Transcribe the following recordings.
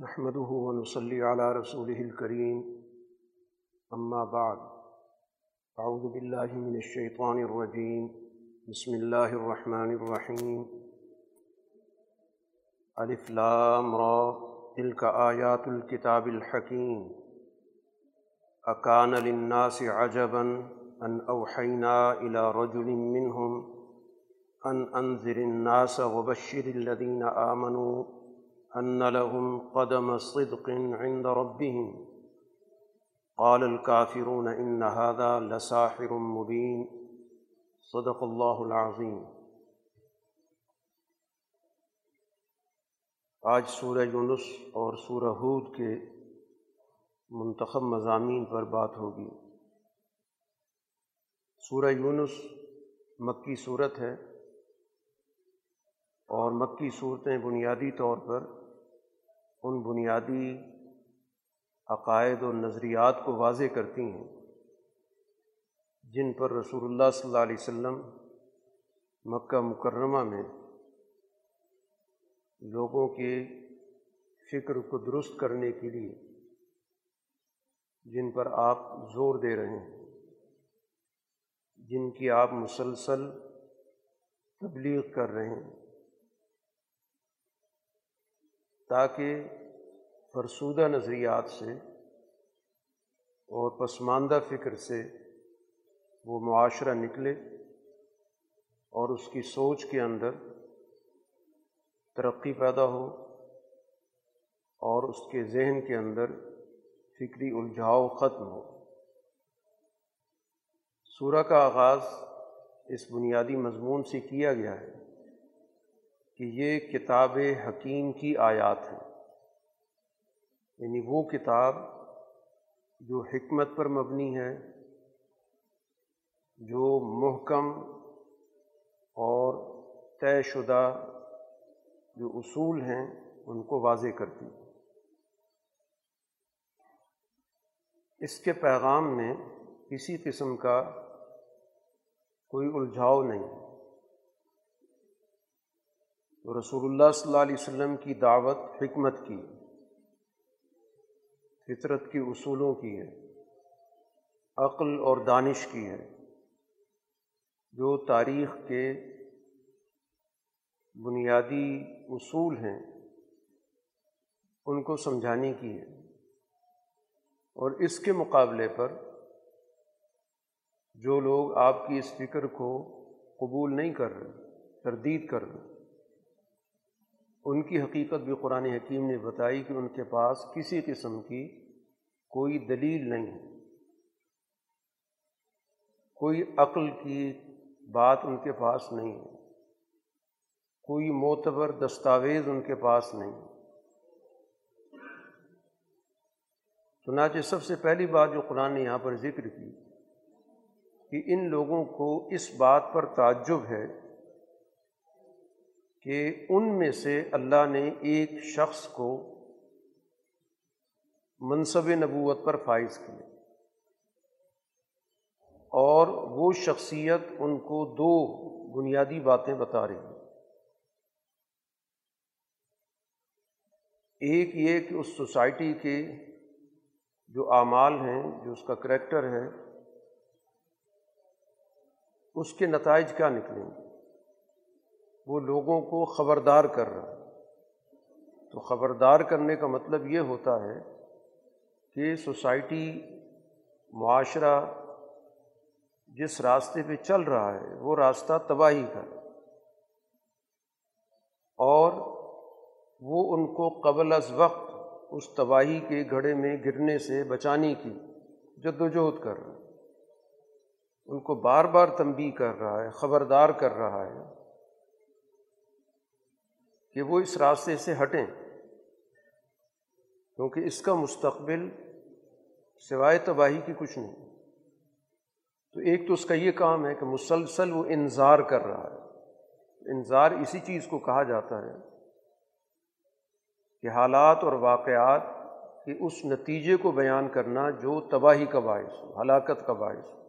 نحمده ونصلي على رسوله الكريم. أما بعد، أعوذ بالله من الشيطان الرجيم. بسم الله الرحمن الرحيم. ألف لام را. تلك آيات الكتاب الحكيم. أكان للناس عجبا أن أوحينا إلى رجل منهم أن أنذر الناس وبشر الذين آمنوا ان لهم قدم صدق عند ربهم. قال الكافرون ان هذا لساحر مبين. صدق اللہ العظیم آج سورہ یونس اور سورہ ہود کے منتخب مضامین پر بات ہوگی. سورہ یونس مکی صورت ہے اور مکی صورتیں بنیادی طور پر ان بنیادی عقائد و نظریات کو واضح کرتی ہیں جن پر رسول اللہ صلی اللہ علیہ وسلم مکہ مکرمہ میں لوگوں کے فکر کو درست کرنے کے لیے جن پر آپ زور دے رہے ہیں، جن کی آپ مسلسل تبلیغ کر رہے ہیں۔ تاکہ فرسودہ نظریات سے اور پسماندہ فکر سے وہ معاشرہ نکلے اور اس کی سوچ کے اندر ترقی پیدا ہو اور اس کے ذہن کے اندر فکری الجھاؤ ختم ہو۔ سورہ کا آغاز اس بنیادی مضمون سے کیا گیا ہے۔ کہ یہ کتاب حکیم کی آیات ہے یعنی وہ کتاب جو حکمت پر مبنی ہے، جو محکم اور طے شدہ جو اصول ہیں، ان کو واضح کرتی اس کے پیغام میں کسی قسم کا کوئی الجھاؤ نہیں۔ تو رسول اللہ صلی اللہ علیہ وسلم کی دعوت حکمت کی، فطرت کی اصولوں کی ہے، عقل اور دانش کی ہے۔ جو تاریخ کے بنیادی اصول ہیں، ان کو سمجھانے کی ہے۔ اور اس کے مقابلے پر جو لوگ آپ کی اس فکر کو قبول نہیں کر رہے، تردید کر رہے ان کی حقیقت بھی قرآن حکیم نے بتائی کہ ان کے پاس کسی قسم کی کوئی دلیل نہیں ہے۔ کوئی عقل کی بات ان کے پاس نہیں ہے۔ کوئی معتبر دستاویز ان کے پاس نہیں چنانچہ سب سے پہلی بات جو قرآن نے یہاں پر ذکر کی کہ ان لوگوں کو اس بات پر تعجب ہے کہ ان میں سے اللہ نے ایک شخص کو منصب نبوت پر فائز کیا۔ اور وہ شخصیت ان کو دو بنیادی باتیں بتا رہی ہیں۔ ایک یہ کہ اس سوسائٹی کے جو اعمال ہیں، جو اس کا کریکٹر ہے اس کے نتائج کیا نکلیں گے؟ وہ لوگوں کو خبردار کر رہا ہے۔ تو خبردار کرنے کا مطلب یہ ہوتا ہے کہ سوسائٹی، معاشرہ جس راستے پہ چل رہا ہے، وہ راستہ تباہی کا اور وہ ان کو قبل از وقت اس تباہی کے گھڑے میں گرنے سے بچانے کی جد وجہد کر رہا ہے۔ ان کو بار بار تنبیہ کر رہا ہے، خبردار کر رہا ہے۔ کہ وہ اس راستے سے ہٹیں، کیونکہ اس کا مستقبل سوائے تباہی کی کچھ نہیں۔ تو ایک تو اس کا یہ کام ہے کہ مسلسل وہ انظار کر رہا ہے۔ انظار اسی چیز کو کہا جاتا ہے کہ حالات اور واقعات کے اس نتیجے کو بیان کرنا جو تباہی کا باعث ہو، ہلاکت کا باعث ہو۔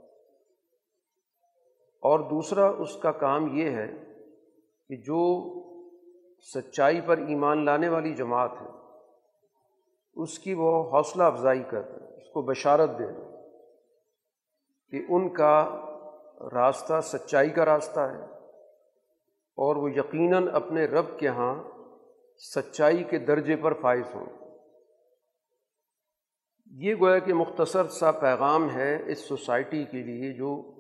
اور دوسرا اس کا کام یہ ہے کہ جو سچائی پر ایمان لانے والی جماعت ہے۔ اس کی وہ حوصلہ افزائی کر، اس کو بشارت دے۔ رہے کہ ان کا راستہ سچائی کا راستہ ہے۔ اور وہ یقیناً اپنے رب کے ہاں سچائی کے درجے پر فائز ہوں۔ یہ گویا کہ مختصر سا پیغام ہے اس سوسائٹی کے لیے جو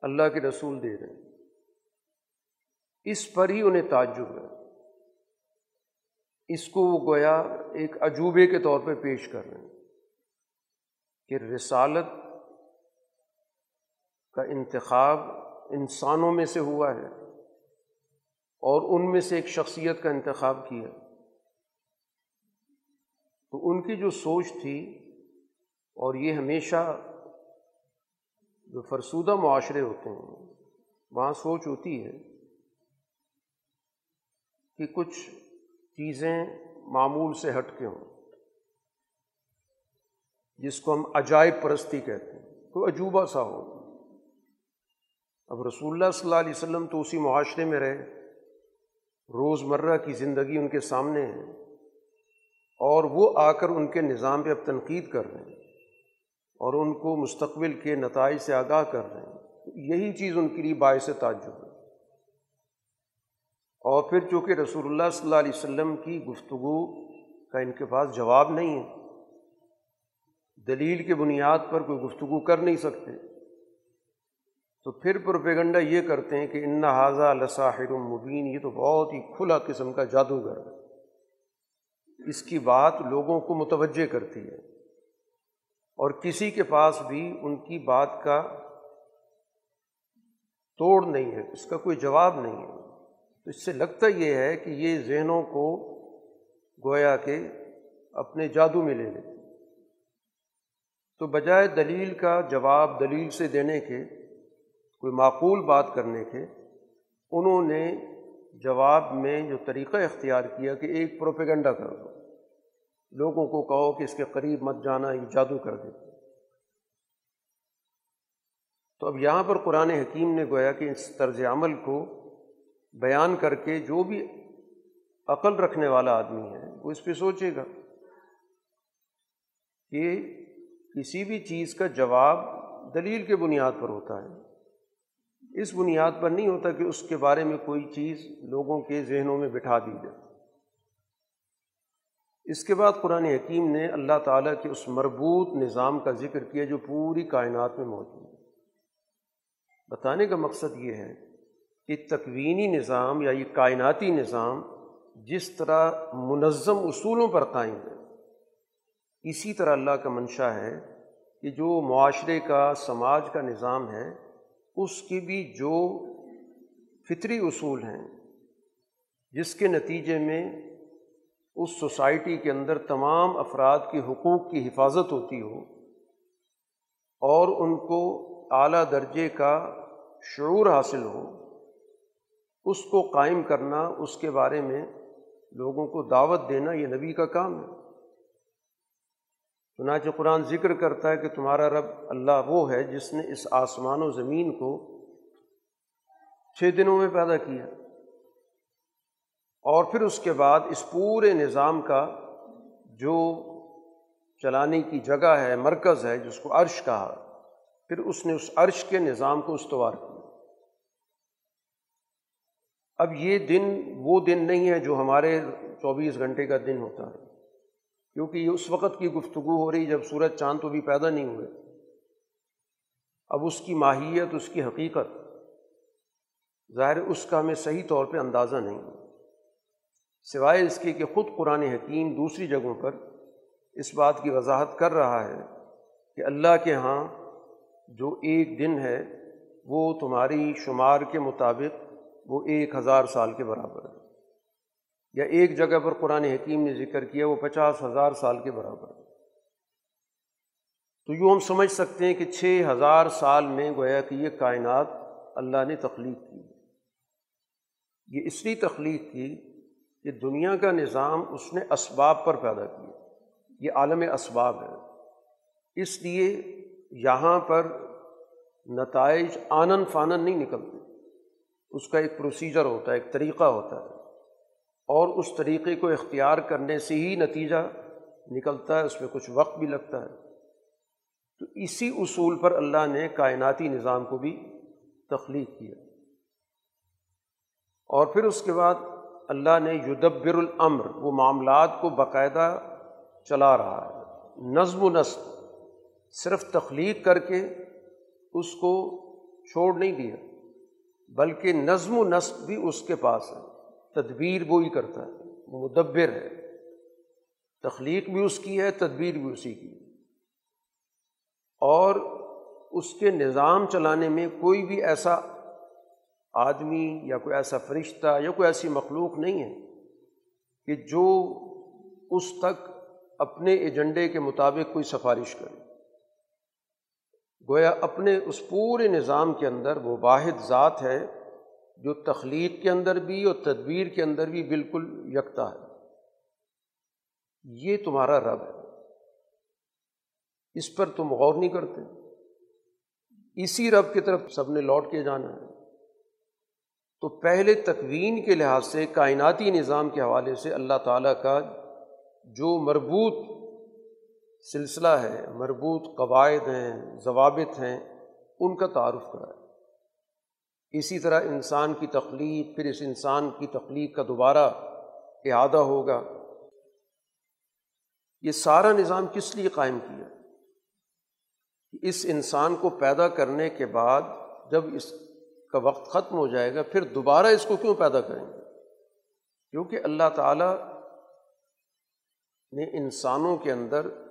اللہ کے رسول دے رہے ہیں۔ اس پر ہی انہیں تعجب ہے۔ اس کو وہ گویا ایک عجوبے کے طور پہ پیش کر رہے ہیں کہ رسالت کا انتخاب انسانوں میں سے ہوا ہے اور ان میں سے ایک شخصیت کا انتخاب کیا۔ تو ان کی جو سوچ تھی اور یہ ہمیشہ جو فرسودہ معاشرے ہوتے ہیں، وہاں سوچ ہوتی ہے کہ کچھ چیزیں معمول سے ہٹ کے ہوں، جس کو ہم عجائب پرستی کہتے ہیں، کوئی عجوبہ سا ہو۔ اب رسول اللہ صلی اللہ علیہ وسلم تو اسی معاشرے میں رہے روز مرہ کی زندگی ان کے سامنے ہے، اور وہ آ کر ان کے نظام پہ اب تنقید کر رہے ہیں، اور ان کو مستقبل کے نتائج سے آگاہ کر رہے ہیں۔ یہی چیز ان کے لیے باعث تعجب ہے۔ اور پھر چونکہ رسول اللہ صلی اللہ علیہ وسلم کی گفتگو کا ان کے پاس جواب نہیں ہے، دلیل کے بنیاد پر کوئی گفتگو کر نہیں سکتے۔ تو پھر پروپیگنڈا یہ کرتے ہیں کہ ان حاضہ لساحر المبین یہ تو بہت ہی کھلا قسم کا جادوگر ہے۔ اس کی بات لوگوں کو متوجہ کرتی ہے۔ اور کسی کے پاس بھی ان کی بات کا توڑ نہیں ہے، اس کا کوئی جواب نہیں ہے۔ تو اس سے لگتا یہ ہے کہ یہ ذہنوں کو گویا کہ اپنے جادو میں لے لیتے تو بجائے دلیل کا جواب دلیل سے دینے کے، کوئی معقول بات کرنے کے، انہوں نے جواب میں جو طریقہ اختیار کیا کہ ایک پروپیگنڈا کر دو۔ لوگوں کو کہو کہ اس کے قریب مت جانا، یہ جادو کر دے۔ تو اب یہاں پر قرآن حکیم نے گویا کہ اس طرز عمل کو بیان کر کے جو بھی عقل رکھنے والا آدمی ہے، وہ اس پہ سوچے گا کہ کسی بھی چیز کا جواب دلیل کے بنیاد پر ہوتا ہے۔ اس بنیاد پر نہیں ہوتا کہ اس کے بارے میں کوئی چیز لوگوں کے ذہنوں میں بٹھا دی جائے۔ اس کے بعد قرآن حکیم نے اللہ تعالیٰ کے اس مربوط نظام کا ذکر کیا جو پوری کائنات میں موجود ہے۔ بتانے کا مقصد یہ ہے کہ تکوینی نظام یا یہ کائناتی نظام جس طرح منظم اصولوں پر قائم ہے، اسی طرح اللہ کا منشا ہے کہ جو معاشرے کا، سماج کا نظام ہے، اس کی بھی جو فطری اصول ہیں، جس کے نتیجے میں اس سوسائٹی کے اندر تمام افراد کے حقوق کی حفاظت ہوتی ہو اور ان کو اعلیٰ درجے کا شعور حاصل ہو اس کو قائم کرنا، اس کے بارے میں لوگوں کو دعوت دینا یہ نبی کا کام ہے۔ چنانچہ قرآن ذکر کرتا ہے کہ تمہارا رب اللہ وہ ہے جس نے اس آسمان و زمین کو چھ دنوں میں پیدا کیا۔ اور پھر اس کے بعد اس پورے نظام کا جو چلانے کی جگہ ہے، مرکز ہے، جس کو عرش کہا، پھر اس نے اس عرش کے نظام کو استوار کیا۔ اب یہ دن وہ دن نہیں ہے جو ہمارے چوبیس گھنٹے کا دن ہوتا ہے۔ کیونکہ یہ اس وقت کی گفتگو ہو رہی جب سورج چاند تو بھی پیدا نہیں ہوئے۔ اب اس کی ماہیت، اس کی حقیقت، ظاہر اس کا ہمیں صحیح طور پہ اندازہ نہیں۔ سوائے اس کے کہ خود قرآن حکیم دوسری جگہوں پر اس بات کی وضاحت کر رہا ہے کہ اللہ کے ہاں جو ایک دن ہے، وہ تمہاری شمار کے مطابق وہ ایک ہزار سال کے برابر ہے۔ یا ایک جگہ پر قرآن حکیم نے ذکر کیا، وہ پچاس ہزار سال کے برابر ہے۔ تو یوں ہم سمجھ سکتے ہیں کہ چھ ہزار سال میں گویا کہ یہ کائنات اللہ نے تخلیق کی۔ یہ اس لیے تخلیق کی کہ دنیا کا نظام اس نے اسباب پر پیدا کیا۔ یہ عالم اسباب ہے۔ اس لیے یہاں پر نتائج آنن فانن نہیں نکلتے۔ اس کا ایک پروسیجر ہوتا ہے، ایک طریقہ ہوتا ہے۔ اور اس طریقے کو اختیار کرنے سے ہی نتیجہ نکلتا ہے، اس میں کچھ وقت بھی لگتا ہے۔ تو اسی اصول پر اللہ نے کائناتی نظام کو بھی تخلیق کیا۔ اور پھر اس کے بعد اللہ نے یدبر الامر، وہ معاملات کو باقاعدہ چلا رہا ہے۔ نظم و نسق، صرف تخلیق کر کے اس کو چھوڑ نہیں دیا۔ بلکہ نظم و نسق بھی اس کے پاس ہے۔ تدبیر وہی کرتا ہے، وہ مدبر ہے۔ تخلیق بھی اس کی ہے، تدبیر بھی اسی کی۔ اور اس کے نظام چلانے میں کوئی بھی ایسا آدمی یا کوئی ایسا فرشتہ یا کوئی ایسی مخلوق نہیں ہے کہ جو اس تک اپنے ایجنڈے کے مطابق کوئی سفارش کرے۔ گویا اپنے اس پورے نظام کے اندر وہ واحد ذات ہے جو تخلیق کے اندر بھی اور تدبیر کے اندر بھی بالکل یکتا ہے۔ یہ تمہارا رب ہے۔ اس پر تم غور نہیں کرتے۔ اسی رب کی طرف سب نے لوٹ کے جانا ہے۔ تو پہلے تکوین کے لحاظ سے، کائناتی نظام کے حوالے سے اللہ تعالیٰ کا جو مربوط سلسلہ ہے، مربوط قواعد ہیں، ضوابط ہیں، ان کا تعارف کرائے۔ اسی طرح انسان کی تخلیق، پھر اس انسان کی تخلیق کا دوبارہ اعادہ ہوگا۔ یہ سارا نظام کس لیے قائم کیا؟ اس انسان کو پیدا کرنے کے بعد جب اس کا وقت ختم ہو جائے گا، پھر دوبارہ اس کو کیوں پیدا کریں گے؟ کیونکہ اللہ تعالیٰ نے انسانوں کے اندر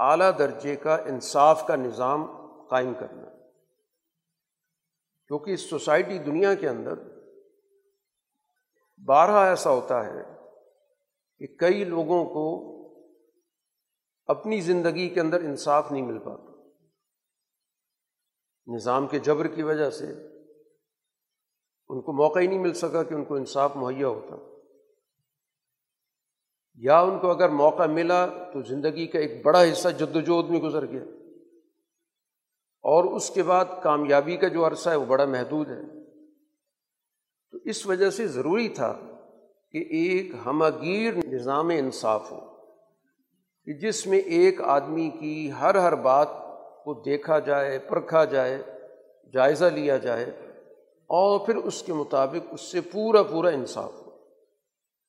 اعلیٰ درجے کا انصاف کا نظام قائم کرنا۔ کیونکہ اس سوسائٹی دنیا کے اندر بارہ ایسا ہوتا ہے کہ کئی لوگوں کو اپنی زندگی کے اندر انصاف نہیں مل پاتا۔ نظام کے جبر کی وجہ سے ان کو موقع ہی نہیں مل سکا کہ ان کو انصاف مہیا ہوتا۔ یا ان کو اگر موقع ملا تو زندگی کا ایک بڑا حصہ جد وجہد میں گزر گیا۔ اور اس کے بعد کامیابی کا جو عرصہ ہے وہ بڑا محدود ہے۔ تو اس وجہ سے ضروری تھا کہ ایک ہمگیر نظام انصاف ہو، کہ جس میں ایک آدمی کی ہر ہر بات کو دیکھا جائے، پرکھا جائے، جائزہ لیا جائے اور پھر اس کے مطابق اس سے پورا پورا انصاف ہو۔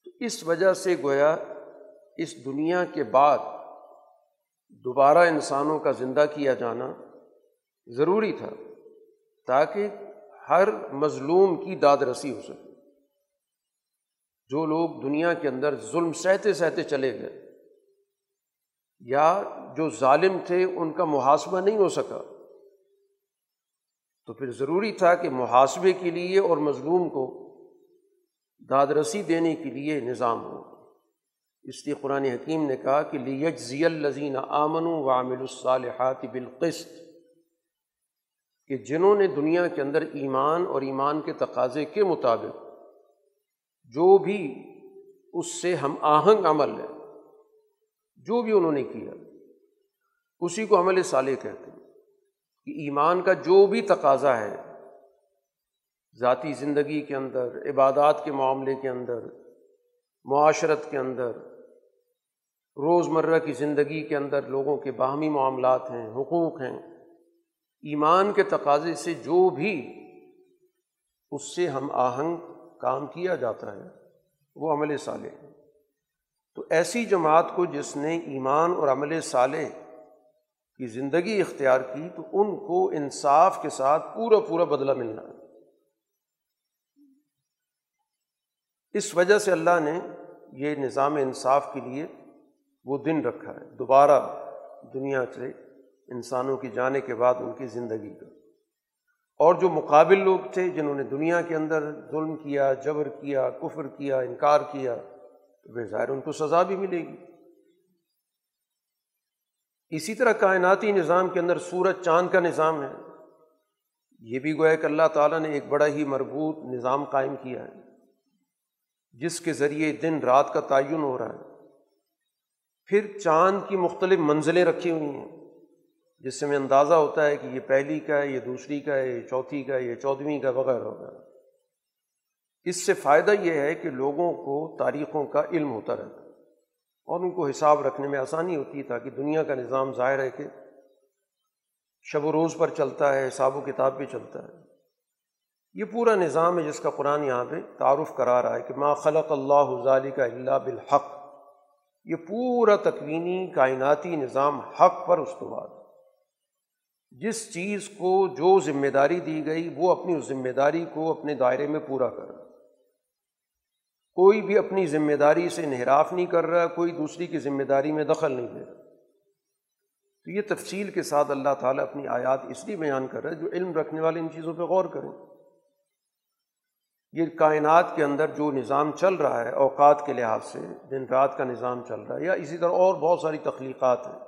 تو اس وجہ سے گویا اس دنیا کے بعد دوبارہ انسانوں کا زندہ کیا جانا ضروری تھا تاکہ ہر مظلوم کی داد رسی ہو سکے۔ جو لوگ دنیا کے اندر ظلم سہتے سہتے چلے گئے یا جو ظالم تھے ان کا محاسبہ نہیں ہو سکا، تو پھر ضروری تھا کہ محاسبے کے لیے اور مظلوم کو داد رسی دینے کے لیے نظام ہو۔ اس لیے قرآن حکیم نے کہا کہ لیج ضی الزین آمن و عامل الصالحات بالقسط، کہ جنہوں نے دنیا کے اندر ایمان اور ایمان کے تقاضے کے مطابق جو بھی اس سے ہم آہنگ عمل ہے جو بھی انہوں نے کیا، اسی کو عمل صالح کہتے ہیں۔ کہ ایمان کا جو بھی تقاضا ہے، ذاتی زندگی کے اندر، عبادات کے معاملے کے اندر، معاشرت کے اندر روز مرہ کی زندگی کے اندر لوگوں کے باہمی معاملات ہیں، حقوق ہیں۔ ایمان کے تقاضے سے جو بھی اس سے ہم آہنگ کام کیا جاتا ہے، وہ عمل صالح ہے۔ تو ایسی جماعت کو جس نے ایمان اور عمل صالح کی زندگی اختیار کی، تو ان کو انصاف کے ساتھ پورا پورا بدلہ ملنا ہے۔ اس وجہ سے اللہ نے یہ نظام انصاف کے لیے وہ دن رکھا ہے۔ دوبارہ دنیا سے انسانوں کی جانے کے بعد ان کی زندگی کا۔ اور جو مقابل لوگ تھے جنہوں نے دنیا کے اندر ظلم کیا، جبر کیا، کفر کیا، انکار کیا، تو بے ظاہر ان کو سزا بھی ملے گی۔ اسی طرح کائناتی نظام کے اندر سورج چاند کا نظام ہے۔ یہ بھی گویا کہ اللہ تعالیٰ نے ایک بڑا ہی مربوط نظام قائم کیا ہے، جس کے ذریعے دن رات کا تعین ہو رہا ہے۔ پھر چاند کی مختلف منزلیں رکھی ہوئی ہیں، جس سے ہمیں اندازہ ہوتا ہے کہ یہ پہلی کا ہے، یہ دوسری کا ہے، یہ چوتھی کا ہے، یہ چودھویں کا، وغیرہ وغیرہ۔ اس سے فائدہ یہ ہے کہ لوگوں کو تاریخوں کا علم ہوتا رہتا اور ان کو حساب رکھنے میں آسانی ہوتی تھا کہ دنیا کا نظام ظاہر ہے کہ شب و روز پر چلتا ہے، حساب و کتاب بھی چلتا ہے۔ یہ پورا نظام ہے جس کا قرآن یہاں پہ تعارف کرا رہا ہے کہ ما خلق اللہ ظالی کا اللہ بالحق۔ یہ پورا تکوینی کائناتی نظام حق پر استوار۔ جس چیز کو جو ذمہ داری دی گئی، وہ اپنی اس ذمہ داری کو اپنے دائرے میں پورا کر رہا۔ کوئی بھی اپنی ذمہ داری سے انحراف نہیں کر رہا، کوئی دوسری کی ذمہ داری میں دخل نہیں دے رہا۔ تو یہ تفصیل کے ساتھ اللہ تعالیٰ اپنی آیات اس لیے بیان کر رہا ہے جو علم رکھنے والے ان چیزوں پہ غور کریں۔ یہ کائنات کے اندر جو نظام چل رہا ہے اوقات کے لحاظ سے، دن رات کا نظام چل رہا ہے، یا اسی طرح اور بہت ساری تخلیقات ہیں۔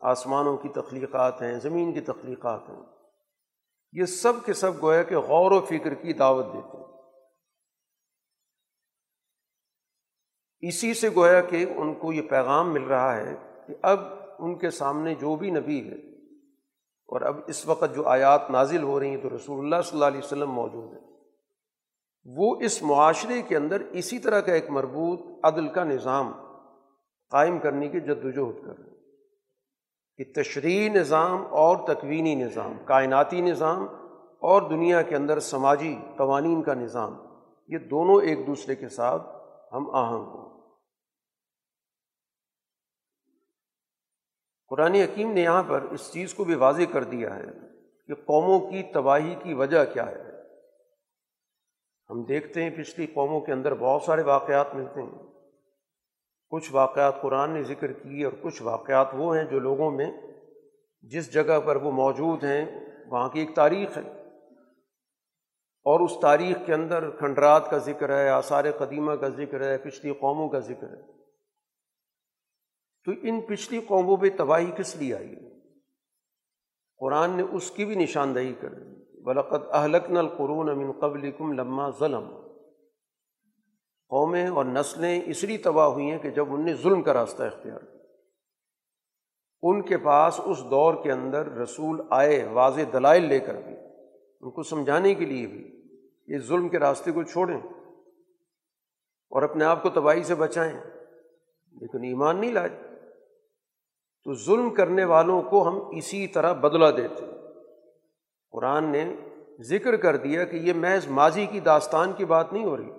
آسمانوں کی تخلیقات ہیں، زمین کی تخلیقات ہیں۔ یہ سب کے سب گویا کہ غور و فکر کی دعوت دیتے ہیں۔ اسی سے گویا کہ ان کو یہ پیغام مل رہا ہے کہ اب ان کے سامنے جو بھی نبی ہے، اور اب اس وقت جو آیات نازل ہو رہی ہیں تو رسول اللہ صلی اللہ علیہ وسلم موجود ہے وہ اس معاشرے کے اندر اسی طرح کا ایک مربوط عدل کا نظام قائم کرنے کی جد وجہد کر رہے ہیں۔ کہ تشریحی نظام اور تکوینی نظام، کائناتی نظام اور دنیا کے اندر سماجی قوانین کا نظام، یہ دونوں ایک دوسرے کے ساتھ ہم آہنگ ہوں۔ قرآن حکیم نے یہاں پر اس چیز کو بھی واضح کر دیا ہے کہ قوموں کی تباہی کی وجہ کیا ہے۔ ہم دیکھتے ہیں پچھلی قوموں کے اندر بہت سارے واقعات ملتے ہیں۔ کچھ واقعات قرآن نے ذکر کی اور کچھ واقعات وہ ہیں جو لوگوں میں جس جگہ پر وہ موجود ہیں، وہاں کی ایک تاریخ ہے۔ اور اس تاریخ کے اندر کھنڈرات کا ذکر ہے، آثار قدیمہ کا ذکر ہے، پچھلی قوموں کا ذکر ہے۔ تو ان پچھلی قوموں پہ تباہی کس لیے آئی؟ قرآن نے اس کی بھی نشاندہی کر دی۔ بلقت اہلک نل قرون امن قبل کم لمہ ظلم قومیں اور نسلیں اس لیے تباہ ہوئی ہیں کہ جب ان نے ظلم کا راستہ اختیار کیا۔ ان کے پاس اس دور کے اندر رسول آئے، واضح دلائل لے کر بھی، ان کو سمجھانے کے لیے بھی یہ ظلم کے راستے کو چھوڑیں اور اپنے آپ کو تباہی سے بچائیں۔ لیکن ایمان نہیں لائے۔ تو ظلم کرنے والوں کو ہم اسی طرح بدلا دیتے۔ قرآن نے ذکر کر دیا کہ یہ محض ماضی کی داستان کی بات نہیں ہو رہی،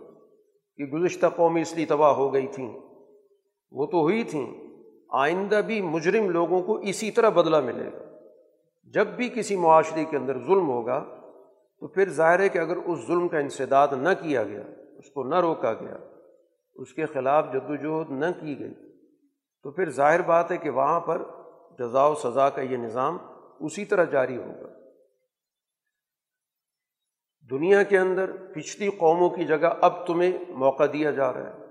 کہ گزشتہ قومی اس لیے تباہ ہو گئی تھیں۔ وہ تو ہوئی تھیں۔ آئندہ بھی مجرم لوگوں کو اسی طرح بدلہ ملے گا۔ جب بھی کسی معاشرے کے اندر ظلم ہوگا، تو پھر ظاہر ہے کہ اگر اس ظلم کا انسداد نہ کیا گیا، اس کو نہ روکا گیا، اس کے خلاف جد وجہد نہ کی گئی، تو پھر ظاہر بات ہے کہ وہاں پر جزا و سزا کا یہ نظام اسی طرح جاری ہوگا۔ دنیا کے اندر پچھلی قوموں کی جگہ اب تمہیں موقع دیا جا رہا ہے۔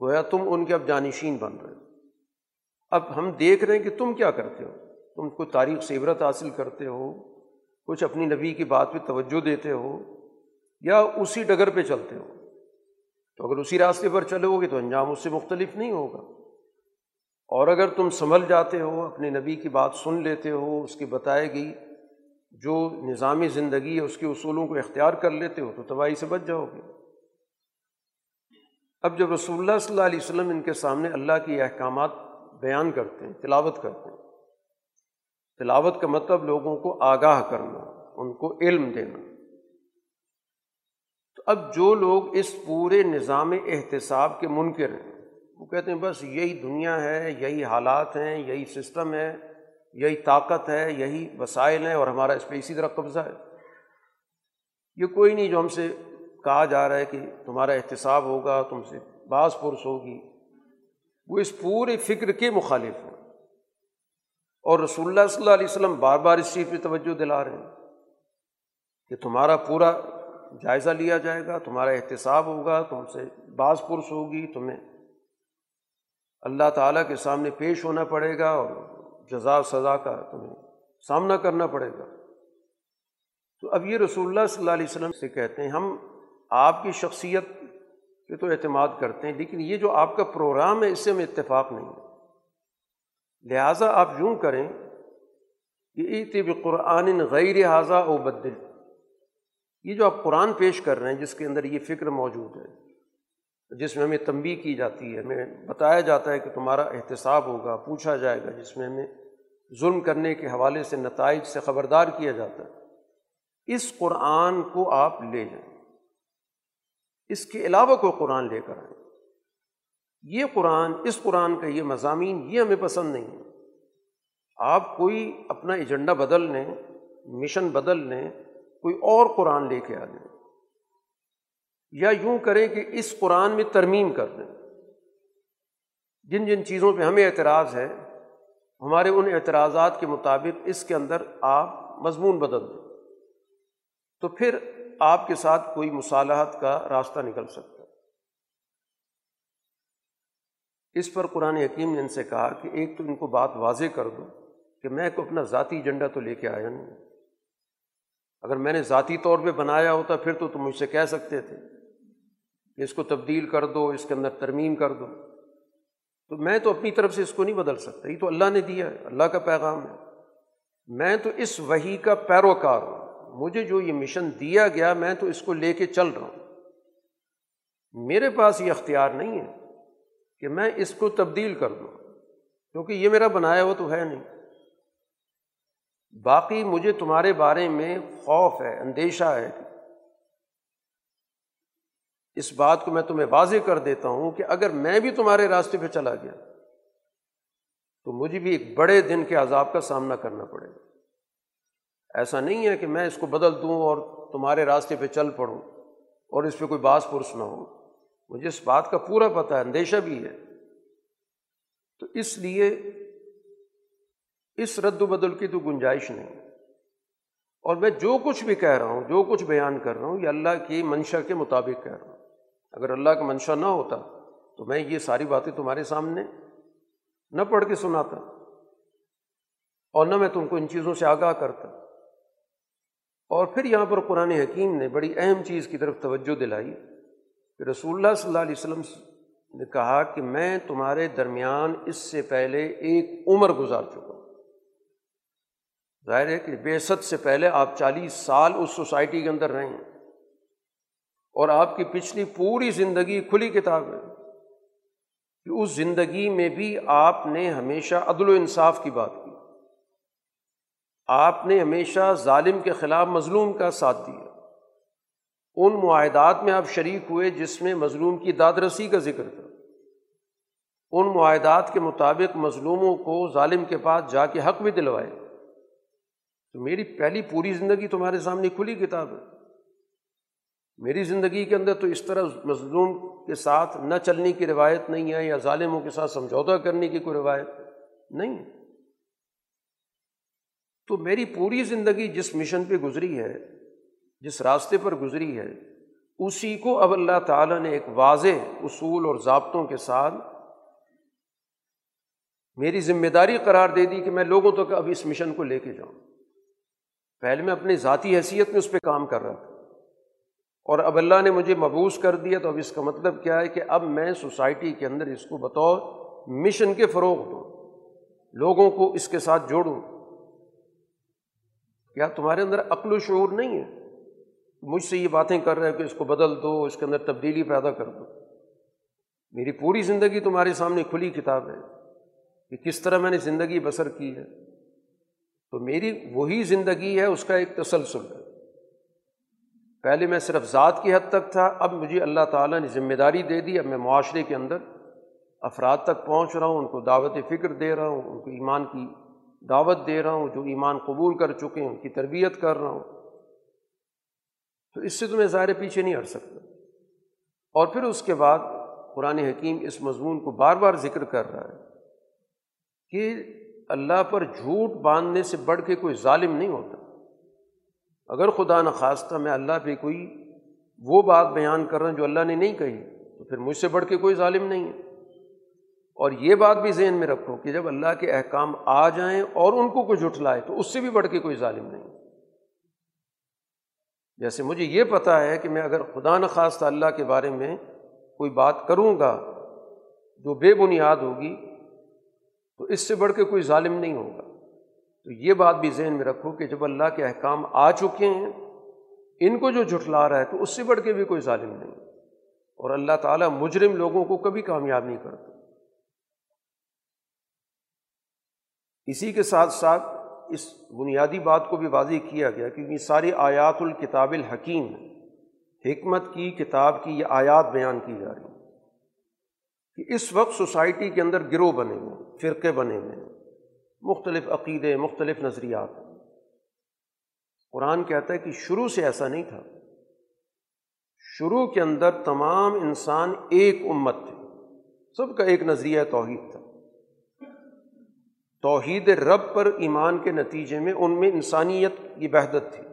گویا تم ان کے اب جانشین بن رہے ہو۔ اب ہم دیکھ رہے ہیں کہ تم کیا کرتے ہو۔ تم کو تاریخ سے عبرت حاصل کرتے ہو، کچھ اپنی نبی کی بات پہ توجہ دیتے ہو، یا اسی ڈگر پہ چلتے ہو۔ تو اگر اسی راستے پر چلو گے تو انجام اس سے مختلف نہیں ہوگا۔ اور اگر تم سنبھل جاتے ہو، اپنے نبی کی بات سن لیتے ہو، اس کی بتائے گئی جو نظامی زندگی ہے، اس کے اصولوں کو اختیار کر لیتے ہو تو تباہی سے بچ جاؤ گے۔ اب جب رسول اللہ صلی اللہ علیہ وسلم ان کے سامنے اللہ کے احکامات بیان کرتے ہیں، تلاوت کرتے ہیں، تلاوت کا مطلب لوگوں کو آگاہ کرنا، ان کو علم دینا۔ تو اب جو لوگ اس پورے نظام احتساب کے منکر ہیں، وہ کہتے ہیں بس یہی دنیا ہے، یہی حالات ہیں، یہی سسٹم ہے۔ یہی طاقت ہے، یہی وسائل ہیں اور ہمارا اس پہ اسی طرح قبضہ ہے۔ یہ کوئی نہیں جو ہم سے کہا جا رہا ہے کہ تمہارا احتساب ہوگا، تم سے بعض پرس ہوگی۔ وہ اس پورے فکر کے مخالف ہیں۔ اور رسول اللہ صلی اللہ علیہ وسلم بار بار اس چیز پہ توجہ دلا رہے ہیں کہ تمہارا پورا جائزہ لیا جائے گا، تمہارا احتساب ہوگا، تم سے بعض پرس ہوگی، تمہیں اللہ تعالیٰ کے سامنے پیش ہونا پڑے گا اور جزا سزا کا تمہیں سامنا کرنا پڑے گا۔ تو اب یہ رسول اللہ صلی اللہ علیہ وسلم سے کہتے ہیں، ہم آپ کی شخصیت پہ تو اعتماد کرتے ہیں، لیکن یہ جو آپ کا پروگرام ہے، اس سے ہمیں اتفاق نہیں ہے۔ لہٰذا آپ یوں کریں کہ عطب قرآن غیر حاضہ او بدل۔ یہ جو آپ قرآن پیش کر رہے ہیں، جس کے اندر یہ فکر موجود ہے۔ جس میں ہمیں تنبی کی جاتی ہے، ہمیں بتایا جاتا ہے کہ تمہارا احتساب ہوگا، پوچھا جائے گا، جس میں ہمیں ظلم کرنے کے حوالے سے نتائج سے خبردار کیا جاتا ہے۔ اس قرآن کو آپ لے جائیں۔ اس کے علاوہ کوئی قرآن لے کر آئیں۔ یہ قرآن، اس قرآن کا یہ مضامین، یہ ہمیں پسند نہیں ہے۔ آپ کوئی اپنا ایجنڈا بدل لیں، مشن بدل لیں، کوئی اور قرآن لے کے آ جائیں۔ یا یوں کریں کہ اس قرآن میں ترمیم کر دیں۔ جن جن چیزوں پہ ہمیں اعتراض ہے ہمارے ان اعتراضات کے مطابق اس کے اندر آپ مضمون بدل دیں۔ تو پھر آپ کے ساتھ کوئی مصالحت کا راستہ نکل سکتا ہے۔ اس پر قرآن حکیم نے ان سے کہا کہ ایک تو ان کو بات واضح کر دو کہ میں کو اپنا ذاتی ایجنڈا تو لے کے آیا نہیں۔ اگر میں نے ذاتی طور پہ بنایا ہوتا پھر تو تم مجھ سے کہہ سکتے تھے۔ کہ اس کو تبدیل کر دو، اس کے اندر ترمیم کر دو۔ تو میں تو اپنی طرف سے اس کو نہیں بدل سکتا، یہ تو اللہ نے دیا ہے، اللہ کا پیغام ہے۔ میں تو اس وہی کا پیروکار ہوں۔ مجھے جو یہ مشن دیا گیا، میں تو اس کو لے کے چل رہا ہوں۔ میرے پاس یہ اختیار نہیں ہے کہ میں اس کو تبدیل کر دوں، کیونکہ یہ میرا بنایا ہوا تو ہے نہیں۔ باقی مجھے تمہارے بارے میں خوف ہے، اندیشہ ہے۔ اس بات کو میں تمہیں واضح کر دیتا ہوں کہ اگر میں بھی تمہارے راستے پہ چلا گیا تو مجھے بھی ایک بڑے دن کے عذاب کا سامنا کرنا پڑے گا۔ ایسا نہیں ہے کہ میں اس کو بدل دوں اور تمہارے راستے پہ چل پڑوں اور اس پہ کوئی باس پرس نہ ہو۔ مجھے اس بات کا پورا پتہ ہے، اندیشہ بھی ہے۔ تو اس لیے اس رد و بدل کی تو گنجائش نہیں۔ اور میں جو کچھ بھی کہہ رہا ہوں، جو کچھ بیان کر رہا ہوں، یہ اللہ کی منشا کے مطابق کہہ رہا ہوں۔ اگر اللہ کا منشا نہ ہوتا تو میں یہ ساری باتیں تمہارے سامنے نہ پڑھ کے سناتا اور نہ میں تم کو ان چیزوں سے آگاہ کرتا۔ اور پھر یہاں پر قرآن حکیم نے بڑی اہم چیز کی طرف توجہ دلائی۔ کہ رسول اللہ صلی اللہ علیہ وسلم نے کہا کہ میں تمہارے درمیان اس سے پہلے ایک عمر گزار چکا ہوں۔ ظاہر ہے کہ بے سے پہلے آپ چالیس سال اس سوسائٹی کے اندر رہے ہیں۔ اور آپ کی پچھلی پوری زندگی کھلی کتاب ہے کہ اس زندگی میں بھی آپ نے ہمیشہ عدل و انصاف کی بات کی۔ آپ نے ہمیشہ ظالم کے خلاف مظلوم کا ساتھ دیا۔ ان معاہدات میں آپ شریک ہوئے جس میں مظلوم کی داد رسی کا ذکر تھا۔ ان معاہدات کے مطابق مظلوموں کو ظالم کے پاس جا کے حق بھی دلوائے۔ تو میری پہلی پوری زندگی تمہارے سامنے کھلی کتاب ہے۔ میری زندگی کے اندر تو اس طرح مظلوم کے ساتھ نہ چلنے کی روایت نہیں ہے یا ظالموں کے ساتھ سمجھوتا کرنے کی کوئی روایت نہیں۔ تو میری پوری زندگی جس مشن پہ گزری ہے، جس راستے پر گزری ہے، اسی کو اب اللہ تعالیٰ نے ایک واضح اصول اور ضابطوں کے ساتھ میری ذمہ داری قرار دے دی کہ میں لوگوں تک اب اس مشن کو لے کے جاؤں۔ پہلے میں اپنی ذاتی حیثیت میں اس پہ کام کر رہا تھا۔ اور اب اللہ نے مجھے مبوس کر دیا تو اب اس کا مطلب کیا ہے کہ اب میں سوسائٹی کے اندر اس کو بطور مشن کے فروغ دوں، لوگوں کو اس کے ساتھ جوڑوں۔ کیا تمہارے اندر عقل و شعور نہیں ہے؟ مجھ سے یہ باتیں کر رہے کہ اس کو بدل دو، اس کے اندر تبدیلی پیدا کر دو۔ میری پوری زندگی تمہارے سامنے کھلی کتاب ہے کہ کس طرح میں نے زندگی بسر کی ہے۔ تو میری وہی زندگی ہے، اس کا ایک تسلسل ہے۔ پہلے میں صرف ذات کی حد تک تھا، اب مجھے اللہ تعالیٰ نے ذمہ داری دے دی، اب میں معاشرے کے اندر افراد تک پہنچ رہا ہوں، ان کو دعوت فکر دے رہا ہوں، ان کو ایمان کی دعوت دے رہا ہوں، جو ایمان قبول کر چکے ہیں، ان کی تربیت کر رہا ہوں۔ تو اس سے تو میں ظاہر پیچھے نہیں ہٹ سکتا۔ اور پھر اس کے بعد قرآن حکیم اس مضمون کو بار بار ذکر کر رہا ہے کہ اللہ پر جھوٹ باندھنے سے بڑھ کے کوئی ظالم نہیں ہوتا۔ اگر خدا نخواستہ میں اللہ پہ کوئی وہ بات بیان کر رہا ہوں جو اللہ نے نہیں کہی، تو پھر مجھ سے بڑھ کے کوئی ظالم نہیں ہے۔ اور یہ بات بھی ذہن میں رکھو کہ جب اللہ کے احکام آ جائیں اور ان کو کوئی جھٹلائے تو اس سے بھی بڑھ کے کوئی ظالم نہیں۔ جیسے مجھے یہ پتہ ہے کہ میں اگر خدا نخواستہ اللہ کے بارے میں کوئی بات کروں گا جو بے بنیاد ہوگی، تو اس سے بڑھ کے کوئی ظالم نہیں ہوگا۔ تو یہ بات بھی ذہن میں رکھو کہ جب اللہ کے احکام آ چکے ہیں، ان کو جو جھٹلا رہا ہے تو اس سے بڑھ کے بھی کوئی ظالم نہیں۔ اور اللہ تعالیٰ مجرم لوگوں کو کبھی کامیاب نہیں کرتا۔ اسی کے ساتھ ساتھ اس بنیادی بات کو بھی واضح کیا گیا کیونکہ ساری آیات الکتاب الحکیم حکمت کی، کتاب کی یہ آیات بیان کی جا رہی کہ اس وقت سوسائٹی کے اندر گروہ بنے ہوئے فرقے بنے ہوئے ہیں۔ مختلف عقیدے، مختلف نظریات۔ قرآن کہتا ہے کہ شروع سے ایسا نہیں تھا۔ شروع کے اندر تمام انسان ایک امت تھے۔ سب کا ایک نظریہ توحید تھا۔ توحید رب پر ایمان کے نتیجے میں ان میں انسانیت کی وحدت تھی۔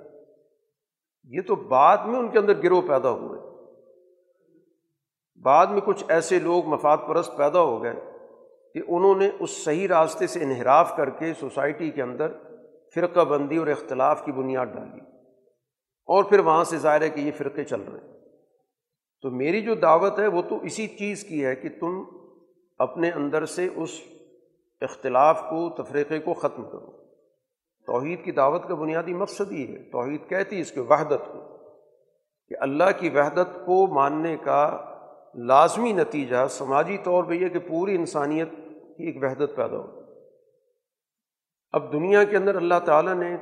یہ تو بعد میں ان کے اندر گروہ پیدا ہوئے۔ بعد میں کچھ ایسے لوگ مفاد پرست پیدا ہو گئے۔ کہ انہوں نے اس صحیح راستے سے انحراف کر کے سوسائٹی کے اندر فرقہ بندی اور اختلاف کی بنیاد ڈالی اور پھر وہاں سے ظاہر ہے کہ یہ فرقے چل رہے ہیں۔ تو میری جو دعوت ہے وہ تو اسی چیز کی ہے کہ تم اپنے اندر سے اس اختلاف کو، تفریقے کو ختم کرو۔ توحید کی دعوت کا بنیادی مقصد ہی ہے، توحید کہتی ہے اس کے وحدت کو کہ اللہ کی وحدت کو ماننے کا لازمی نتیجہ سماجی طور پہ یہ کہ پوری انسانیت کی ایک وحدت پیدا ہو۔ اب دنیا کے اندر اللہ تعالیٰ نے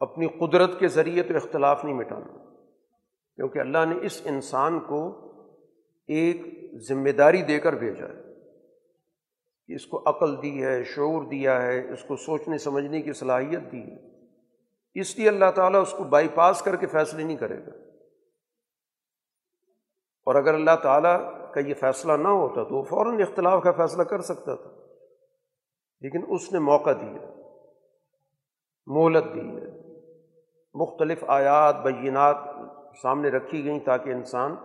اپنی قدرت کے ذریعے تو اختلاف نہیں مٹانا، کیونکہ اللہ نے اس انسان کو ایک ذمہ داری دے کر بھیجا ہے کہ اس کو عقل دی ہے، شعور دیا ہے، اس کو سوچنے، سمجھنے کی صلاحیت دی ہے۔ اس لیے اللہ تعالیٰ اس کو بائی پاس کر کے فیصلے نہیں کرے گا۔ اور اگر اللہ تعالیٰ کا یہ فیصلہ نہ ہوتا تو وہ فوراً اختلاف کا فیصلہ کر سکتا تھا۔ لیکن اس نے موقع دیا، مہلت دی ہے۔ مختلف آیات، بینات سامنے رکھی گئیں تاکہ انسان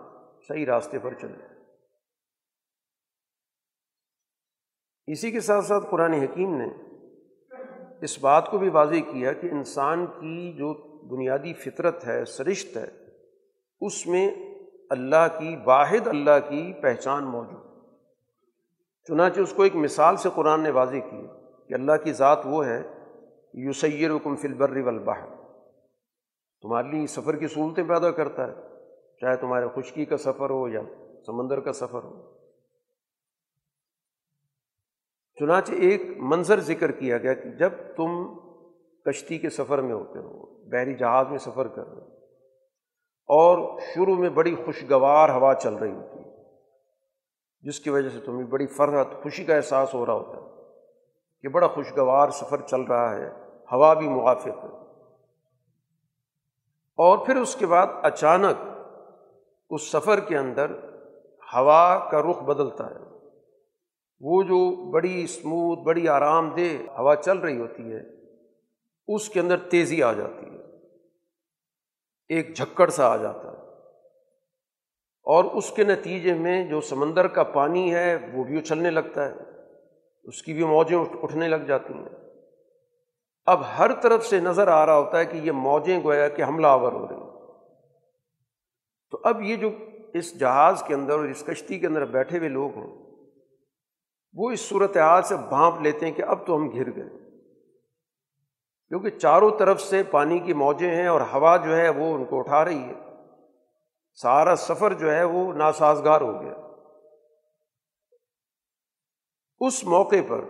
صحیح راستے پر چلے۔ اسی کے ساتھ ساتھ قرآن حکیم نے اس بات کو بھی واضح کیا کہ انسان کی جو بنیادی فطرت ہے، سرشت ہے، اس میں اللہ کی، واحد اللہ کی پہچان موجود۔ چنانچہ اس کو ایک مثال سے قرآن نے واضح کی کہ اللہ کی ذات وہ ہے یو سیر فلبر والبحر۔ تمہارے لیے سفر کی صورتیں پیدا کرتا ہے، چاہے تمہارے خشکی کا سفر ہو یا سمندر کا سفر ہو۔ چنانچہ ایک منظر ذکر کیا گیا کہ جب تم کشتی کے سفر میں ہوتے ہو، بحری جہاز میں سفر کر رہے ہو اور شروع میں بڑی خوشگوار ہوا چل رہی ہوتی ہے، جس کی وجہ سے تمہیں بڑی فرحت، خوشی کا احساس ہو رہا ہوتا ہے کہ بڑا خوشگوار سفر چل رہا ہے، ہوا بھی موافق ہے۔ اور پھر اس کے بعد اچانک اس سفر کے اندر ہوا کا رخ بدلتا ہے۔ وہ جو بڑی اسموتھ بڑی آرام دہ ہوا چل رہی ہوتی ہے، اس کے اندر تیزی آ جاتی ہے۔ ایک جھکڑ سا آ جاتا ہے۔ اور اس کے نتیجے میں جو سمندر کا پانی ہے، وہ بھی اچھلنے لگتا ہے۔ اس کی بھی موجیں اٹھنے لگ جاتی ہیں۔ اب ہر طرف سے نظر آ رہا ہوتا ہے کہ یہ موجیں گویا کہ حملہ آور ہو رہی ہیں۔ تو اب یہ جو اس جہاز کے اندر اور اس کشتی کے اندر بیٹھے ہوئے لوگ ہیں، وہ اس صورت حال سے بھانپ لیتے ہیں کہ اب تو ہم گھر گئے۔ کیونکہ چاروں طرف سے پانی کی موجیں ہیں اور ہوا جو ہے وہ ان کو اٹھا رہی ہے۔ سارا سفر جو ہے وہ ناسازگار ہو گیا۔ اس موقع پر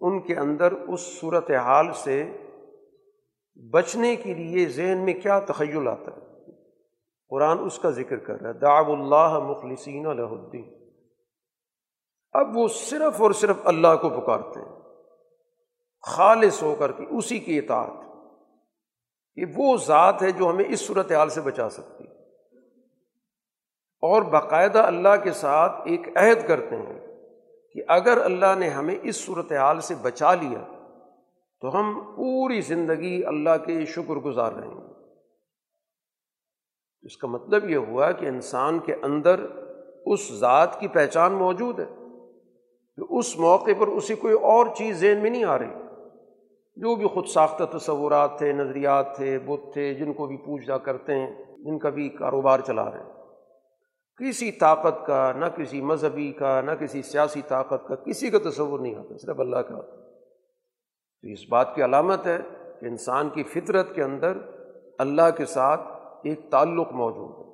ان کے اندر اس صورت حال سے بچنے کے لیے ذہن میں کیا تخیل آتا ہے؟ قرآن اس کا ذکر کر رہا ہے، دعو اللہ مخلصین الدین۔ اب وہ صرف اور صرف اللہ کو پکارتے ہیں۔ خالص ہو کر کے اسی کی اطاعت، یہ وہ ذات ہے جو ہمیں اس صورت حال سے بچا سکتی۔ اور باقاعدہ اللہ کے ساتھ ایک عہد کرتے ہیں کہ اگر اللہ نے ہمیں اس صورت حال سے بچا لیا، تو ہم پوری زندگی اللہ کے شکر گزار رہیں گے۔ اس کا مطلب یہ ہوا کہ انسان کے اندر اس ذات کی پہچان موجود ہے کہ اس موقع پر اسے کوئی اور چیز ذہن میں نہیں آ رہی۔ جو بھی خود ساختہ تصورات تھے، نظریات تھے، بت تھے، جن کو بھی پوچھا کرتے ہیں، جن کا بھی کاروبار چلا رہے ہیں۔ کسی طاقت کا، نہ کسی مذہبی کا، نہ کسی سیاسی طاقت کا کسی کا تصور نہیں آتا صرف اللہ کا تو اس بات کی علامت ہے کہ انسان کی فطرت کے اندر اللہ کے ساتھ ایک تعلق موجود ہے۔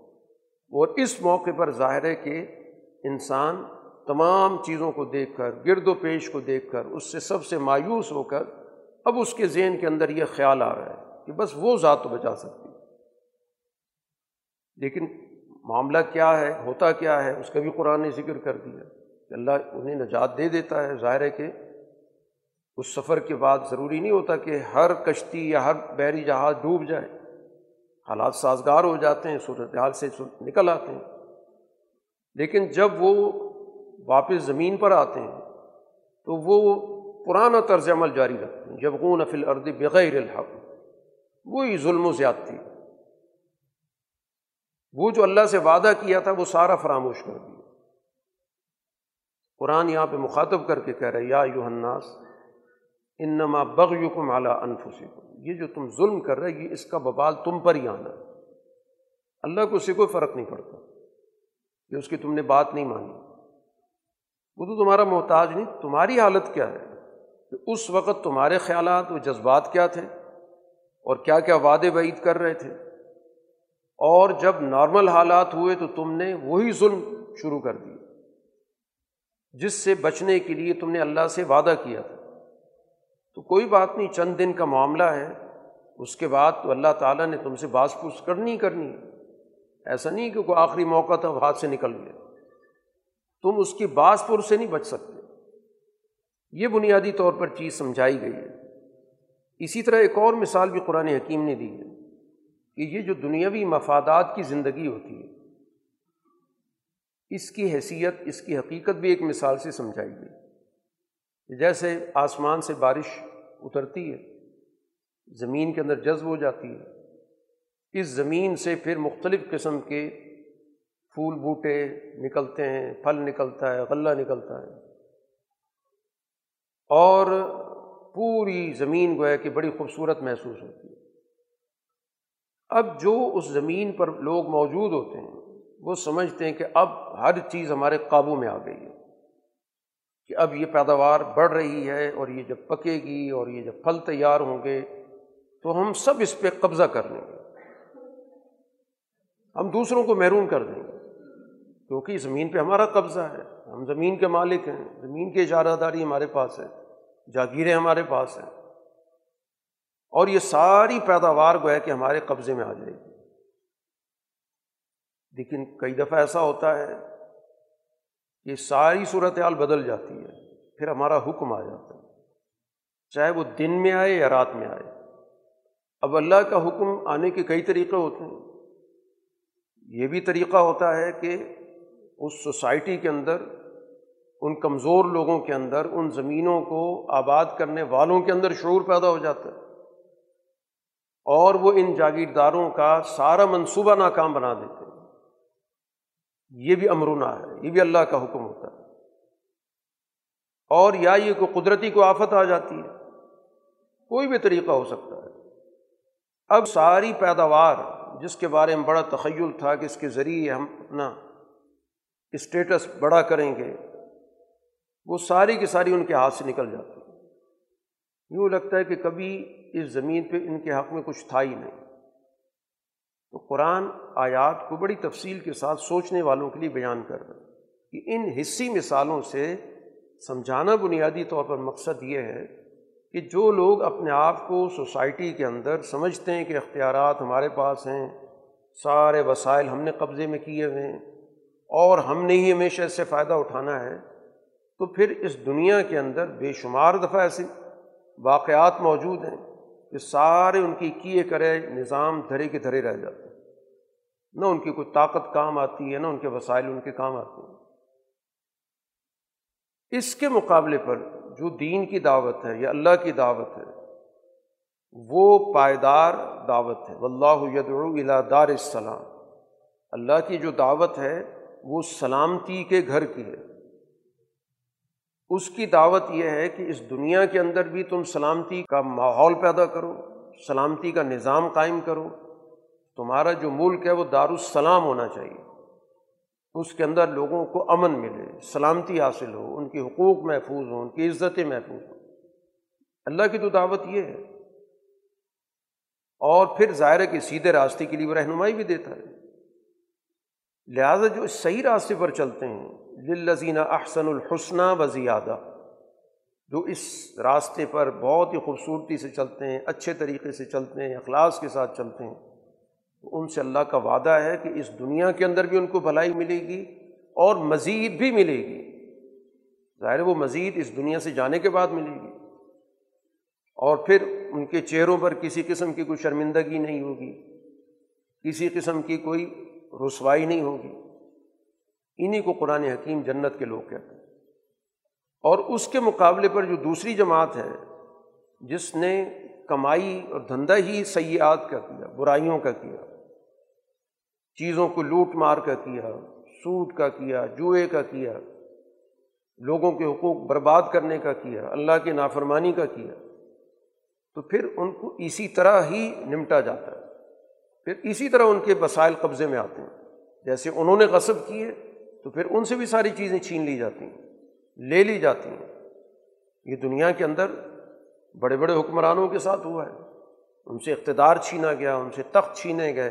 اور اس موقع پر ظاہر ہے کہ انسان تمام چیزوں کو دیکھ کر، گرد و پیش کو دیکھ کر، اس سے سب سے مایوس ہو کر اب اس کے ذہن کے اندر یہ خیال آ رہا ہے کہ بس وہ ذات تو بچا سکتی لیکن معاملہ کیا ہے؟ ہوتا کیا ہے؟ اس کا بھی قرآن نے ذکر کر دیا۔ کہ اللہ انہیں نجات دے دیتا ہے۔ ظاہر ہے کہ اس سفر کے بعد ضروری نہیں ہوتا کہ ہر کشتی یا ہر بحری جہاز ڈوب جائے۔ حالات سازگار ہو جاتے ہیں صورت حال سے نکل آتے ہیں۔ لیکن جب وہ واپس زمین پر آتے ہیں تو وہ پرانا طرز عمل جاری رکھتے ہیں۔ جب غون فل ارد بغیر الحق۔ وہی ظلم و زیادتی۔ وہ جو اللہ سے وعدہ کیا تھا، وہ سارا فراموش کر دیا۔ قرآن یہاں پہ مخاطب کر کے کہہ رہے یا یو الناس، انما بغیکم اعلیٰ انفسکم۔ یہ جو تم ظلم کر رہے، یہ اس کا ببال تم پر ہی آنا۔ اللہ کو اس سے کوئی فرق نہیں پڑتا۔ کہ اس کی تم نے بات نہیں مانی۔ وہ تو تمہارا محتاج نہیں، تمہاری حالت کیا ہے؟ کہ اس وقت تمہارے خیالات و جذبات کیا تھے اور کیا کیا وعدے بعید کر رہے تھے؟ اور جب نارمل حالات ہوئے تو تم نے وہی ظلم شروع کر دیا جس سے بچنے کے لیے تم نے اللہ سے وعدہ کیا تھا۔ تو کوئی بات نہیں، چند دن کا معاملہ ہے، اس کے بعد تو اللہ تعالیٰ نے تم سے باز پوچھ کرنی کرنی ایسا نہیں کہ کوئی آخری موقع تھا ہاتھ سے نکل گیا۔ تم اس کی باز پور سے نہیں بچ سکتے۔ یہ بنیادی طور پر چیز سمجھائی گئی ہے۔ اسی طرح ایک اور مثال بھی قرآن حکیم نے دی ہے کہ یہ جو دنیاوی مفادات کی زندگی ہوتی ہے، اس کی حیثیت، اس کی حقیقت بھی ایک مثال سے سمجھائی گئی۔ جیسے آسمان سے بارش اترتی ہے، زمین کے اندر جذب ہو جاتی ہے، اس زمین سے پھر مختلف قسم کے پھول بوٹے نکلتے ہیں، پھل نکلتا ہے، غلہ نکلتا ہے۔ اور پوری زمین گویا کہ بڑی خوبصورت محسوس ہوتی ہے۔ اب جو اس زمین پر لوگ موجود ہوتے ہیں، وہ سمجھتے ہیں کہ اب ہر چیز ہمارے قابو میں آ گئی ہے۔ کہ اب یہ پیداوار بڑھ رہی ہے اور یہ جب پکے گی اور یہ جب پھل تیار ہوں گے، تو ہم سب اس پہ قبضہ کر لیں گے۔ ہم دوسروں کو محروم کر دیں گے۔ کیونکہ زمین پہ ہمارا قبضہ ہے، ہم زمین کے مالک ہیں، زمین کی اجارہ داری ہمارے پاس ہے۔ جاگیریں ہمارے پاس ہیں۔ اور یہ ساری پیداوار گویا کہ ہمارے قبضے میں آ جائے گی۔ لیکن کئی دفعہ ایسا ہوتا ہے کہ ساری صورت حال بدل جاتی ہے، پھر ہمارا حکم آ جاتا ہے۔ چاہے وہ دن میں آئے یا رات میں آئے۔ اب اللہ کا حکم آنے کے کئی طریقے ہوتے ہیں۔ یہ بھی طریقہ ہوتا ہے کہ اس سوسائٹی کے اندر ان کمزور لوگوں کے اندر، ان زمینوں کو آباد کرنے والوں کے اندر شعور پیدا ہو جاتا ہے۔ اور وہ ان جاگیرداروں کا سارا منصوبہ ناکام بنا دیتے ہیں۔ یہ بھی امرونا ہے، یہ بھی اللہ کا حکم ہوتا ہے۔ اور یا یہ کوئی قدرتی کو آفت آ جاتی ہے۔ کوئی بھی طریقہ ہو سکتا ہے۔ اب ساری پیداوار جس کے بارے میں بڑا تخیل تھا کہ اس کے ذریعے ہم اپنا اسٹیٹس بڑا کریں گے وہ ساری کی ساری ان کے ہاتھ سے نکل جاتی ہے۔ یوں لگتا ہے کہ کبھی اس زمین پہ ان کے حق میں کچھ تھا ہی نہیں۔ تو قرآن آیات کو بڑی تفصیل کے ساتھ سوچنے والوں کے لیے بیان کر رہا کہ ان حصی مثالوں سے سمجھانا بنیادی طور پر مقصد یہ ہے کہ جو لوگ اپنے آپ کو سوسائٹی کے اندر سمجھتے ہیں کہ اختیارات ہمارے پاس ہیں، سارے وسائل ہم نے قبضے میں کیے ہوئے ہیں اور ہم نے ہی ہمیشہ اس سے فائدہ اٹھانا ہے تو پھر اس دنیا کے اندر بے شمار دفعہ ایسے واقعات موجود ہیں کہ سارے ان کی کیے کرے نظام دھرے کے دھرے رہ جاتے ہیں۔ نہ ان کی کوئی طاقت کام آتی ہے، نہ ان کے وسائل ان کے کام آتے ہیں۔ اس کے مقابلے پر جو دین کی دعوت ہے یا اللہ کی دعوت ہے، وہ پائیدار دعوت ہے۔ واللہ یدعو الى دار السلام۔ اللہ کی جو دعوت ہے، وہ سلامتی کے گھر کی ہے۔ اس کی دعوت یہ ہے کہ اس دنیا کے اندر بھی تم سلامتی کا ماحول پیدا کرو، سلامتی کا نظام قائم کرو۔ تمہارا جو ملک ہے وہ دارالسلام ہونا چاہیے۔ اس کے اندر لوگوں کو امن ملے، سلامتی حاصل ہو، ان کے حقوق محفوظ ہوں، ان کی عزتیں محفوظ ہوں۔ اللہ کی تو دعوت یہ ہے۔ اور پھر ظاہر ہے کہ سیدھے راستے کے لیے وہ رہنمائی بھی دیتا ہے۔ لہٰذا جو صحیح راستے پر چلتے ہیں للزینہ احسن الحسنہ و زیادہ جو اس راستے پر بہت ہی خوبصورتی سے چلتے ہیں، اچھے طریقے سے چلتے ہیں، اخلاص کے ساتھ چلتے ہیں، تو ان سے اللہ کا وعدہ ہے کہ اس دنیا کے اندر بھی ان کو بھلائی ملے گی اور مزید بھی ملے گی۔ ظاہر وہ مزید اس دنیا سے جانے کے بعد ملے گی۔ اور پھر ان کے چہروں پر کسی قسم کی کوئی شرمندگی نہیں ہوگی، کسی قسم کی کوئی رسوائی نہیں ہوگی انہیں کو قرآن حکیم جنت کے لوگ کہتے ہیں۔ اور اس کے مقابلے پر جو دوسری جماعت ہے، جس نے کمائی اور دھندا ہی سیاحت کا کیا، برائیوں کا کیا، چیزوں کو لوٹ مار کا کیا، سود کا کیا، جوئے کا کیا، لوگوں کے حقوق برباد کرنے کا کیا، اللہ کی نافرمانی کا کیا، تو پھر ان کو اسی طرح ہی نمٹا جاتا ہے۔ پھر اسی طرح ان کے وسائل قبضے میں آتے ہیں۔ جیسے انہوں نے غصب کیے، تو پھر ان سے بھی ساری چیزیں چھین لی جاتی ہیں، لے لی جاتی ہیں۔ یہ دنیا کے اندر بڑے بڑے حکمرانوں کے ساتھ ہوا ہے۔ ان سے اقتدار چھینا گیا، ان سے تخت چھینے گئے۔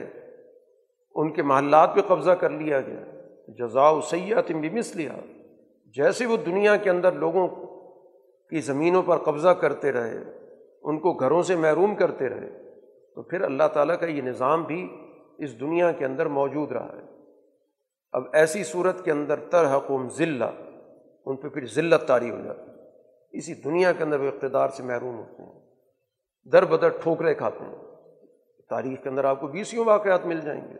ان کے محلات پہ قبضہ کر لیا گیا۔ جزا سیاحت بھی مس لیا جیسے وہ دنیا کے اندر لوگوں کی زمینوں پر قبضہ کرتے رہے، ان کو گھروں سے محروم کرتے رہے۔ تو پھر اللہ تعالیٰ کا یہ نظام بھی اس دنیا کے اندر موجود رہا ہے۔ اب ایسی صورت کے اندر ترحقم ذلہ، ان پہ پھر ذلت طاری ہو جاتی ہے۔ اسی دنیا کے اندر وہ اقتدار سے محروم ہوتے ہیں، در بدر ٹھوکرے کھاتے ہیں۔ تاریخ کے اندر آپ کو بیسیوں واقعات مل جائیں گے۔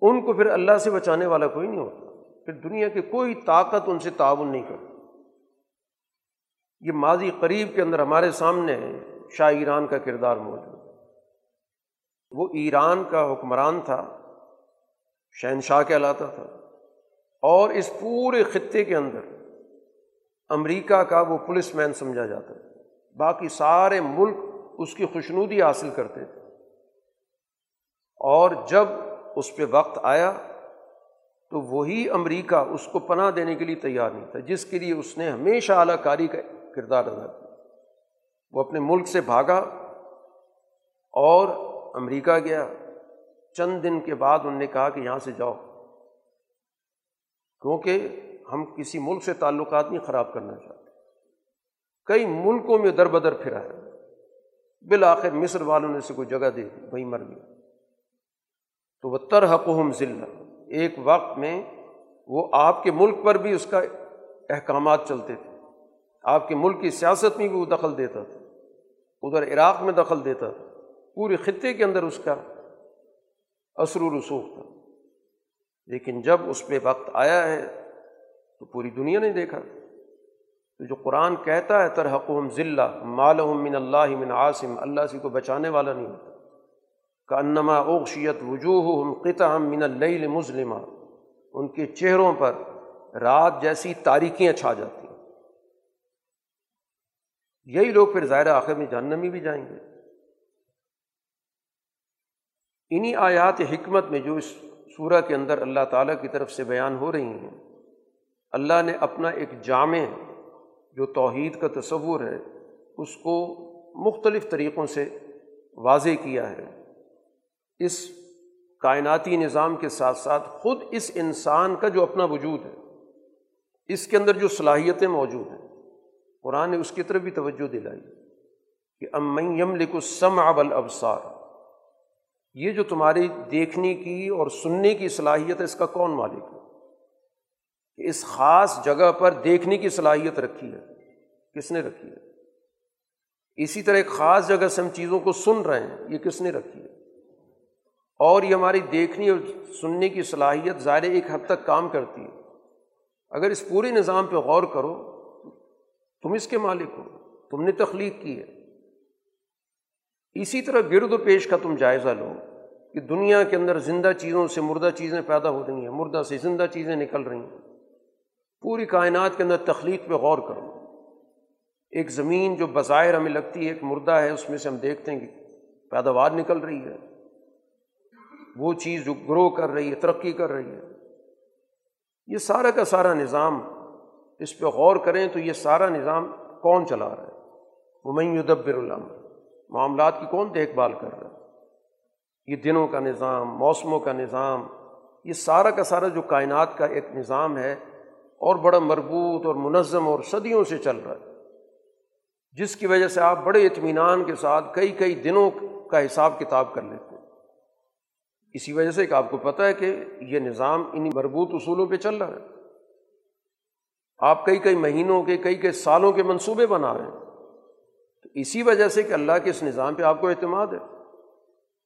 ان کو پھر اللہ سے بچانے والا کوئی نہیں ہوتا۔ پھر دنیا کی کوئی طاقت ان سے تعاون نہیں کرتی یہ ماضی قریب کے اندر ہمارے سامنے شاہ ایران کا کردار موجود وہ ایران کا حکمران تھا، شہنشاہ کہلاتا تھا۔ اور اس پورے خطے کے اندر امریکہ کا وہ پولیس مین سمجھا جاتا ہے۔ باقی سارے ملک اس کی خوشنودی حاصل کرتے تھے۔ اور جب اس پہ وقت آیا تو وہی امریکہ اس کو پناہ دینے کے لیے تیار نہیں تھا، جس کے لیے اس نے ہمیشہ اعلیٰ کاری کا کردار ادا کیا۔ وہ اپنے ملک سے بھاگا اور امریکہ گیا۔ چند دن کے بعد انہوں نے کہا کہ یہاں سے جاؤ، کیونکہ ہم کسی ملک سے تعلقات نہیں خراب کرنا چاہتے۔ کئی ملکوں میں در بدر پھرا ہے۔ بالآخر مصر والوں نے اسے کوئی جگہ دے دی، وہیں مر گیا۔ تو وہ ترحقم ذلہ، ایک وقت میں وہ آپ کے ملک پر بھی اس کا احکامات چلتے تھے۔ آپ کے ملک کی سیاست میں بھی وہ دخل دیتا تھا۔ ادھر عراق میں دخل دیتا تھا پورے خطے کے اندر اس کا اثر و رسوخ تھا۔ لیکن جب اس پہ وقت آیا ہے تو پوری دنیا نے دیکھا۔ تو جو قرآن کہتا ہے ترحقم ذلہ مالحم من اللہ من عاصم، اللہ سے کو بچانے والا نہیں ہوتا۔ کا انما اوشیت وجوہ قطع من اللیل مظلمہ۔ ان کے چہروں پر رات جیسی تاریکیاں چھا جاتی۔ یہی لوگ پھر ظاہر آخر میں جہنم میں بھی جائیں گے۔ انہیں آیات حکمت میں جو اس سورہ کے اندر اللہ تعالیٰ کی طرف سے بیان ہو رہی ہیں، اللہ نے اپنا ایک جامع جو توحید کا تصور ہے، اس کو مختلف طریقوں سے واضح کیا ہے۔ اس کائناتی نظام کے ساتھ ساتھ خود اس انسان کا جو اپنا وجود ہے، اس کے اندر جو صلاحیتیں موجود ہیں قرآن نے اس کی طرف بھی توجہ دلائی کہ ام یم لکھ سم ابل ابسار یہ جو تمہاری دیکھنے کی اور سننے کی صلاحیت ہے، اس کا کون مالک ہے؟ کہ اس خاص جگہ پر دیکھنے کی صلاحیت رکھی ہے۔ کس نے رکھی ہے؟ اسی طرح ایک خاص جگہ سے ہم چیزوں کو سن رہے ہیں، یہ کس نے رکھی ہے؟ اور یہ ہماری دیکھنے اور سننے کی صلاحیت ظاہر ایک حد تک کام کرتی ہے۔ اگر اس پورے نظام پہ غور کرو تم اس کے مالک ہو، تم نے تخلیق کی ہے۔ اسی طرح گرد و پیش کا تم جائزہ لو کہ دنیا کے اندر زندہ چیزوں سے مردہ چیزیں پیدا ہو رہی ہیں، مردہ سے زندہ چیزیں نکل رہی ہیں۔ پوری کائنات کے اندر تخلیق پہ غور کرو۔ ایک زمین جو بظاہر ہمیں لگتی ہے، ایک مردہ ہے، اس میں سے ہم دیکھتے ہیں کہ پیداوار نکل رہی ہے۔ وہ چیز جو گرو کر رہی ہے، ترقی کر رہی ہے۔ یہ سارا کا سارا نظام اس پہ غور کریں تو یہ سارا نظام کون چلا رہا ہے؟ وہ یدبر العام معاملات کی کون دیکھ بھال کر رہا ہے؟ یہ دنوں کا نظام، موسموں کا نظام، یہ سارا کا سارا جو کائنات کا ایک نظام ہے اور بڑا مربوط اور منظم اور صدیوں سے چل رہا ہے۔ جس کی وجہ سے آپ بڑے اطمینان کے ساتھ کئی کئی دنوں کا حساب کتاب کر لیتے ہیں۔ اسی وجہ سے کہ آپ کو پتہ ہے کہ یہ نظام انہیں مربوط اصولوں پہ چل رہا ہے۔ آپ کئی کئی مہینوں کے، کئی کئی سالوں کے منصوبے بنا رہے ہیں۔ تو اسی وجہ سے کہ اللہ کے اس نظام پہ آپ کو اعتماد ہے۔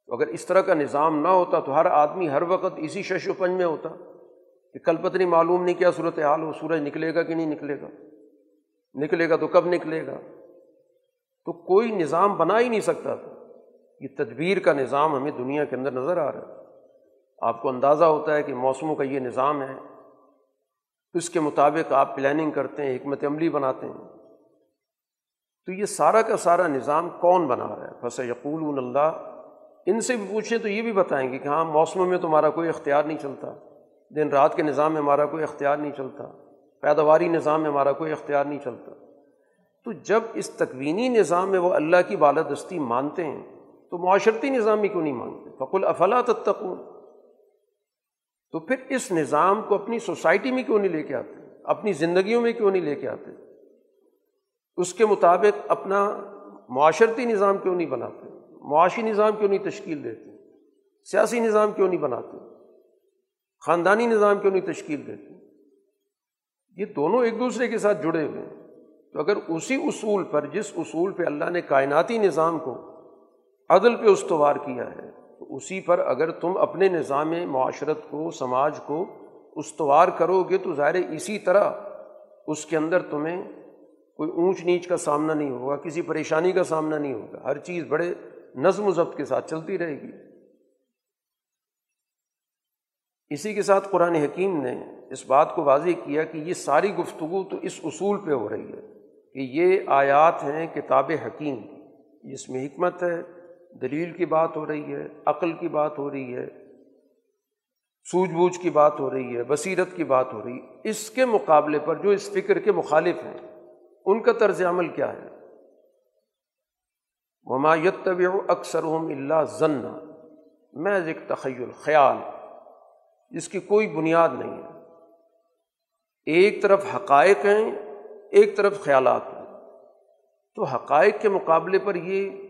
اگر اس طرح کا نظام نہ ہوتا تو ہر آدمی ہر وقت اسی شش و پنج میں ہوتا کہ کل پتنی معلوم نہیں کیا صورت حال ہو، سورج نکلے گا کہ نہیں نکلے گا۔ نکلے گا تو کب نکلے گا؟ تو کوئی نظام بنا ہی نہیں سکتا تھا۔ یہ تدبیر کا نظام ہمیں دنیا کے اندر نظر آ رہا ہے۔ آپ کو اندازہ ہوتا ہے کہ موسموں کا یہ نظام ہے۔ اس کے مطابق آپ پلاننگ کرتے ہیں، حکمت عملی بناتے ہیں۔ تو یہ سارا کا سارا نظام کون بنا رہا ہے؟ بس یقول اللہ ان سے بھی پوچھیں تو یہ بھی بتائیں گے کہ ہاں موسموں میں تو ہمارا کوئی اختیار نہیں چلتا۔ دن رات کے نظام میں ہمارا کوئی اختیار نہیں چلتا۔ پیداواری نظام میں ہمارا کوئی اختیار نہیں چلتا۔ تو جب اس تکوینی نظام میں وہ اللہ کی بالادستی مانتے ہیں، تو معاشرتی نظام میں کیوں نہیں مانتے؟ فقل افلا تتقون؟ تو پھر اس نظام کو اپنی سوسائٹی میں کیوں نہیں لے کے آتے؟ اپنی زندگیوں میں کیوں نہیں لے کے آتے؟ اس کے مطابق اپنا معاشرتی نظام کیوں نہیں بناتے؟ معاشی نظام کیوں نہیں تشکیل دیتے؟ سیاسی نظام کیوں نہیں بناتے؟ خاندانی نظام کیوں نہیں تشکیل دیتے؟ یہ دونوں ایک دوسرے کے ساتھ جڑے ہوئے ہیں۔ تو اگر اسی اصول پر، جس اصول پہ اللہ نے کائناتی نظام کو عدل پہ استوار کیا ہے تو اسی پر اگر تم اپنے نظام معاشرت کو، سماج کو استوار کرو گے تو ظاہر اسی طرح اس کے اندر تمہیں کوئی اونچ نیچ کا سامنا نہیں ہوگا، کسی پریشانی کا سامنا نہیں ہوگا۔ ہر چیز بڑے نظم و ضبط کے ساتھ چلتی رہے گی۔ اسی کے ساتھ قرآن حکیم نے اس بات کو واضح کیا کہ یہ ساری گفتگو تو اس اصول پہ ہو رہی ہے کہ یہ آیات ہیں کتاب حکیم جس میں حکمت ہے دلیل کی بات ہو رہی ہے، عقل کی بات ہو رہی ہے، سوجھ بوجھ کی بات ہو رہی ہے، بصیرت کی بات ہو رہی ہے۔ اس کے مقابلے پر جو اس فکر کے مخالف ہیں، ان کا طرز عمل کیا ہے؟ ممایت طبی اکثر اللہ ضن میں ایک تخیل، خیال۔ جس کی کوئی بنیاد نہیں ہے۔ ایک طرف حقائق ہیں، ایک طرف خیالات ہیں۔ تو حقائق کے مقابلے پر یہ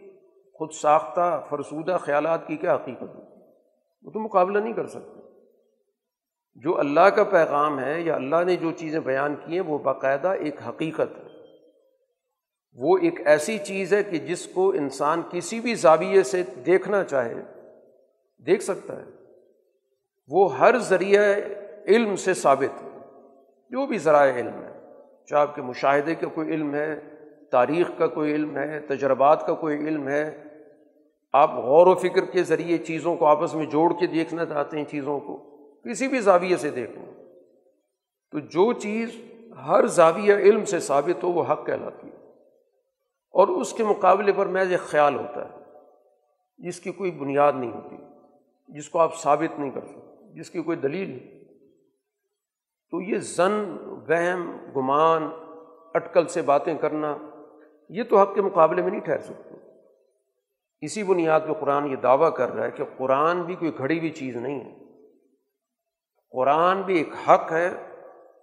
خود ساختہ فرسودہ خیالات کی کیا حقیقت ہے؟ وہ تو مقابلہ نہیں کر سکتے۔ جو اللہ کا پیغام ہے یا اللہ نے جو چیزیں بیان کی ہیں وہ باقاعدہ ایک حقیقت ہے۔ وہ ایک ایسی چیز ہے کہ جس کو انسان کسی بھی زاویے سے دیکھنا چاہے، دیکھ سکتا ہے۔ وہ ہر ذریعہ علم سے ثابت ہے۔ جو بھی ذرائع علم ہے چاہے آپ کے مشاہدے کا کوئی علم ہے، تاریخ کا کوئی علم ہے، تجربات کا کوئی علم ہے آپ غور و فکر کے ذریعے چیزوں کو آپس میں جوڑ کے دیکھنا چاہتے ہیں چیزوں کو، کسی بھی زاویے سے دیکھیں تو جو چیز ہر زاویہ علم سے ثابت ہو، وہ حق کہلاتی ہے۔ اور اس کے مقابلے پر میں یہ خیال ہوتا ہے، جس کی کوئی بنیاد نہیں ہوتی، جس کو آپ ثابت نہیں کر سکتے، جس کی کوئی دلیل نہیں۔ تو یہ زن، وہم، گمان، اٹکل سے باتیں کرنا، یہ تو حق کے مقابلے میں نہیں ٹھہر سکتے۔ اسی بنیاد پہ قرآن یہ دعویٰ کر رہا ہے کہ قرآن بھی کوئی گھڑی ہوئی چیز نہیں ہے۔ قرآن بھی ایک حق ہے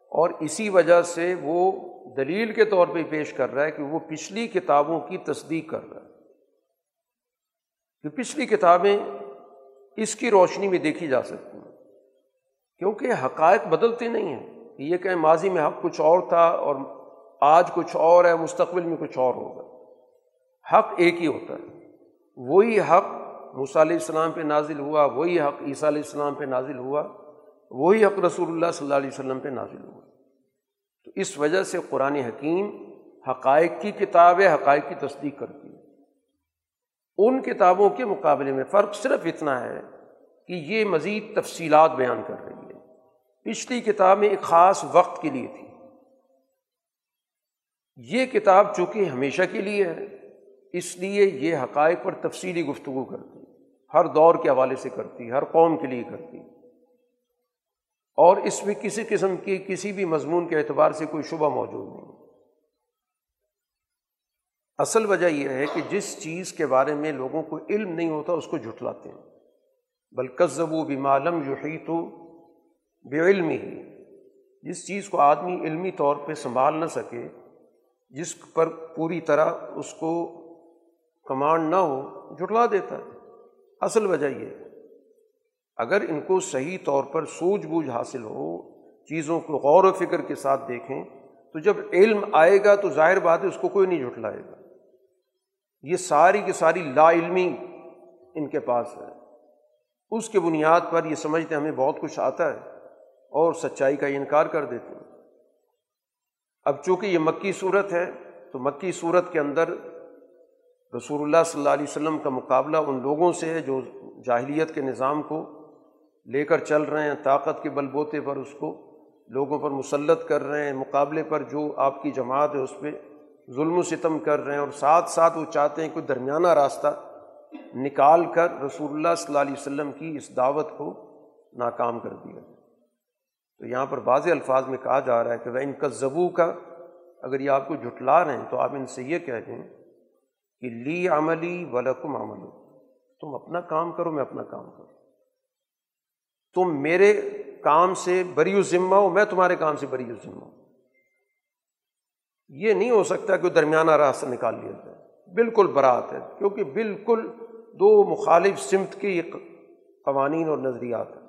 اور اسی وجہ سے وہ دلیل کے طور پہ پیش کر رہا ہے کہ وہ پچھلی کتابوں کی تصدیق کر رہا ہے۔ کہ پچھلی کتابیں اس کی روشنی میں دیکھی جا سکتی ہیں۔ کیونکہ حقائق بدلتے نہیں ہیں۔ یہ کہ ماضی میں حق کچھ اور تھا اور آج کچھ اور ہے، مستقبل میں کچھ اور ہوگا۔ حق ایک ہی ہوتا ہے۔ وہی حق مصع علیہ السلام پہ نازل ہوا، وہی حق عیسیٰ علیہ السلام پہ نازل ہوا، وہی حق رسول اللہ صلی اللہ علیہ وسلم پہ نازل ہوا۔ تو اس وجہ سے قرآن حکیم حقائق کی کتاب ہے حقائق کی تصدیق کرتی ہے۔ ان کتابوں کے مقابلے میں فرق صرف اتنا ہے کہ یہ مزید تفصیلات بیان کر رہی ہے۔ پچھلی کتاب میں ایک خاص وقت کے لیے تھی۔ یہ کتاب چونکہ ہمیشہ کے لیے ہے اس لیے یہ حقائق پر تفصیلی گفتگو کرتی، ہر دور کے حوالے سے کرتی، ہر قوم کے لیے کرتی۔ اور اس میں کسی قسم کی کسی بھی مضمون کے اعتبار سے کوئی شبہ موجود نہیں۔ اصل وجہ یہ ہے کہ جس چیز کے بارے میں لوگوں کو علم نہیں ہوتا، اس کو جھٹلاتے ہیں۔ بلکزب و بمالم یوہی تو بے علم ہی جس چیز کو آدمی علمی طور پہ سنبھال نہ سکے، جس پر پوری طرح اس کو کمانڈ نہ ہو جٹلا دیتا ہے۔ اصل وجہ یہ ہے، اگر ان کو صحیح طور پر سوجھ بوجھ حاصل ہو، چیزوں کو غور و فکر کے ساتھ دیکھیں، تو جب علم آئے گا تو ظاہر بات ہے اس کو کوئی نہیں جھٹلائے گا۔ یہ ساری کی ساری لا علمی ان کے پاس ہے۔ اس کے بنیاد پر یہ سمجھتے ہمیں بہت کچھ آتا ہے اور سچائی کا انکار کر دیتے ہیں۔ اب چونکہ یہ مکی صورت ہے، تو مکی صورت کے اندر رسول اللہ صلی اللہ علیہ وسلم کا مقابلہ ان لوگوں سے ہے جو جاہلیت کے نظام کو لے کر چل رہے ہیں، طاقت کے بل بوتے پر اس کو لوگوں پر مسلط کر رہے ہیں، مقابلے پر جو آپ کی جماعت ہے اس پہ ظلم و ستم کر رہے ہیں اور ساتھ ساتھ وہ چاہتے ہیں کوئی درمیانہ راستہ نکال کر رسول اللہ صلی اللہ علیہ وسلم کی اس دعوت کو ناکام کر دیا تو یہاں پر بعض الفاظ میں کہا جا رہا ہے کہ وہ ان کا زبو کا اگر یہ آپ کو جھٹلا رہے ہیں تو آپ ان سے یہ کہہ دیں کہ لی عملی ولکم عمل۔ تم اپنا کام کرو، میں اپنا کام کروں۔ تم میرے کام سے بری ذمہ ہو، میں تمہارے کام سے بری ذمہ ہوں۔ یہ نہیں ہو سکتا کہ درمیانہ راستہ نکال لیا جائے۔ بالکل برات ہے، کیونکہ بالکل دو مخالف سمت کے یہ قوانین اور نظریات ہیں۔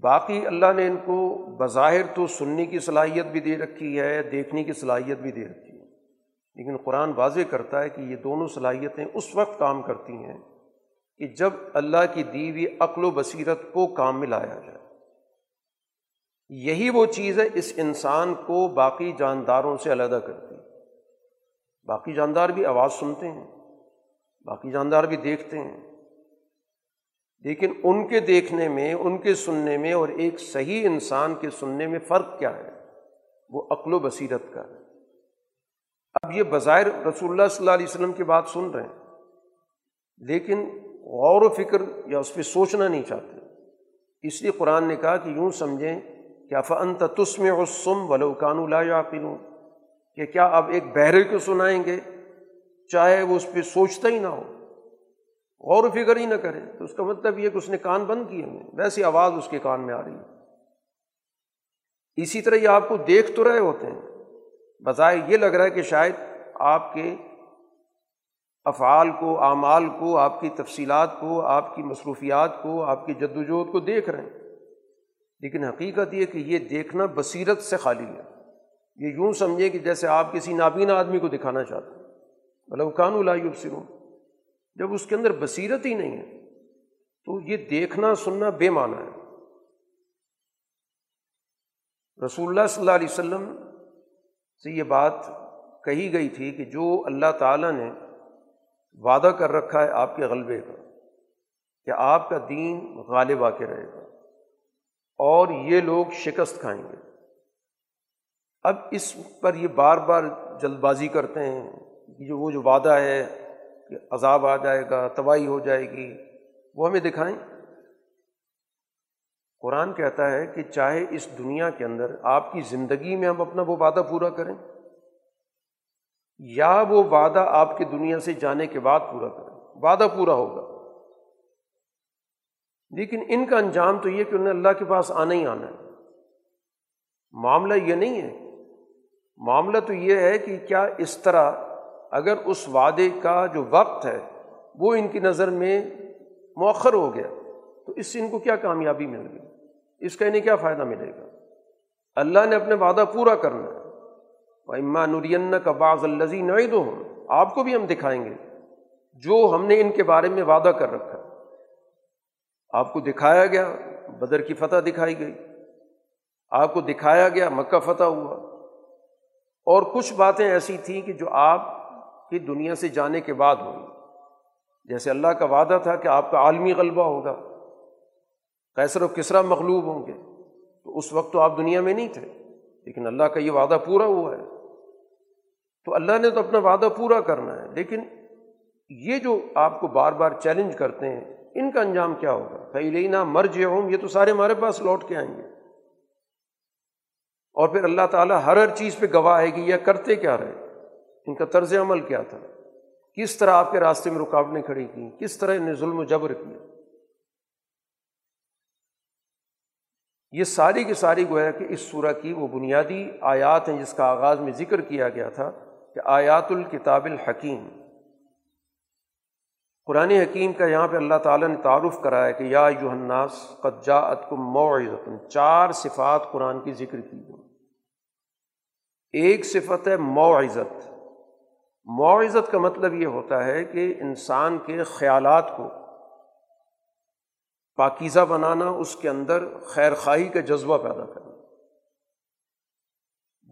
باقی اللہ نے ان کو بظاہر تو سننے کی صلاحیت بھی دے رکھی ہے، دیکھنے کی صلاحیت بھی دے رکھی ہے۔ لیکن قرآن واضح کرتا ہے کہ یہ دونوں صلاحیتیں اس وقت کام کرتی ہیں کہ جب اللہ کی دیوی عقل و بصیرت کو کام میں لایا جائے۔ یہی وہ چیز ہے اس انسان کو باقی جانداروں سے علیحدہ کرتی۔ باقی جاندار بھی آواز سنتے ہیں، باقی جاندار بھی دیکھتے ہیں۔ لیکن ان کے دیکھنے میں، ان کے سننے میں اور ایک صحیح انسان کے سننے میں فرق کیا ہے؟ وہ عقل و بصیرت کا ہے۔ اب یہ بظاہر رسول اللہ صلی اللہ علیہ وسلم کی بات سن رہے ہیں۔ لیکن غور و فکر یا اس پہ سوچنا نہیں چاہتے۔ اس لیے قرآن نے کہا کہ یوں سمجھیں کہ فن تسم و سم ولوکان لا یا کہ کیا آپ ایک بہرے کو سنائیں گے؟ چاہے وہ اس پہ سوچتا ہی نہ ہو۔ غور و فکر ہی نہ کرے۔ تو اس کا مطلب یہ کہ اس نے کان بند کیے ہیں۔ ویسی آواز اس کے کان میں آ رہی ہے۔ اسی طرح یہ آپ کو دیکھ تو رہے ہوتے ہیں۔ بظاہر یہ لگ رہا ہے کہ شاید آپ کے افعال کو، اعمال کو، آپ کی تفصیلات کو، آپ کی مصروفیات کو، آپ کی جد وجہد کو دیکھ رہے ہیں۔ لیکن حقیقت یہ کہ یہ دیکھنا بصیرت سے خالی ہے۔ یہ یوں سمجھے کہ جیسے آپ کسی نابینا آدمی کو دکھانا چاہتے ہیں۔ مطلب کان لائی سروں جب اس کے اندر بصیرت ہی نہیں ہے، تو یہ دیکھنا، سننا بے معنی ہے۔ رسول اللہ صلی اللہ علیہ وسلم سے یہ بات کہی گئی تھی کہ جو اللہ تعالیٰ نے وعدہ کر رکھا ہے آپ کے غلبے کا، کہ آپ کا دین غالب آ کے رہے گا۔ اور یہ لوگ شکست کھائیں گے۔ اب اس پر یہ بار بار جلد بازی کرتے ہیں جو وہ جو وعدہ ہے کہ عذاب آ جائے گا، تباہی ہو جائے گی، وہ ہمیں دکھائیں۔ قرآن کہتا ہے کہ چاہے اس دنیا کے اندر آپ کی زندگی میں ہم اپنا وہ وعدہ پورا کریں یا وہ وعدہ آپ کی دنیا سے جانے کے بعد پورا کریں۔ وعدہ پورا ہوگا۔ لیکن ان کا انجام تو یہ کہ انہیں اللہ کے پاس آنا ہی آنا ہے۔ معاملہ یہ نہیں ہے۔ معاملہ تو یہ ہے کہ کیا اس طرح اگر اس وعدے کا جو وقت ہے وہ ان کی نظر میں مؤخر ہو گیا تو اس سے ان کو کیا کامیابی مل گئی؟ اس کا انہیں کیا فائدہ ملے گا؟ اللہ نے اپنے وعدہ پورا کرنا ہے۔ اما نرین کا بعض الزی نئی دو ہوں آپ کو بھی ہم دکھائیں گے۔ جو ہم نے ان کے بارے میں وعدہ کر رکھا آپ کو دکھایا گیا، بدر کی فتح دکھائی گئی۔ آپ کو دکھایا گیا، مکہ فتح ہوا۔ اور کچھ باتیں ایسی تھیں کہ جو آپ کی دنیا سے جانے کے بعد ہوئی۔ جیسے اللہ کا وعدہ تھا کہ آپ کا عالمی غلبہ ہوگا۔ کیسر و کسرا مغلوب ہوں گے۔ تو اس وقت تو آپ دنیا میں نہیں تھے، لیکن اللہ کا یہ وعدہ پورا ہوا ہے۔ تو اللہ نے تو اپنا وعدہ پورا کرنا ہے، لیکن یہ جو آپ کو بار بار چیلنج کرتے ہیں، ان کا انجام کیا ہوگا؟ پہلے مرج ہوں یہ تو سارے ہمارے پاس لوٹ کے آئیں گے۔ اور پھر اللہ تعالیٰ ہر ہر چیز پہ گواہ ہے کہ یہ کرتے کیا رہے؟ ان کا طرز عمل کیا تھا؟ کس طرح آپ کے راستے میں رکاوٹیں کھڑی کیں؟ کس طرح انہیں ظلم و جبر کیا؟ یہ ساری کی ساری گویا کہ اس صورح کی وہ بنیادی آیات ہیں جس کا آغاز میں ذکر کیا گیا تھا کہ آیات الکتاب الحکیم۔ قرآن حکیم کا یہاں پہ اللہ تعالیٰ نے تعارف کرایا کہ یا یوحناس قجا اتکم معزت چار صفات قرآن کی ذکر کی گئی۔ ایک صفت ہے معزت معزت کا مطلب یہ ہوتا ہے کہ انسان کے خیالات کو پاکیزہ بنانا، اس کے اندر خیر خواہی کا جذبہ پیدا کرنا۔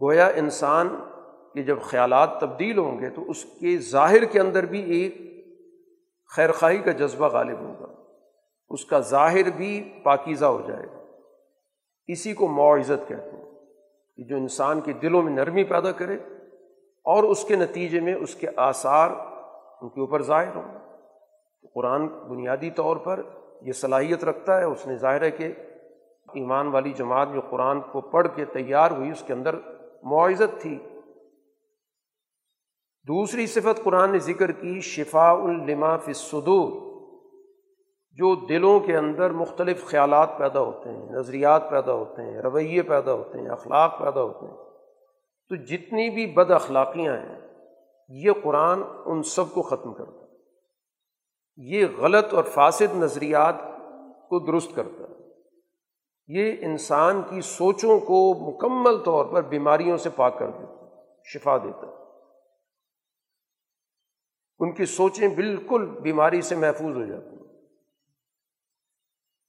گویا انسان کے جب خیالات تبدیل ہوں گے تو اس کے ظاہر کے اندر بھی ایک خیر خواہی کا جذبہ غالب ہوگا۔ اس کا ظاہر بھی پاکیزہ ہو جائے گا۔ اسی کو معزت کہتے ہیں کہ جو انسان کے دلوں میں نرمی پیدا کرے اور اس کے نتیجے میں اس کے آثار ان کے اوپر ظاہر ہوں۔ قرآن بنیادی طور پر یہ صلاحیت رکھتا ہے، اس نے ظاہر ہے کہ ایمان والی جماعت جو قرآن کو پڑھ کے تیار ہوئی، اس کے اندر معزت تھی۔ دوسری صفت قرآن نے ذکر کی شفا الما فصدور جو دلوں کے اندر مختلف خیالات پیدا ہوتے ہیں، نظریات پیدا ہوتے ہیں، رویے پیدا ہوتے ہیں، اخلاق پیدا ہوتے ہیں۔ تو جتنی بھی بد اخلاقیاں ہیں، یہ قرآن ان سب کو ختم کرتا ہے یہ غلط اور فاسد نظریات کو درست کرتا ہے۔ یہ انسان کی سوچوں کو مکمل طور پر بیماریوں سے پاک کر دیتا ہے، شفا دیتا ہے۔ ان کی سوچیں بالکل بیماری سے محفوظ ہو جاتی ہیں۔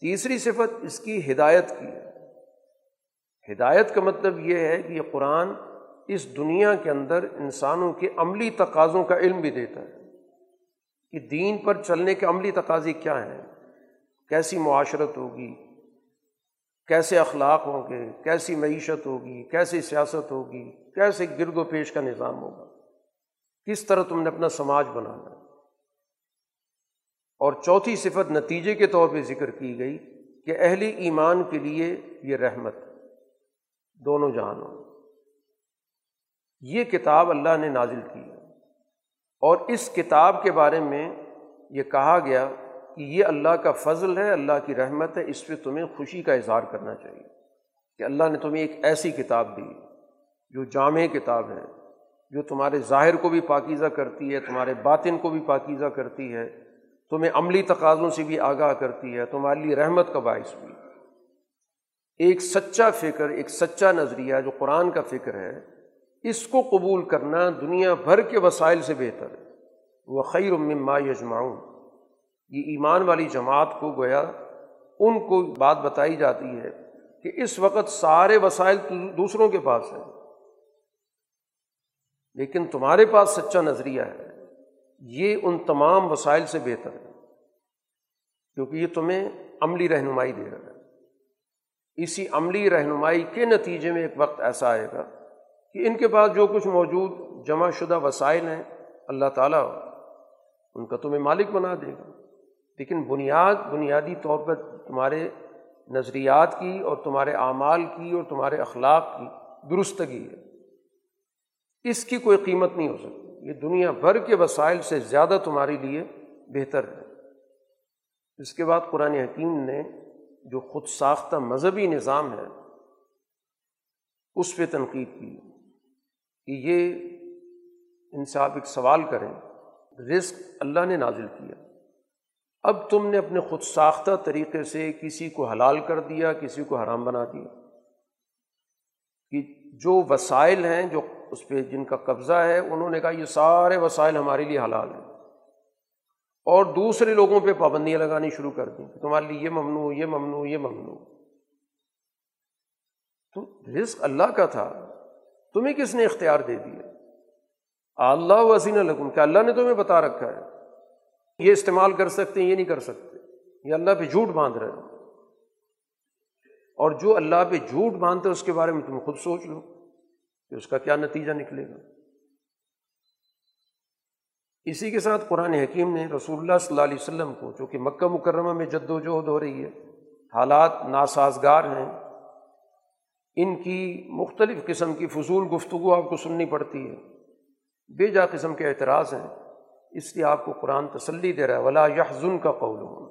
تیسری صفت اس کی ہدایت کی ہے۔ ہدایت کا مطلب یہ ہے کہ یہ قرآن اس دنیا کے اندر انسانوں کے عملی تقاضوں کا علم بھی دیتا ہے۔ کہ دین پر چلنے کے عملی تقاضی کیا ہیں؟ کیسی معاشرت ہوگی؟ کیسے اخلاق ہوں گے؟ کیسی معیشت ہوگی؟ کیسی سیاست ہوگی؟ کیسے گرد و پیش کا نظام ہوگا؟ کس طرح تم نے اپنا سماج بنانا اور چوتھی صفت نتیجے کے طور پہ ذکر کی گئی کہ اہل ایمان کے لیے یہ رحمت دونوں جہانوں۔ یہ کتاب اللہ نے نازل کی۔ اور اس کتاب کے بارے میں یہ کہا گیا کہ یہ اللہ کا فضل ہے، اللہ کی رحمت ہے، اس پہ تمہیں خوشی کا اظہار کرنا چاہیے کہ اللہ نے تمہیں ایک ایسی کتاب دی جو جامع کتاب ہے، جو تمہارے ظاہر کو بھی پاکیزہ کرتی ہے، تمہارے باطن کو بھی پاکیزہ کرتی ہے، تمہیں عملی تقاضوں سے بھی آگاہ کرتی ہے، تمہارے لیے رحمت کا باعث بھی۔ ایک سچا فکر، ایک سچا نظریہ جو قرآن کا فکر ہے اس کو قبول کرنا دنیا بھر کے وسائل سے بہتر ہے۔ وہ خیر مما یجماؤں یہ ایمان والی جماعت کو گویا ان کو بات بتائی جاتی ہے کہ اس وقت سارے وسائل دوسروں کے پاس ہیں۔ لیکن تمہارے پاس سچا نظریہ ہے۔ یہ ان تمام وسائل سے بہتر ہے۔ کیونکہ یہ تمہیں عملی رہنمائی دے رہا ہے۔ اسی عملی رہنمائی کے نتیجے میں ایک وقت ایسا آئے گا کہ ان کے پاس جو کچھ موجود جمع شدہ وسائل ہیں، اللہ تعالیٰ ان کا تمہیں مالک بنا دے گا۔ لیکن بنیاد، بنیادی طور پر تمہارے نظریات کی اور تمہارے اعمال کی اور تمہارے اخلاق کی درستگی ہے۔ اس کی کوئی قیمت نہیں ہو سکتی۔ یہ دنیا بھر کے وسائل سے زیادہ تمہارے لیے بہتر ہے۔ اس کے بعد قرآن حکیم نے جو خود ساختہ مذہبی نظام ہے، اس پہ تنقید کی۔ کہ یہ ان سے آپ ایک سوال کریں، رزق اللہ نے نازل کیا۔ اب تم نے اپنے خود ساختہ طریقے سے کسی کو حلال کر دیا، کسی کو حرام بنا دیا۔ کہ جو وسائل ہیں، جو اس پہ جن کا قبضہ ہے، انہوں نے کہا یہ سارے وسائل ہمارے لیے حلال ہیں۔ اور دوسرے لوگوں پہ پابندیاں لگانی شروع کر دیں کہ تمہارے لیے یہ ممنوع یہ ممنوع یہ ممنوع۔ تو رزق اللہ کا تھا۔ تمہیں کس نے اختیار دے دیا؟ اللہ وزین الحکم کہ اللہ نے تمہیں بتا رکھا ہے؟ یہ استعمال کر سکتے ہیں، یہ نہیں کر سکتے۔ یہ اللہ پہ جھوٹ باندھ رہے ہیں۔ اور جو اللہ پہ جھوٹ باندھتے اس کے بارے میں تم خود سوچ لو کہ اس کا کیا نتیجہ نکلے گا۔ اسی کے ساتھ قرآن حکیم نے رسول اللہ صلی اللہ علیہ وسلم کو، جو کہ مکہ مکرمہ میں جد و جہد ہو رہی ہے، حالات ناسازگار ہیں۔ ان کی مختلف قسم کی فضول گفتگو آپ کو سننی پڑتی ہے۔ بے جا قسم کے اعتراض ہیں۔ اس لیے آپ کو قرآن تسلی دے رہا ہے۔ ولا یحزن کا قول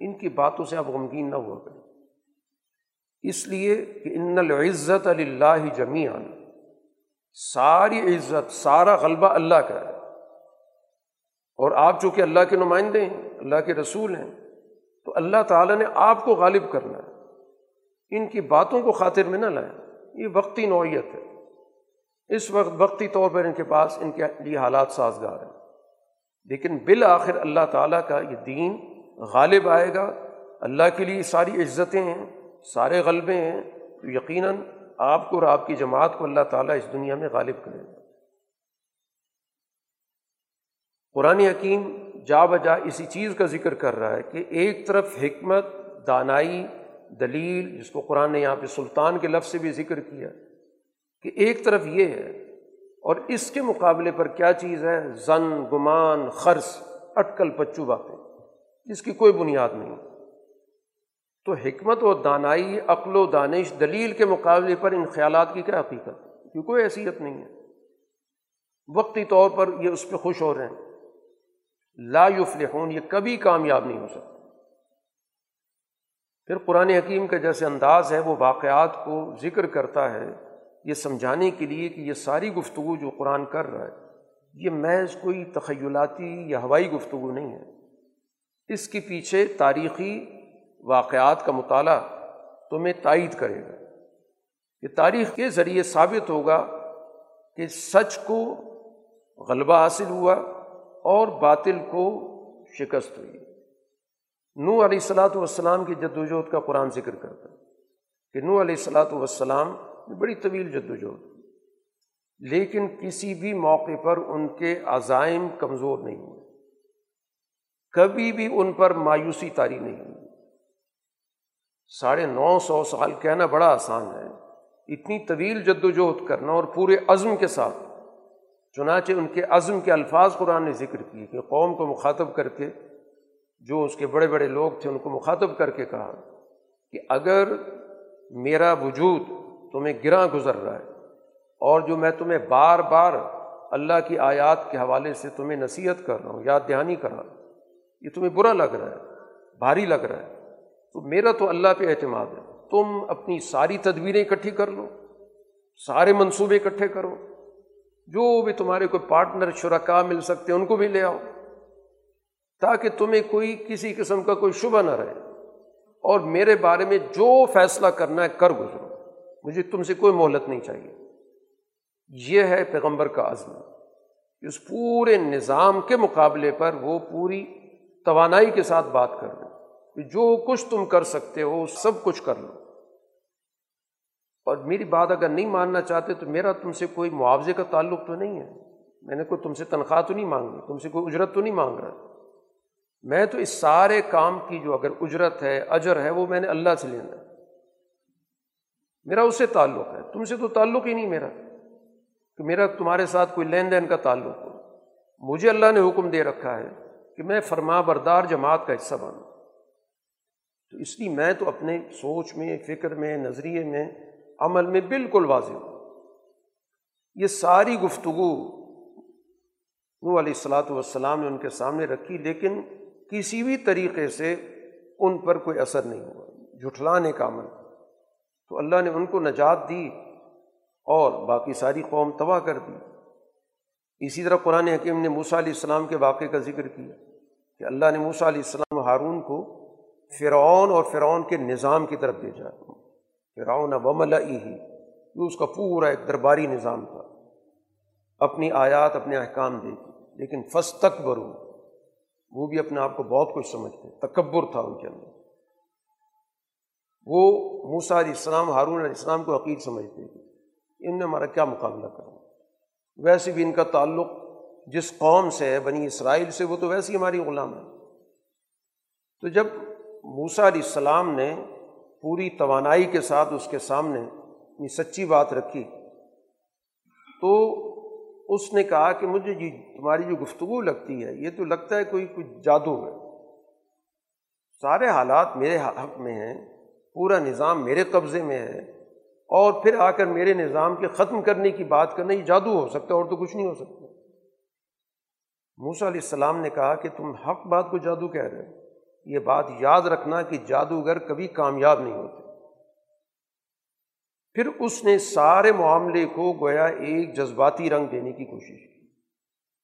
ان کی باتوں سے آپ غمگین نہ ہوا کریں۔ اس لیے کہ ان العزت اللہ جمیان ساری عزت، سارا غلبہ اللہ کا ہے۔ اور آپ جو کہ اللہ کے نمائندے ہیں، اللہ کے رسول ہیں، تو اللہ تعالیٰ نے آپ کو غالب کرنا ہے۔ ان کی باتوں کو خاطر میں نہ لائیں۔ یہ وقتی نوعیت ہے۔ اس وقت وقتی طور پر ان کے پاس ان کے لیے حالات سازگار ہیں۔ لیکن بالآخر اللہ تعالیٰ کا یہ دین غالب آئے گا۔ اللہ کے لیے ساری عزتیں ہیں، سارے غلبے ہیں۔ تو یقیناً آپ کو اور آپ کی جماعت کو اللہ تعالیٰ اس دنیا میں غالب کرے گا۔ قرآن حکیم جا بجا اسی چیز کا ذکر کر رہا ہے کہ ایک طرف حکمت، دانائی دلیل جس کو قرآن نے یہاں پہ سلطان کے لفظ سے بھی ذکر کیا کہ ایک طرف یہ ہے اور اس کے مقابلے پر کیا چیز ہے؟ زن، گمان خرص اٹکل، پچو باتیں جس کی کوئی بنیاد نہیں۔ تو حکمت و دانائی، عقل و دانش، دلیل کے مقابلے پر ان خیالات کی کیا حقیقت؟ کی کوئی حیثیت نہیں ہے۔ وقتی طور پر یہ اس پہ خوش ہو رہے ہیں۔ لا یفلحون، یہ کبھی کامیاب نہیں ہو سکتا پھر قرآن حکیم کا جیسے انداز ہے، وہ واقعات کو ذکر کرتا ہے یہ سمجھانے کے لیے کہ یہ ساری گفتگو جو قرآن کر رہا ہے، یہ محض کوئی تخیلاتی یا ہوائی گفتگو نہیں ہے۔ اس کے پیچھے تاریخی واقعات کا مطالعہ تمہیں تائید کرے گا۔ یہ تاریخ کے ذریعے ثابت ہوگا کہ سچ کو غلبہ حاصل ہوا اور باطل کو شکست ہوئی۔ نو علیہ السلاۃ والسلام کی جد وجہد کا قرآن ذکر کرتا ہے کہ نو علیہ السلاۃ والسلام بڑی طویل جد وجہد لیکن کسی بھی موقع پر ان کے عزائم کمزور نہیں ہوئے۔ کبھی بھی ان پر مایوسی تاری نہیں ہوئی۔ ساڑھے نو سو سال کہنا بڑا آسان ہے۔ اتنی طویل جد وجہد کرنا اور پورے عزم کے ساتھ۔ چنانچہ ان کے عزم کے الفاظ قرآن نے ذکر کیے کہ قوم کو مخاطب کر کے جو اس کے بڑے بڑے لوگ تھے ان کو مخاطب کر کے کہا کہ اگر میرا وجود تمہیں گراں گزر رہا ہے اور جو میں تمہیں بار بار اللہ کی آیات کے حوالے سے تمہیں نصیحت کر رہا ہوں، یاد دہانی کر رہا ہوں، یہ تمہیں برا لگ رہا ہے، بھاری لگ رہا ہے، تو میرا تو اللہ پہ اعتماد ہے۔ تم اپنی ساری تدبیریں اکٹھی کر لو، سارے منصوبے اکٹھے کرو، جو بھی تمہارے کوئی پارٹنر شرکا مل سکتے ہیں، ان کو بھی لے آؤ۔ تاکہ تمہیں کوئی کسی قسم کا کوئی شبہ نہ رہے۔ اور میرے بارے میں جو فیصلہ کرنا ہے، کر گزرو۔ مجھے تم سے کوئی مہلت نہیں چاہیے۔ یہ ہے پیغمبر کا عزم۔ اس پورے نظام کے مقابلے پر وہ پوری توانائی کے ساتھ بات کر رہے جو کچھ تم کر سکتے ہو، سب کچھ کر لو۔ اور میری بات اگر نہیں ماننا چاہتے، تو میرا تم سے کوئی معاوضے کا تعلق تو نہیں ہے۔ میں نے کوئی تم سے تنخواہ تو نہیں مانگی، تم سے کوئی اجرت تو نہیں مانگ رہا۔ میں تو اس سارے کام کی جو اگر اجرت ہے، اجر ہے، وہ میں نے اللہ سے لینا ہے۔ میرا اس سے تعلق ہے۔ تم سے تو تعلق ہی نہیں میرا۔ کہ میرا تمہارے ساتھ کوئی لین دین کا تعلق ہو۔ مجھے اللہ نے حکم دے رکھا ہے کہ میں فرما بردار جماعت کا حصہ بنوں۔ تو اس لیے میں تو اپنے سوچ میں، فکر میں، نظریے میں، عمل میں بالکل واضح ہوں۔ یہ ساری گفتگو نو علیہ السلاۃ والسلام نے ان کے سامنے رکھی، لیکن کسی بھی طریقے سے ان پر کوئی اثر نہیں ہوا جھٹلانے کا عمل۔ تو اللہ نے ان کو نجات دی اور باقی ساری قوم تباہ کر دی۔ اسی طرح قرآن حکیم نے موسیٰ علیہ السلام کے واقعے کا ذکر کیا کہ اللہ نے موسیٰ علیہ السلام ہارون کو فرعون اور فرعون کے نظام کی طرف بھیجا۔ فرعون ومل ہی یہ اس کا پورا ایک درباری نظام تھا۔ اپنی آیات، اپنے احکام دے لیکن فس تک برو وہ بھی اپنے آپ کو بہت کچھ سمجھتے تکبر تھا ان کے اندر۔ وہ موسا علیہ السلام، ہارون علیہ السلام کو عقید سمجھتے تھے ان نے ہمارا کیا مقابلہ کرا ویسے بھی ان کا تعلق جس قوم سے ہے، بنی اسرائیل سے، وہ تو ویسے ہی ہماری غلام ہے۔ تو جب موسا علیہ السلام نے پوری توانائی کے ساتھ اس کے سامنے اپنی سچی بات رکھی، تو اس نے کہا کہ مجھے جی تمہاری جو گفتگو لگتی ہے، یہ تو لگتا ہے کوئی کچھ جادو ہے۔ سارے حالات میرے حق میں ہیں، پورا نظام میرے قبضے میں ہے اور پھر آ کر میرے نظام کے ختم کرنے کی بات کرنا یہ جادو ہو سکتا ہے اور تو کچھ نہیں ہو سکتا۔ موسا علیہ السلام نے کہا کہ تم حق بات کو جادو کہہ رہے ہو۔ یہ بات یاد رکھنا کہ جادوگر کبھی کامیاب نہیں ہوتے۔ پھر اس نے سارے معاملے کو گویا ایک جذباتی رنگ دینے کی کوشش کی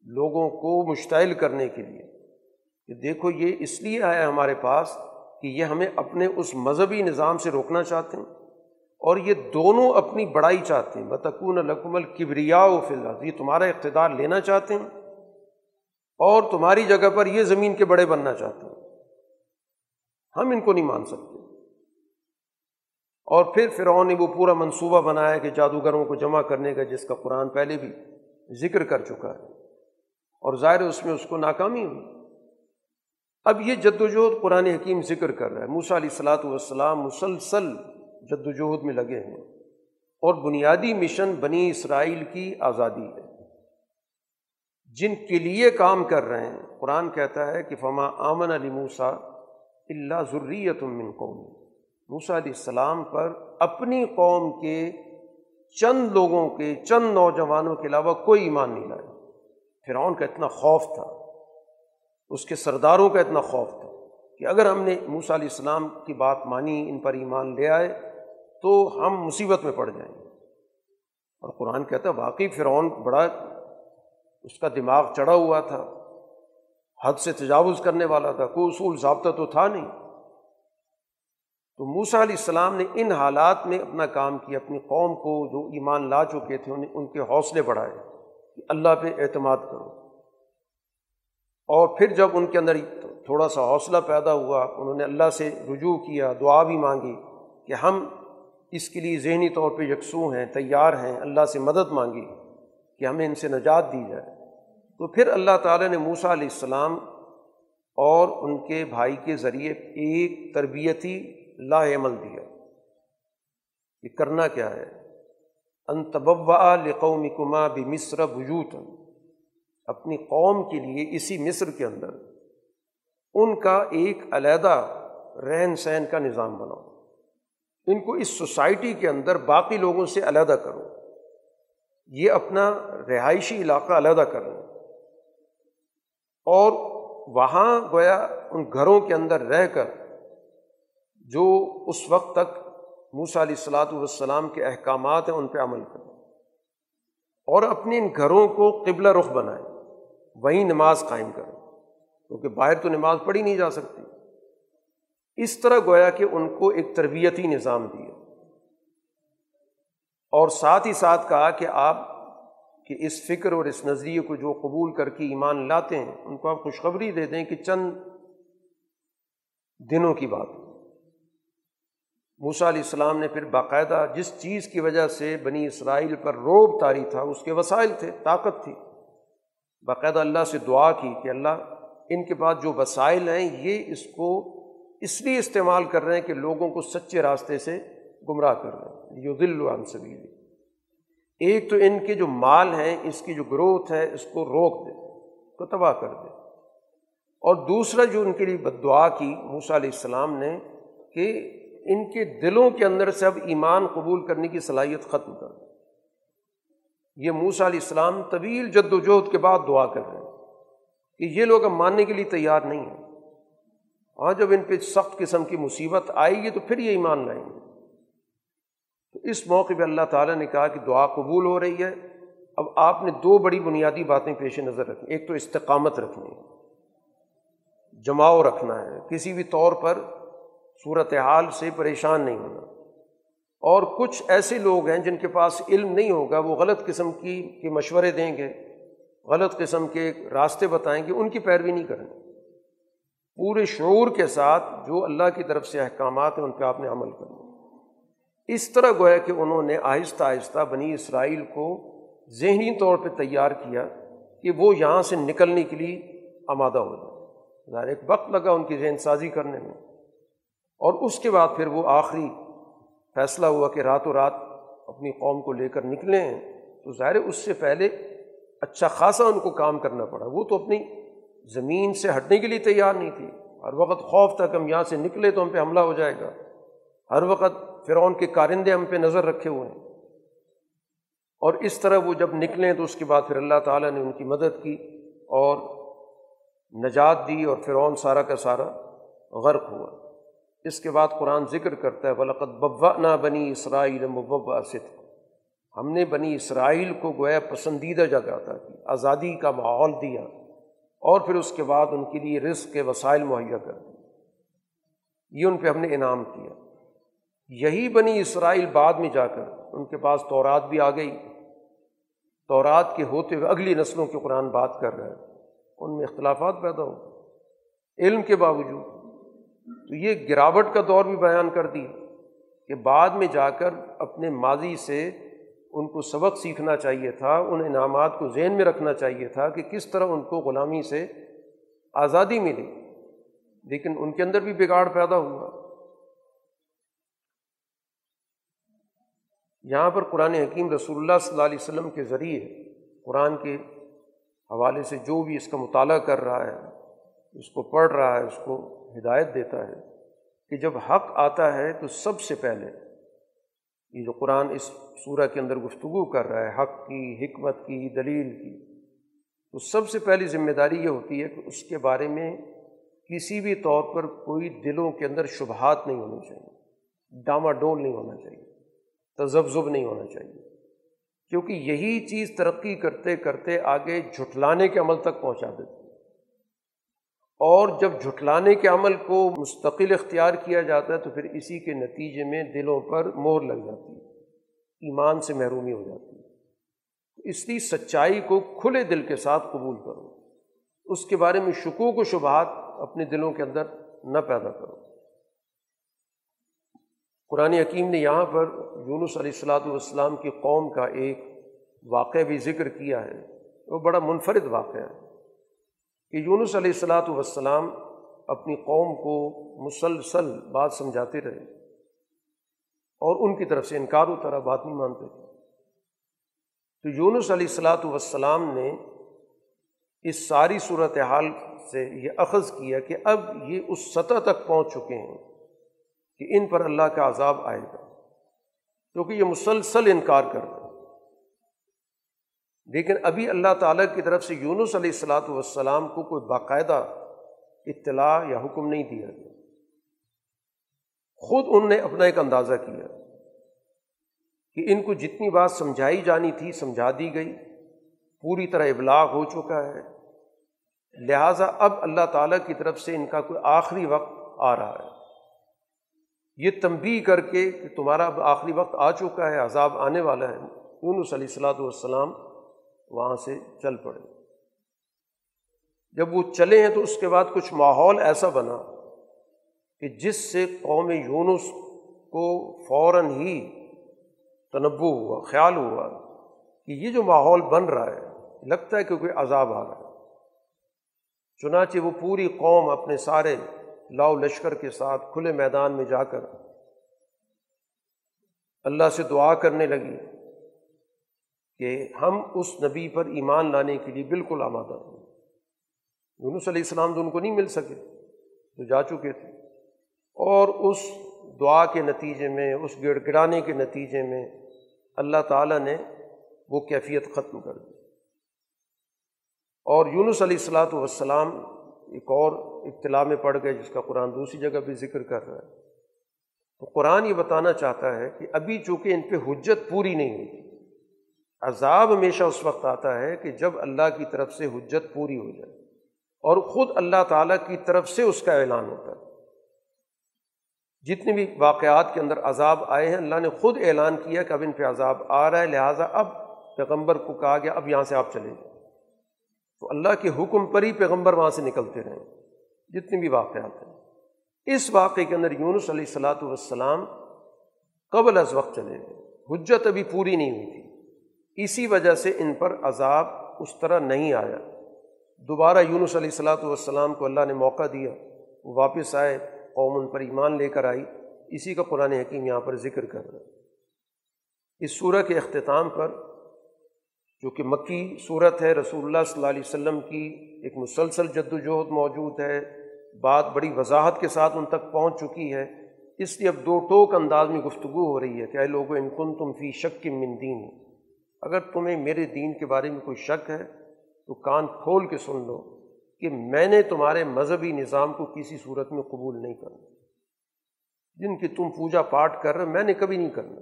لوگوں کو مشتعل کرنے کے لیے کہ دیکھو یہ اس لیے آیا ہمارے پاس کہ یہ ہمیں اپنے اس مذہبی نظام سے روکنا چاہتے ہیں اور یہ دونوں اپنی بڑائی چاہتے ہیں۔ بتکون الکمل کبریا و فی یہ تمہارا اقتدار لینا چاہتے ہیں اور تمہاری جگہ پر یہ زمین کے بڑے بننا چاہتے ہیں۔ ہم ان کو نہیں مان سکتے۔ اور پھر فرعون نے وہ پورا منصوبہ بنایا کہ جادوگروں کو جمع کرنے کا، جس کا قرآن پہلے بھی ذکر کر چکا ہے۔ اور ظاہر اس میں اس کو ناکامی ہوئی۔ اب یہ جد وجہد قرآن حکیم ذکر کر رہا ہے۔ موسا علیہ السلاۃ والسلام مسلسل جد وجہد میں لگے ہیں۔ اور بنیادی مشن بنی اسرائیل کی آزادی ہے۔ جن کے لیے کام کر رہے ہیں، قرآن کہتا ہے کہ فما آمن علی موسا اللہ ضروریت من قوم موسا علیہ السلام پر اپنی قوم کے چند لوگوں کے، چند نوجوانوں کے علاوہ کوئی ایمان نہیں لائے فرعون کا اتنا خوف تھا، اس کے سرداروں کا اتنا خوف تھا کہ اگر ہم نے موسا علیہ السلام کی بات مانی، ان پر ایمان لے آئے، تو ہم مصیبت میں پڑ جائیں۔ گے اور قرآن کہتا ہے، واقعی فرعون بڑا اس کا دماغ چڑھا ہوا تھا، حد سے تجاوز کرنے والا تھا، کوئی اصول ضابطہ تو تھا نہیں۔ تو موسا علیہ السلام نے ان حالات میں اپنا کام کیا، اپنی قوم کو جو ایمان لا چکے تھے، انہیں ان کے حوصلے بڑھائے کہ اللہ پہ اعتماد کرو۔ اور پھر جب ان کے اندر تھوڑا سا حوصلہ پیدا ہوا، انہوں نے اللہ سے رجوع کیا، دعا بھی مانگی کہ ہم اس کے لیے ذہنی طور پہ یکسو ہیں، تیار ہیں، اللہ سے مدد مانگی کہ ہمیں ان سے نجات دی جائے۔ تو پھر اللہ تعالیٰ نے موسا علیہ السلام اور ان کے بھائی کے ذریعے ایک تربیتی لا عمل دیا یہ کرنا کیا ہے؟ انتبا لقوم کما بھی مصر بجوت اپنی قوم کے لیے اسی مصر کے اندر ان کا ایک علیحدہ رہن سہن کا نظام بناؤ۔ ان کو اس سوسائٹی کے اندر باقی لوگوں سے علیحدہ کرو۔ یہ اپنا رہائشی علاقہ علیحدہ کر لیں اور وہاں گویا ان گھروں کے اندر رہ کر جو اس وقت تک موسا علیہ السلاۃ والسلام کے احکامات ہیں، ان پہ عمل کریں۔ اور اپنے ان گھروں کو قبلہ رخ بنائیں، وہیں نماز قائم کریں، کیونکہ باہر تو نماز پڑھی نہیں جا سکتی۔ اس طرح گویا کہ ان کو ایک تربیتی نظام دیا۔ اور ساتھ ہی ساتھ کہا کہ آپ کہ اس فکر اور اس نظریے کو جو قبول کر کے ایمان لاتے ہیں، ان کو آپ خوشخبری دے دیں کہ چند دنوں کی بات موسا علیہ السلام نے پھر باقاعدہ جس چیز کی وجہ سے بنی اسرائیل پر روب تاری تھا، اس کے وسائل تھے، طاقت تھی۔ باقاعدہ اللہ سے دعا کی کہ اللہ، ان کے پاس جو وسائل ہیں، یہ اس کو اس لیے استعمال کر رہے ہیں کہ لوگوں کو سچے راستے سے گمراہ کر رہے ہیں۔ یہ دل عام سبھی ایک تو ان کے جو مال ہیں، اس کی جو گروتھ ہے، اس کو روک دے کو تباہ کر دے۔ اور دوسرا جو ان کے لیے بد دعا کی موسیٰ علیہ السلام نے کہ ان کے دلوں کے اندر سے اب ایمان قبول کرنے کی صلاحیت ختم کر دے یہ موسیٰ علیہ السلام طویل جد و جہد کے بعد دعا کر رہے ہیں کہ یہ لوگ اب ماننے کے لیے تیار نہیں ہیں۔ ہاں جب ان پہ سخت قسم کی مصیبت آئے گی تو پھر یہ ایمان لائیں گے۔ تو اس موقع پہ اللہ تعالیٰ نے کہا کہ دعا قبول ہو رہی ہے۔ اب آپ نے دو بڑی بنیادی باتیں پیش نظر رکھنی ایک تو استقامت رکھنی ہے، جماؤ رکھنا ہے۔ کسی بھی طور پر صورت حال سے پریشان نہیں ہونا۔ اور کچھ ایسے لوگ ہیں جن کے پاس علم نہیں ہوگا، وہ غلط قسم کی، کے مشورے دیں گے، غلط قسم کے راستے بتائیں گے، ان کی پیروی نہیں کریں پورے شعور کے ساتھ جو اللہ کی طرف سے احکامات ہیں، ان پہ آپ نے عمل کرنا۔ اس طرح گویا کہ انہوں نے آہستہ آہستہ بنی اسرائیل کو ذہنی طور پہ تیار کیا کہ وہ یہاں سے نکلنے کے لیے آمادہ ہو جائے۔ ظاہر ایک وقت لگا ان کی ذہن سازی کرنے میں۔ اور اس کے بعد پھر وہ آخری فیصلہ ہوا کہ راتوں رات اپنی قوم کو لے کر نکلے ہیں تو ظاہر اس سے پہلے اچھا خاصا ان کو کام کرنا پڑا۔ وہ تو اپنی زمین سے ہٹنے کے لیے تیار نہیں تھی۔ ہر وقت خوف تک ہم یہاں سے نکلے تو ہم پہ حملہ ہو جائے گا۔ ہر وقت فرعون کے کارندے ہم پہ نظر رکھے ہوئے ہیں۔ اور اس طرح وہ جب نکلیں تو اس کے بعد پھر اللہ تعالیٰ نے ان کی مدد کی اور نجات دی اور فرعون سارا کا سارا غرق ہوا۔ اس کے بعد قرآن ذکر کرتا ہے بلقت ببا نہ بنی اسرائیل مبب صدق ہم نے بنی اسرائیل کو گویا پسندیدہ جگہ عطا کی، آزادی کا ماحول دیا اور پھر اس کے بعد ان کے لیے رزق کے وسائل مہیا کر دیے۔ یہ ان پہ ہم نے انعام کیا۔ یہی بنی اسرائیل بعد میں جا کر ان کے پاس تورات بھی آ گئی۔ تورات کے ہوتے ہوئے اگلی نسلوں کے قرآن بات کر رہے ہیں۔ ان میں اختلافات پیدا ہو۔ علم کے باوجود تو یہ گراوٹ کا دور بھی بیان کر دی کہ بعد میں جا کر اپنے ماضی سے ان کو سبق سیکھنا چاہیے تھا، ان انعامات کو ذہن میں رکھنا چاہیے تھا کہ کس طرح ان کو غلامی سے آزادی ملی۔ لیکن ان کے اندر بھی بگاڑ پیدا ہوا۔ یہاں پر قرآن حکیم رسول اللہ صلی اللہ علیہ وسلم کے ذریعے قرآن کے حوالے سے جو بھی اس کا مطالعہ کر رہا ہے، اس کو پڑھ رہا ہے، اس کو ہدایت دیتا ہے کہ جب حق آتا ہے تو سب سے پہلے یہ جو قرآن اس سورہ کے اندر گفتگو کر رہا ہے، حق کی، حکمت کی، دلیل کی، تو سب سے پہلی ذمہ داری یہ ہوتی ہے کہ اس کے بارے میں کسی بھی طور پر کوئی دلوں کے اندر شبہات نہیں ہونی چاہیے، ڈاما ڈول نہیں ہونا چاہیے، تذبذب نہیں ہونا چاہیے۔ کیونکہ یہی چیز ترقی کرتے کرتے آگے جھٹلانے کے عمل تک پہنچا دیتی اور جب جھٹلانے کے عمل کو مستقل اختیار کیا جاتا ہے تو پھر اسی کے نتیجے میں دلوں پر مور لگ جاتی ہے، ایمان سے محرومی ہو جاتی ہے۔ اس لیے سچائی کو کھلے دل کے ساتھ قبول کرو۔ اس کے بارے میں شکوک و شبہات اپنے دلوں کے اندر نہ پیدا کرو۔ قرآن حکیم نے یہاں پر یونس علیہ السلاۃ والسلام کی قوم کا ایک واقعہ بھی ذکر کیا ہے۔ وہ بڑا منفرد واقعہ ہے۔ کہ یونس علیہ السلاۃ والسلام اپنی قوم کو مسلسل بات سمجھاتے رہے اور ان کی طرف سے انکار و طرح بات نہیں مانتے تھے۔ تو یونس علیہ السلاۃ والسلام نے اس ساری صورت حال سے یہ اخذ کیا کہ اب یہ اس سطح تک پہنچ چکے ہیں کہ ان پر اللہ کا عذاب آئے گا، کیونکہ یہ مسلسل انکار کر رہے لیکن ابھی اللہ تعالیٰ کی طرف سے یونس علیہ السلاۃ والسلام کو کوئی باقاعدہ اطلاع یا حکم نہیں دیا گیا۔ خود ان نے اپنا ایک اندازہ کیا کہ ان کو جتنی بات سمجھائی جانی تھی، سمجھا دی گئی۔ پوری طرح ابلاغ ہو چکا ہے۔ لہٰذا اب اللہ تعالیٰ کی طرف سے ان کا کوئی آخری وقت آ رہا ہے۔ یہ تنبی کر کے کہ تمہارا اب آخری وقت آ چکا ہے، عذاب آنے والا ہے۔ یونس علیہ السلاۃ والسلام وہاں سے چل پڑے۔ جب وہ چلے ہیں تو اس کے بعد کچھ ماحول ایسا بنا کہ جس سے قوم یونس کو فوراً ہی تنبو ہوا، خیال ہوا کہ یہ جو ماحول بن رہا ہے، لگتا ہے کہ کوئی عذاب آ رہا ہے۔ چنانچہ وہ پوری قوم اپنے سارے لاؤ لشکر کے ساتھ کھلے میدان میں جا کر اللہ سے دعا کرنے لگی۔ کہ ہم اس نبی پر ایمان لانے کے لیے بالکل آمادہ ہوں یونس علیہ السلام تو ان کو نہیں مل سکے، تو جا چکے تھے۔ اور اس دعا کے نتیجے میں، اس گڑ گڑانے کے نتیجے میں اللہ تعالیٰ نے وہ کیفیت ختم کر دی۔ اور یونس علیہ السلاۃ والسلام ایک اور اطلاع میں پڑ گئے، جس کا قرآن دوسری جگہ بھی ذکر کر رہا ہے۔ تو قرآن یہ بتانا چاہتا ہے کہ ابھی چونکہ ان پہ حجت پوری نہیں ہوئی تھی عذاب ہمیشہ اس وقت آتا ہے کہ جب اللہ کی طرف سے حجت پوری ہو جائے اور خود اللہ تعالیٰ کی طرف سے اس کا اعلان ہوتا ہے۔ جتنے بھی واقعات کے اندر عذاب آئے ہیں، اللہ نے خود اعلان کیا کہ اب ان پہ عذاب آ رہا ہے، لہٰذا اب پیغمبر کو کہا گیا، اب یہاں سے آپ چلے جائیں تو اللہ کے حکم پر ہی پیغمبر وہاں سے نکلتے رہیں جتنے بھی واقعات ہیں۔ اس واقعے کے اندر یونس علیہ السلاۃ والسلام قبل از وقت چلے گئے۔ حجت ابھی پوری نہیں ہوئی تھی۔ اسی وجہ سے ان پر عذاب اس طرح نہیں آیا۔ دوبارہ یونس علیہ السلاۃ والسلام کو اللہ نے موقع دیا، وہ واپس آئے، قوم ان پر ایمان لے کر آئی۔ اسی کا قرآن حکیم یہاں پر ذکر کر رہا ہے۔ اس صورت کے اختتام پر، جو کہ مکی صورت ہے، رسول اللہ صلی اللہ علیہ وسلم کی ایک مسلسل جد وجہد موجود ہے، بات بڑی وضاحت کے ساتھ ان تک پہنچ چکی ہے۔ اس لیے اب دو ٹوک انداز میں گفتگو ہو رہی ہے کہ اے لوگوں ان کن تم فی شک کی مندین اگر تمہیں میرے دین کے بارے میں کوئی شک ہے، تو کان کھول کے سن لو کہ میں نے تمہارے مذہبی نظام کو کسی صورت میں قبول نہیں کرنا۔ جن کی تم پوجا پاٹ کر رہے میں نے کبھی نہیں کرنا۔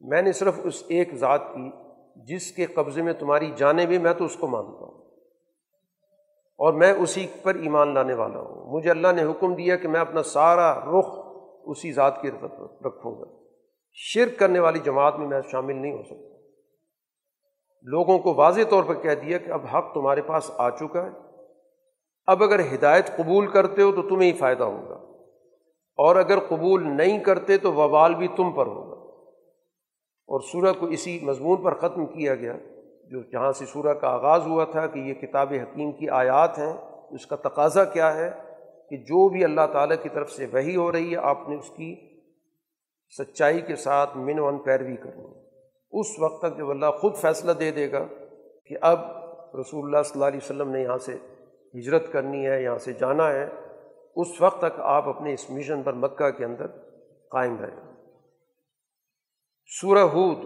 میں نے صرف اس ایک ذات کی، جس کے قبضے میں تمہاری جانیں بھی، میں تو اس کو مانتا ہوں۔ اور میں اسی پر ایمان لانے والا ہوں۔ مجھے اللہ نے حکم دیا کہ میں اپنا سارا رخ اسی ذات کی رکھوں گا۔ شرک کرنے والی جماعت میں میں شامل نہیں ہو سکتا۔ لوگوں کو واضح طور پر کہہ دیا کہ اب حق تمہارے پاس آ چکا ہے۔ اب اگر ہدایت قبول کرتے ہو تو تمہیں ہی فائدہ ہوگا۔ اور اگر قبول نہیں کرتے تو وبال بھی تم پر ہوگا۔ اور سورہ کو اسی مضمون پر ختم کیا گیا جو جہاں سے سورہ کا آغاز ہوا تھا کہ یہ کتاب حکیم کی آیات ہیں، اس کا تقاضا کیا ہے کہ جو بھی اللہ تعالیٰ کی طرف سے وہی ہو رہی ہے، آپ نے اس کی سچائی کے ساتھ من ون پیروی کرنی۔ اس وقت تک جب اللہ خود فیصلہ دے دے گا کہ اب رسول اللہ صلی اللہ علیہ وسلم نے یہاں سے ہجرت کرنی ہے، یہاں سے جانا ہے، اس وقت تک آپ اپنے اس مشن پر مکہ کے اندر قائم رہیں۔ سورہ ہود،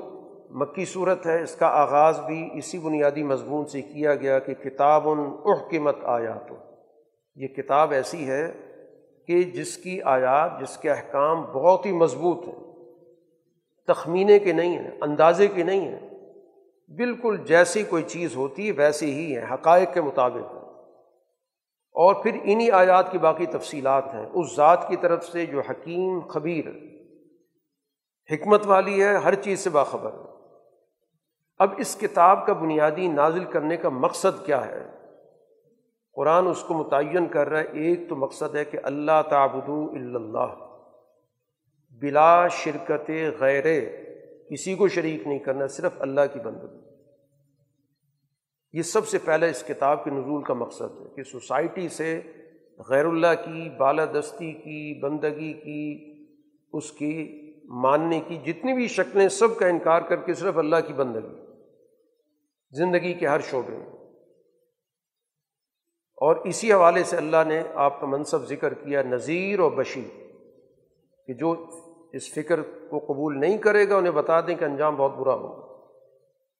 مکی صورت ہے، اس کا آغاز بھی اسی بنیادی مضمون سے کیا گیا کہ کتاب ان احکمت آیات یہ کتاب ایسی ہے کہ جس کی آیات، جس کے احکام بہت ہی مضبوط ہیں۔ تخمینے کے نہیں ہیں، اندازے کے نہیں ہیں۔ بالکل جیسی کوئی چیز ہوتی ہے، ویسے ہی ہیں، حقائق کے مطابق۔ اور پھر انہی آیات کی باقی تفصیلات ہیں۔ اس ذات کی طرف سے جو حکیم خبیر، حکمت والی ہے، ہر چیز سے باخبر۔ ہے اب اس کتاب کا بنیادی نازل کرنے کا مقصد کیا ہے؟ قرآن اس کو متعین کر رہا ہے، ایک تو مقصد ہے کہ اللہ تعبدو اللہ۔ بلا شرکت غیر کسی کو شریک نہیں کرنا، صرف اللہ کی بندگی۔ یہ سب سے پہلے اس کتاب کے نزول کا مقصد ہے کہ سوسائٹی سے غیر اللہ کی بالادستی کی، بندگی کی، اس کی ماننے کی جتنی بھی شکلیں سب کا انکار کر کے صرف اللہ کی بندگی۔ زندگی کے ہر شعبے میں۔ اور اسی حوالے سے اللہ نے آپ کا منصب ذکر کیا نذیر و بشیر، کہ جو اس فکر کو قبول نہیں کرے گا، انہیں بتا دیں کہ انجام بہت برا ہوگا۔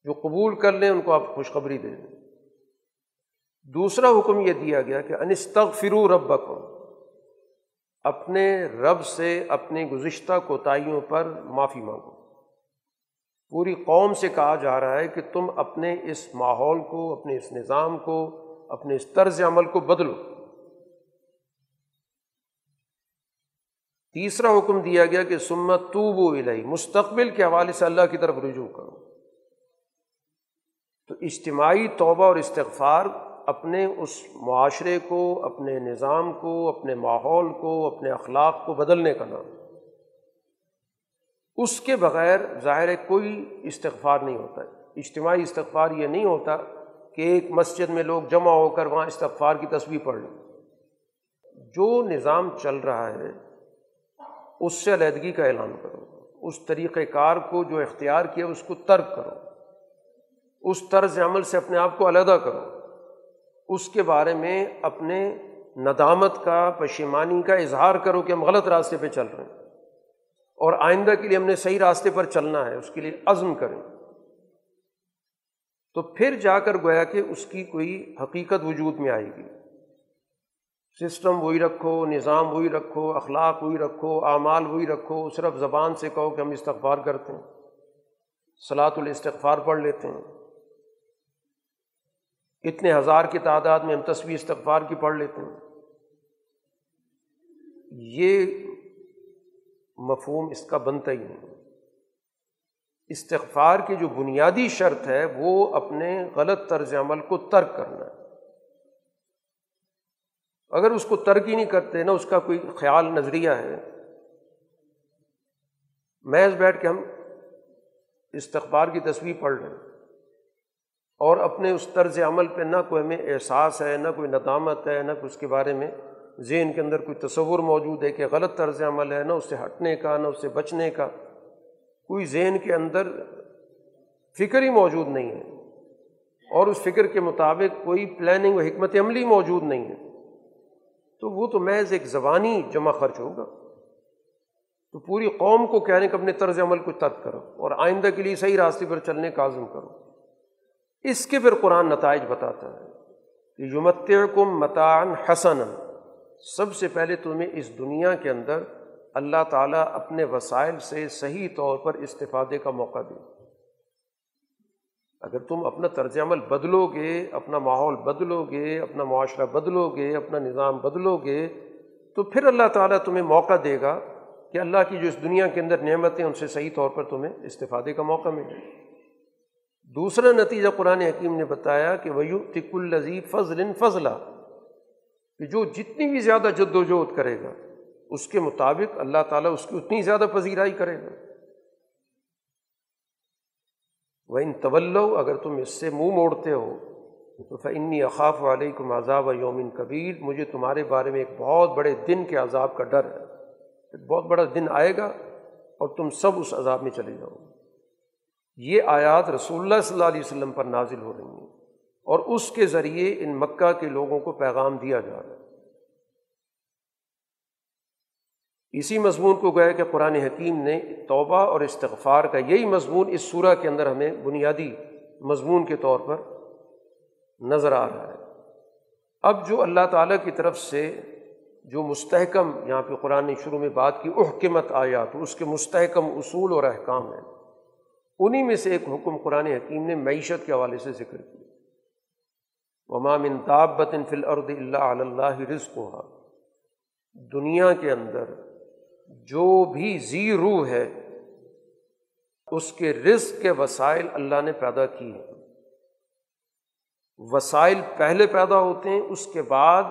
جو قبول کر لیں، ان کو آپ خوشخبری دے دیں۔ دوسرا حکم یہ دیا گیا کہ انستغ فرو رب اپنے رب سے، اپنے گزشتہ کوتاہیوں پر معافی مانگو۔ پوری قوم سے کہا جا رہا ہے کہ تم اپنے اس ماحول کو، اپنے اس نظام کو، اپنے اس طرز عمل کو بدلو۔ تیسرا حکم دیا گیا کہ سمت تو وہ الہی مستقبل کے حوالے سے اللہ کی طرف رجوع کرو۔ تو اجتماعی توبہ اور استغفار اپنے اس معاشرے کو، اپنے نظام کو، اپنے ماحول کو، اپنے اخلاق کو بدلنے کا نام۔ اس کے بغیر ظاہر کوئی استغفار نہیں ہوتا اجتماعی استغفار یہ نہیں ہوتا کہ ایک مسجد میں لوگ جمع ہو کر وہاں استغفار کی تصویر پڑھ لیں۔ جو نظام چل رہا ہے اس سے علیحدگی کا اعلان کرو۔ اس طریقۂ کار کو جو اختیار کیا، اس کو ترک کرو۔ اس طرز عمل سے اپنے آپ کو علیحدہ کرو۔ اس کے بارے میں اپنے ندامت کا، پشیمانی کا اظہار کرو کہ ہم غلط راستے پہ چل رہے ہیں۔ اور آئندہ کے لیے ہم نے صحیح راستے پر چلنا ہے، اس کے لیے عزم کریں۔ تو پھر جا کر گویا کہ اس کی کوئی حقیقت وجود میں آئے گی۔ سسٹم وہی رکھو، نظام وہی رکھو، اخلاق وہی رکھو، اعمال وہی رکھو، صرف زبان سے کہو کہ ہم استغفار کرتے ہیں صلاۃ الاستغفار پڑھ لیتے ہیں۔ اتنے ہزار کی تعداد میں ہم تصویر استغفار کی پڑھ لیتے ہیں۔ یہ مفہوم اس کا بنتا ہی نہیں۔ استغفار کی جو بنیادی شرط ہے، وہ اپنے غلط طرز عمل کو ترک کرنا ہے۔ اگر اس کو ترک ہی نہیں کرتے نا اس کا کوئی خیال، نظریہ ہے، محض بیٹھ کے ہم استغفار کی تصویر پڑھ رہے ہیں۔ اور اپنے اس طرز عمل پہ نہ کوئی ہمیں احساس ہے، نہ کوئی ندامت ہے، نہ کوئی اس کے بارے میں ذہن کے اندر کوئی تصور موجود ہے کہ غلط طرز عمل ہے، نہ اس سے ہٹنے کا، نہ اس سے بچنے کا، کوئی ذہن کے اندر فکر ہی موجود نہیں ہے۔ اور اس فکر کے مطابق کوئی پلاننگ و حکمت عملی موجود نہیں ہے۔ تو وہ تو محض ایک زبانی جمع خرچ ہوگا۔ تو پوری قوم کو کہنے کہ اپنے طرز عمل کو ترک کرو اور آئندہ کے لیے صحیح راستے پر چلنے کا عزم کرو۔ اس کے پھر قرآن نتائج بتاتا ہے کہ یمت کم متعن حسن سب سے پہلے تمہیں اس دنیا کے اندر اللہ تعالیٰ اپنے وسائل سے صحیح طور پر استفادے کا موقع دے۔ اگر تم اپنا طرز عمل بدلو گے، اپنا ماحول بدلو گے، اپنا معاشرہ بدلو گے، اپنا نظام بدلو گے، تو پھر اللہ تعالیٰ تمہیں موقع دے گا کہ اللہ کی جو اس دنیا کے اندر نعمتیں ان سے صحیح طور پر تمہیں استفادے کا موقع ملے۔ دوسرا نتیجہ قرآن حکیم نے بتایا کہ ویو تک الزی فضل فضلہ کہ جو جتنی بھی زیادہ جد و جہد کرے گا، اس کے مطابق اللہ تعالیٰ اس کی اتنی زیادہ پذیرائی کرے گا۔ وہ ان طول اگر تم اس سے منہ موڑتے ہو، تو فنی اخاف علیہ کو عذاب یومن کبیر مجھے تمہارے بارے میں ایک بہت بڑے دن کے عذاب کا ڈر ہے۔ ایک بہت بڑا دن آئے گا اور تم سب اس عذاب میں چلے جاؤ یہ آیات رسول اللہ صلی اللہ علیہ وسلم پر نازل ہو رہی ہیں اور اس کے ذریعے ان مکہ کے لوگوں کو پیغام دیا جا رہا ہے۔ اسی مضمون کو گیا کہ قرآن حکیم نے توبہ اور استغفار کا یہی مضمون اس صورح کے اندر ہمیں بنیادی مضمون کے طور پر نظر آ رہا ہے۔ اب جو اللہ تعالیٰ کی طرف سے جو مستحکم یہاں پہ قرآن نے شروع میں بات کی، احکمت آیا تو اس کے مستحکم اصول اور احکام ہیں انہیں میں سے ایک حکم قرآن حکیم نے معیشت کے حوالے سے ذکر کیا۔ ومام انتابت فل ارد اللہ اللہ رزق دنیا کے اندر جو بھی زی روح ہے، اس کے رزق کے وسائل اللہ نے پیدا کی ہیں۔ وسائل پہلے پیدا ہوتے ہیں، اس کے بعد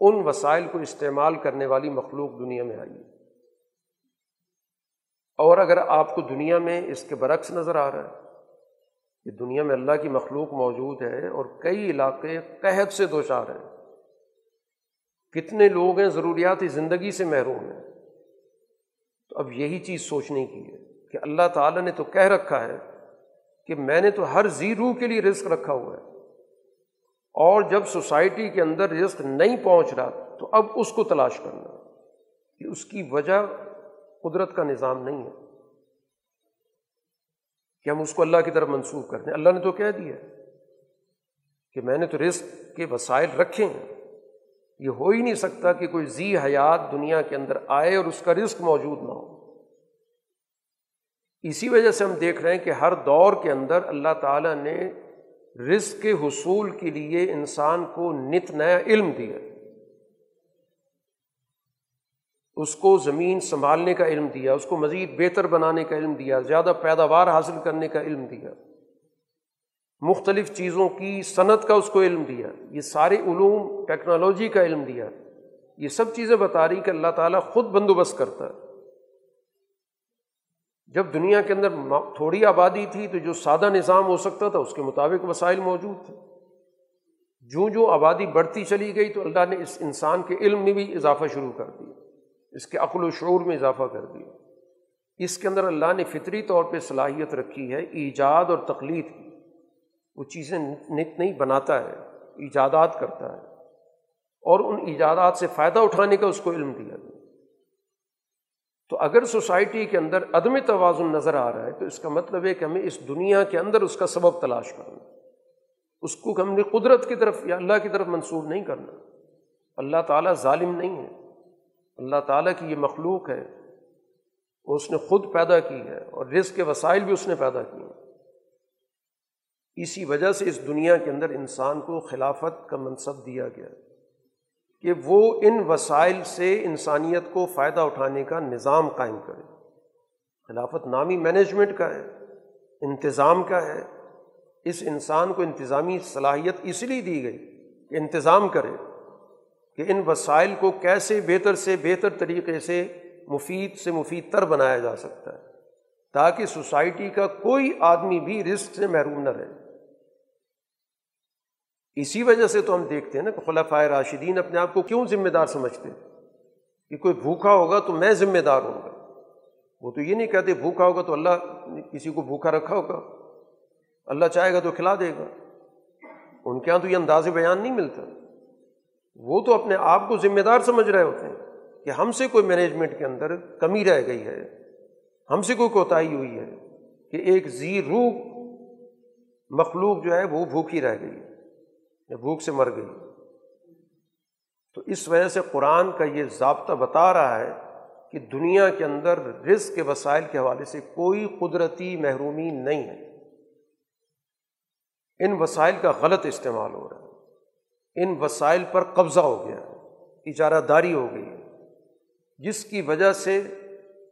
ان وسائل کو استعمال کرنے والی مخلوق دنیا میں آئی اور اگر آپ کو دنیا میں اس کے برعکس نظر آ رہا ہے کہ دنیا میں اللہ کی مخلوق موجود ہے اور کئی علاقے قحط سے دو چار ہیں۔ کتنے لوگ ہیں، ضروریات زندگی سے محروم ہیں۔ تو اب یہی چیز سوچنے کی ہے کہ اللہ تعالیٰ نے تو کہہ رکھا ہے کہ میں نے تو ہر زی روح کے لیے رزق رکھا ہوا ہے۔ اور جب سوسائٹی کے اندر رزق نہیں پہنچ رہا تو اب اس کو تلاش کرنا۔ کہ اس کی وجہ قدرت کا نظام نہیں ہے کہ ہم اس کو اللہ کی طرف منسوخ کرتے ہیں۔ اللہ نے تو کہہ دیا کہ میں نے تو رزق کے وسائل رکھے ہیں۔ یہ ہو ہی نہیں سکتا کہ کوئی زی حیات دنیا کے اندر آئے اور اس کا رزق موجود نہ ہو۔ اسی وجہ سے ہم دیکھ رہے ہیں کہ ہر دور کے اندر اللہ تعالیٰ نے رزق کے حصول کے لیے انسان کو نت نیا علم دیا۔ اس کو زمین سنبھالنے کا علم دیا، اس کو مزید بہتر بنانے کا علم دیا، زیادہ پیداوار حاصل کرنے کا علم دیا۔ مختلف چیزوں کی صنعت کا اس کو علم دیا، یہ سارے علوم، ٹیکنالوجی کا علم دیا۔ یہ سب چیزیں بتا رہی کہ اللہ تعالیٰ خود بندوبست کرتا ہے۔ جب دنیا کے اندر تھوڑی آبادی تھی تو جو سادہ نظام ہو سکتا تھا، اس کے مطابق وسائل موجود تھے۔ جو جو آبادی بڑھتی چلی گئی تو اللہ نے اس انسان کے علم میں بھی اضافہ شروع کر دیا۔ اس کے عقل و شعور میں اضافہ کر دیا۔ اس کے اندر اللہ نے فطری طور پہ صلاحیت رکھی ہے، ایجاد اور تقلید کی۔ وہ چیزیں نت نہیں بناتا ہے، ایجادات کرتا ہے۔ اور ان ایجادات سے فائدہ اٹھانے کا اس کو علم دیا گیا۔ تو اگر سوسائٹی کے اندر عدم توازن نظر آ رہا ہے، تو اس کا مطلب ہے کہ ہمیں اس دنیا کے اندر اس کا سبب تلاش کرنا۔ اس کو ہم نے قدرت کی طرف یا اللہ کی طرف منسوخ نہیں کرنا۔ اللہ تعالیٰ ظالم نہیں ہے۔ اللہ تعالیٰ کی یہ مخلوق ہے۔ وہ اس نے خود پیدا کی ہے اور رزق کے وسائل بھی اس نے پیدا کی ہیں اسی وجہ سے اس دنیا کے اندر انسان کو خلافت کا منصب دیا گیا کہ وہ ان وسائل سے انسانیت کو فائدہ اٹھانے کا نظام قائم کرے۔ خلافت نامی مینجمنٹ کا ہے، انتظام کا ہے۔ اس انسان کو انتظامی صلاحیت اس لیے دی گئی کہ انتظام کرے کہ ان وسائل کو کیسے بہتر سے بہتر طریقے سے مفید سے مفید تر بنایا جا سکتا ہے تاکہ سوسائٹی کا کوئی آدمی بھی رزق سے محروم نہ رہے۔ اسی وجہ سے تو ہم دیکھتے ہیں نا کہ خلافۂ راشدین اپنے آپ کو کیوں ذمہ دار سمجھتے ہیں؟ کہ کوئی بھوکا ہوگا تو میں ذمہ دار ہوں گا۔ وہ تو یہ نہیں کہتے بھوکا ہوگا تو اللہ کسی کو بھوکا رکھا ہوگا۔ اللہ چاہے گا تو کھلا دے گا۔ ان کے یہاں تو یہ انداز بیان نہیں ملتا۔ وہ تو اپنے آپ کو ذمہ دار سمجھ رہے ہوتے ہیں کہ ہم سے کوئی مینجمنٹ کے اندر کمی رہ گئی ہے۔ ہم سے کوئی کوتاہی ہوئی ہے کہ ایک زی روح مخلوق جو ہے وہ بھوکی رہ گئی ہے۔ یا بھوک سے مر گئی۔ تو اس وجہ سے قرآن کا یہ ضابطہ بتا رہا ہے کہ دنیا کے اندر رزق کے وسائل کے حوالے سے کوئی قدرتی محرومی نہیں ہے۔ ان وسائل کا غلط استعمال ہو رہا ہے۔ ان وسائل پر قبضہ ہو گیا اجارہ داری ہو گئی جس کی وجہ سے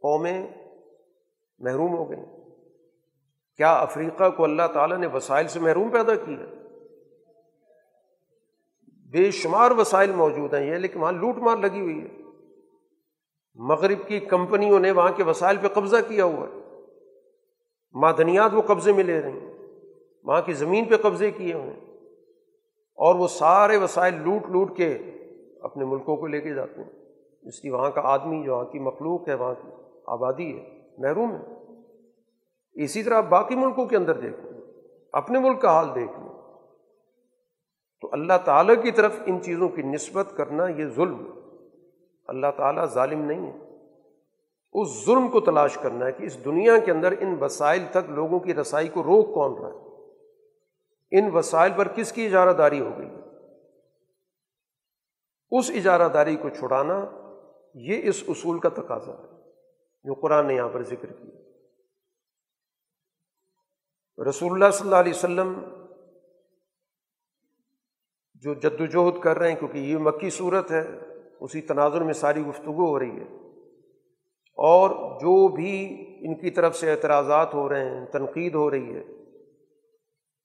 قومیں محروم ہو گئیں۔ کیا افریقہ کو اللہ تعالیٰ نے وسائل سے محروم پیدا کیا؟ بے شمار وسائل موجود ہیں یہ، لیکن وہاں لوٹ مار لگی ہوئی ہے۔ مغرب کی کمپنیوں نے وہاں کے وسائل پہ قبضہ کیا ہوا ہے۔ معدنیات وہ قبضے میں لے رہے ہیں۔ وہاں کی زمین پہ قبضے کیے ہوئے ہیں۔ اور وہ سارے وسائل لوٹ لوٹ کے اپنے ملکوں کو لے کے جاتے ہیں۔ جس کی وہاں کا آدمی، جو وہاں کی مخلوق ہے، وہاں کی آبادی ہے، محروم ہے۔ اسی طرح باقی ملکوں کے اندر دیکھ لیں اپنے ملک کا حال دیکھ لیں۔ تو اللہ تعالیٰ کی طرف ان چیزوں کی نسبت کرنا یہ ظلم اللہ تعالیٰ ظالم نہیں ہے۔ اس ظلم کو تلاش کرنا ہے کہ اس دنیا کے اندر ان وسائل تک لوگوں کی رسائی کو روک کون رہا ہے؟ ان وسائل پر کس کی اجارہ داری ہو گئی؟ اس اجارہ داری کو چھڑانا یہ اس اصول کا تقاضا ہے جو قرآن نے یہاں پر ذکر کیا۔ رسول اللہ صلی اللہ علیہ وسلم جو جد وجہد کر رہے ہیں، کیونکہ یہ مکی صورت ہے، اسی تناظر میں ساری گفتگو ہو رہی ہے۔ اور جو بھی ان کی طرف سے اعتراضات ہو رہے ہیں، تنقید ہو رہی ہے۔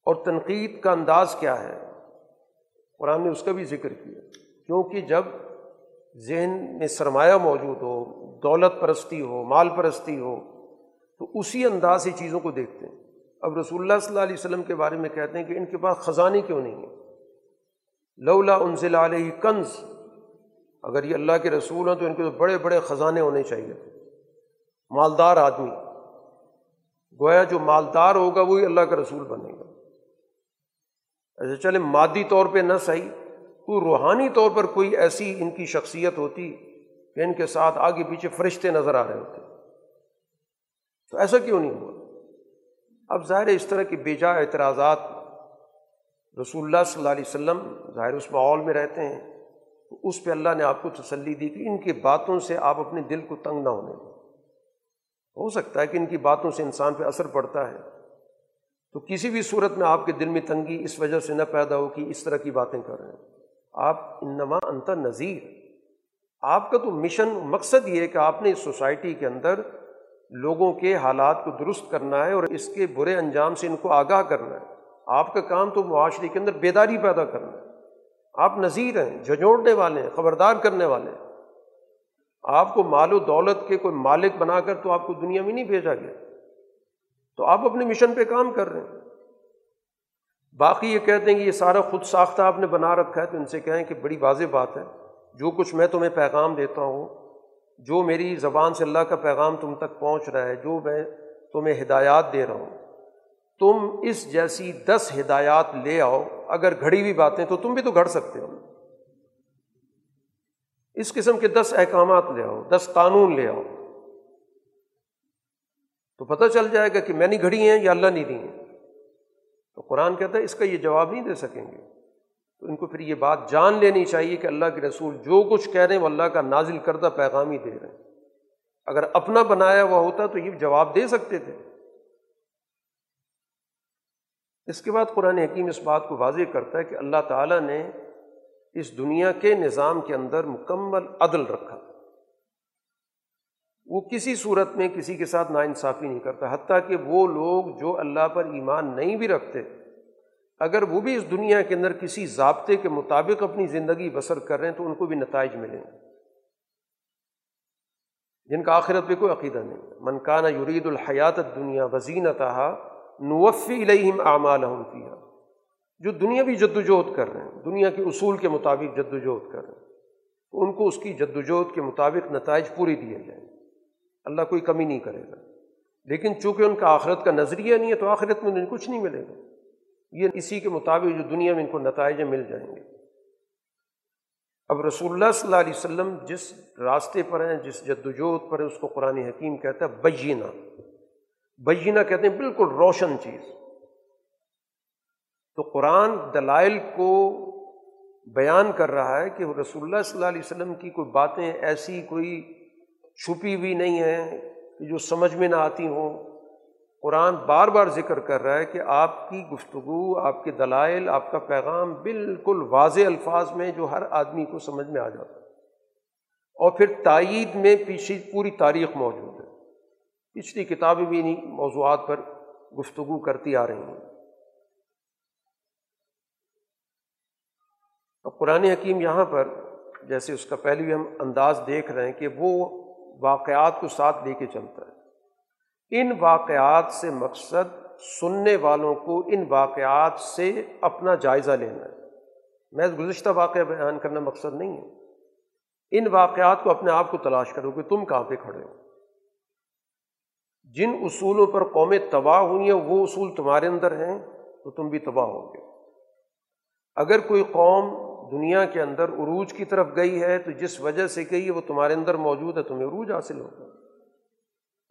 اور تنقید کا انداز کیا ہے؟ قرآن نے اس کا بھی ذکر کیا۔ کیونکہ جب ذہن میں سرمایہ موجود ہو، دولت پرستی ہو، مال پرستی ہو، تو اسی انداز سے چیزوں کو دیکھتے ہیں۔ اب رسول اللہ صلی اللہ علیہ وسلم کے بارے میں کہتے ہیں کہ ان کے پاس خزانے کیوں نہیں ہیں؟ لولا انزل علیہ کنز، اگر یہ اللہ کے رسول ہیں تو ان کے تو بڑے بڑے خزانے ہونے چاہیے مالدار آدمی، گویا جو مالدار ہوگا وہی اللہ کا رسول بنے گا۔ ایسے چلے، مادی طور پہ نہ صحیح کوئی روحانی طور پر کوئی ایسی ان کی شخصیت ہوتی کہ ان کے ساتھ آگے پیچھے فرشتے نظر آ رہے ہوتے۔ تو ایسا کیوں نہیں ہوا؟ اب ظاہر اس طرح کے بیجا اعتراضات رسول اللہ صلی اللہ علیہ وسلم ظاہر اس ماحول میں رہتے ہیں، تو اس پہ اللہ نے آپ کو تسلی دی کہ ان کی باتوں سے آپ اپنے دل کو تنگ نہ ہونے دیں۔ ہو سکتا ہے کہ ان کی باتوں سے انسان پہ اثر پڑتا ہے۔ تو کسی بھی صورت میں آپ کے دل میں تنگی اس وجہ سے نہ پیدا ہو کہ اس طرح کی باتیں کر رہے ہیں۔ آپ انما انتر نذیر۔ آپ کا تو مشن، مقصد یہ ہے کہ آپ نے اس سوسائٹی کے اندر لوگوں کے حالات کو درست کرنا ہے اور اس کے برے انجام سے ان کو آگاہ کرنا ہے۔ آپ کا کام تو معاشرے کے اندر بیداری پیدا کرنا ہے۔ آپ نذیر ہیں، جھنجھوڑنے والے ہیں، خبردار کرنے والے ہیں۔ آپ کو مال و دولت کے کوئی مالک بنا کر تو آپ کو دنیا میں نہیں بھیجا گیا۔ تو آپ اپنے مشن پہ کام کر رہے ہیں۔ باقی یہ کہتے ہیں کہ یہ سارا خود ساختہ آپ نے بنا رکھا ہے تو ان سے کہیں کہ بڑی واضح بات ہے۔ جو کچھ میں تمہیں پیغام دیتا ہوں، جو میری زبان سے اللہ کا پیغام تم تک پہنچ رہا ہے، جو میں تمہیں ہدایات دے رہا ہوں تم اس جیسی دس ہدایات لے آؤ، اگر گھڑی ہوئی باتیں تو تم بھی تو گھڑ سکتے ہو۔ اس قسم کے دس احکامات لے آؤ، دس قانون لے آؤ۔ تو پتہ چل جائے گا کہ میں نے گھڑی ہیں یا اللہ نہیں دی ہیں۔ تو قرآن کہتا ہے، اس کا یہ جواب نہیں دے سکیں گے۔ تو ان کو پھر یہ بات جان لینی چاہیے کہ اللہ کے رسول جو کچھ کہہ رہے ہیں، وہ اللہ کا نازل کردہ پیغام ہی دے رہے ہیں۔ اگر اپنا بنایا ہوا ہوتا تو یہ جواب دے سکتے تھے۔ اس کے بعد قرآن حکیم اس بات کو واضح کرتا ہے کہ اللہ تعالیٰ نے اس دنیا کے نظام کے اندر مکمل عدل رکھا۔ وہ کسی صورت میں کسی کے ساتھ ناانصافی نہیں کرتا، حتیٰ کہ وہ لوگ جو اللہ پر ایمان نہیں بھی رکھتے، اگر وہ بھی اس دنیا کے اندر کسی ضابطے کے مطابق اپنی زندگی بسر کر رہے ہیں تو ان کو بھی نتائج ملیں۔ گے جن کا آخرت پہ کوئی عقیدہ نہیں۔ منکانہ یرید الحیات دنیا وزینتہا نوفی الہم اعمال کیا جو دنیا بھی جد وجہد کر رہے ہیں دنیا کے اصول کے مطابق جد وجہد کر رہے ہیں۔ تو ان کو اس کی جد وجہد کے مطابق نتائج پوری دیے جائیں۔ اللہ کوئی کمی نہیں کرے گا۔ لیکن چونکہ ان کا آخرت کا نظریہ نہیں ہے تو آخرت میں انہیں کچھ نہیں ملے گا۔ یہ اسی کے مطابق جو دنیا میں ان کو نتائج مل جائیں گے۔ اب رسول اللہ صلی اللہ علیہ وسلم جس راستے پر ہیں جس جد وجہد پر ہے اس کو قرآن حکیم کہتا ہے بینہ، بینہ، کہتے ہیں بالکل روشن چیز۔ تو قرآن دلائل کو بیان کر رہا ہے کہ رسول اللہ صلی اللہ علیہ وسلم کی کوئی باتیں ایسی کوئی چھپی ہوئی نہیں ہیں کہ جو سمجھ میں نہ آتی ہوں۔ قرآن بار بار ذکر کر رہا ہے کہ آپ کی گفتگو آپ کے دلائل آپ کا پیغام بالکل واضح الفاظ میں جو ہر آدمی کو سمجھ میں آ جاتا ہے۔ اور پھر تائید میں پیچھے پوری تاریخ موجود ہے۔ پچھلی کتابیں بھی انہیں موضوعات پر گفتگو کرتی آ رہی ہیں۔ اب قرآن حکیم یہاں پر جیسے اس کا پہلے بھی ہم انداز دیکھ رہے ہیں کہ وہ واقعات کو ساتھ لے کے چلتا ہے۔ ان واقعات سے مقصد سننے والوں کو ان واقعات سے اپنا جائزہ لینا ہے۔ میں گزشتہ واقعہ بیان کرنا مقصد نہیں ہے۔ ان واقعات کو اپنے آپ کو تلاش کرو کہ تم کہاں پہ کھڑے ہو۔ جن اصولوں پر قومیں تباہ ہوئی ہیں، وہ اصول تمہارے اندر ہیں، تو تم بھی تباہ ہو گے اگر کوئی قوم دنیا کے اندر عروج کی طرف گئی ہے، تو جس وجہ سے گئی ہے وہ تمہارے اندر موجود ہے، تمہیں عروج حاصل ہوگا۔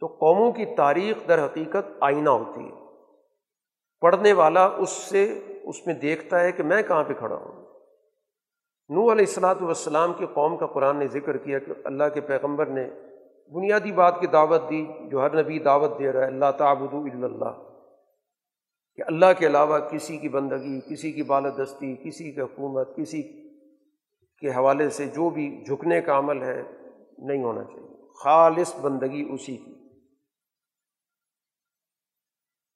تو قوموں کی تاریخ در حقیقت آئینہ ہوتی ہے۔ پڑھنے والا اس سے اس میں دیکھتا ہے کہ میں کہاں پہ کھڑا ہوں۔ نو علیہ السلاۃ والسلام کی قوم کا قرآن نے ذکر کیا کہ اللہ کے پیغمبر نے بنیادی بات کی دعوت دی جو ہر نبی دعوت دے رہا ہے اللہ تعبد اللہ۔ کہ اللہ کے علاوہ کسی کی بندگی، کسی کی بالدستی کسی کی حکومت، کسی کے حوالے سے جو بھی جھکنے کا عمل ہے، نہیں ہونا چاہیے۔ خالص بندگی اسی کی۔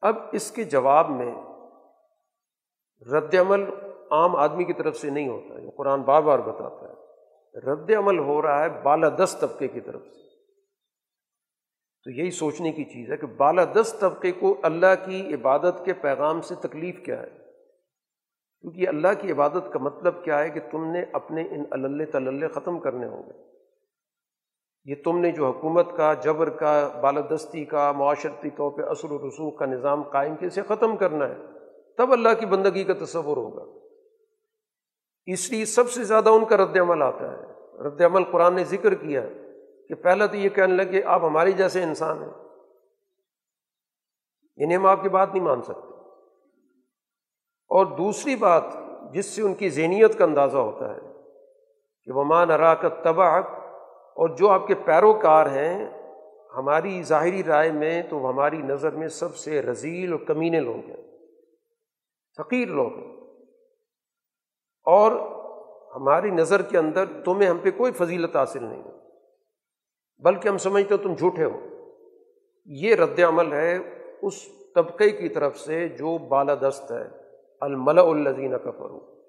اب اس کے جواب میں رد عمل عام آدمی کی طرف سے نہیں ہوتا ہے قرآن بار بار بتاتا ہے۔ رد عمل ہو رہا ہے بالادست طبقے کی طرف سے۔ تو یہی سوچنے کی چیز ہے کہ بالادست طبقے کو اللہ کی عبادت کے پیغام سے تکلیف کیا ہے۔ کیونکہ اللہ کی عبادت کا مطلب کیا ہے کہ تم نے اپنے ان اللہ تلّہ ختم کرنے ہوں گے۔ یہ تم نے جو حکومت کا، جبر کا بالادستی کا، معاشرتی طور پہ اثر و رسوخ کا نظام قائم کیا، اسے ختم کرنا ہے۔ تب اللہ کی بندگی کا تصور ہوگا۔ اس لیے سب سے زیادہ ان کا رد عمل آتا ہے۔ رد عمل قرآن نے ذکر کیا ہے۔ کہ پہلے تو یہ کہنے لگے آپ ہماری جیسے انسان ہیں۔ انہیں ہم آپ کی بات نہیں مان سکتے۔ اور دوسری بات جس سے ان کی ذہنیت کا اندازہ ہوتا ہے کہ وہ مان اراکت تباہ اور جو آپ کے پیروکار ہیں، ہماری ظاہری رائے میں تو ہماری نظر میں سب سے رضیل اور کمینے لوگ ہیں۔ فقیر لوگ ہیں۔ اور ہماری نظر کے اندر تمہیں ہم پہ کوئی فضیلت حاصل نہیں۔ ہے بلکہ ہم سمجھتے ہو تم جھوٹے ہو۔ یہ رد عمل ہے اس طبقے کی طرف سے جو بالادست ہے۔ الملا الزین کفرو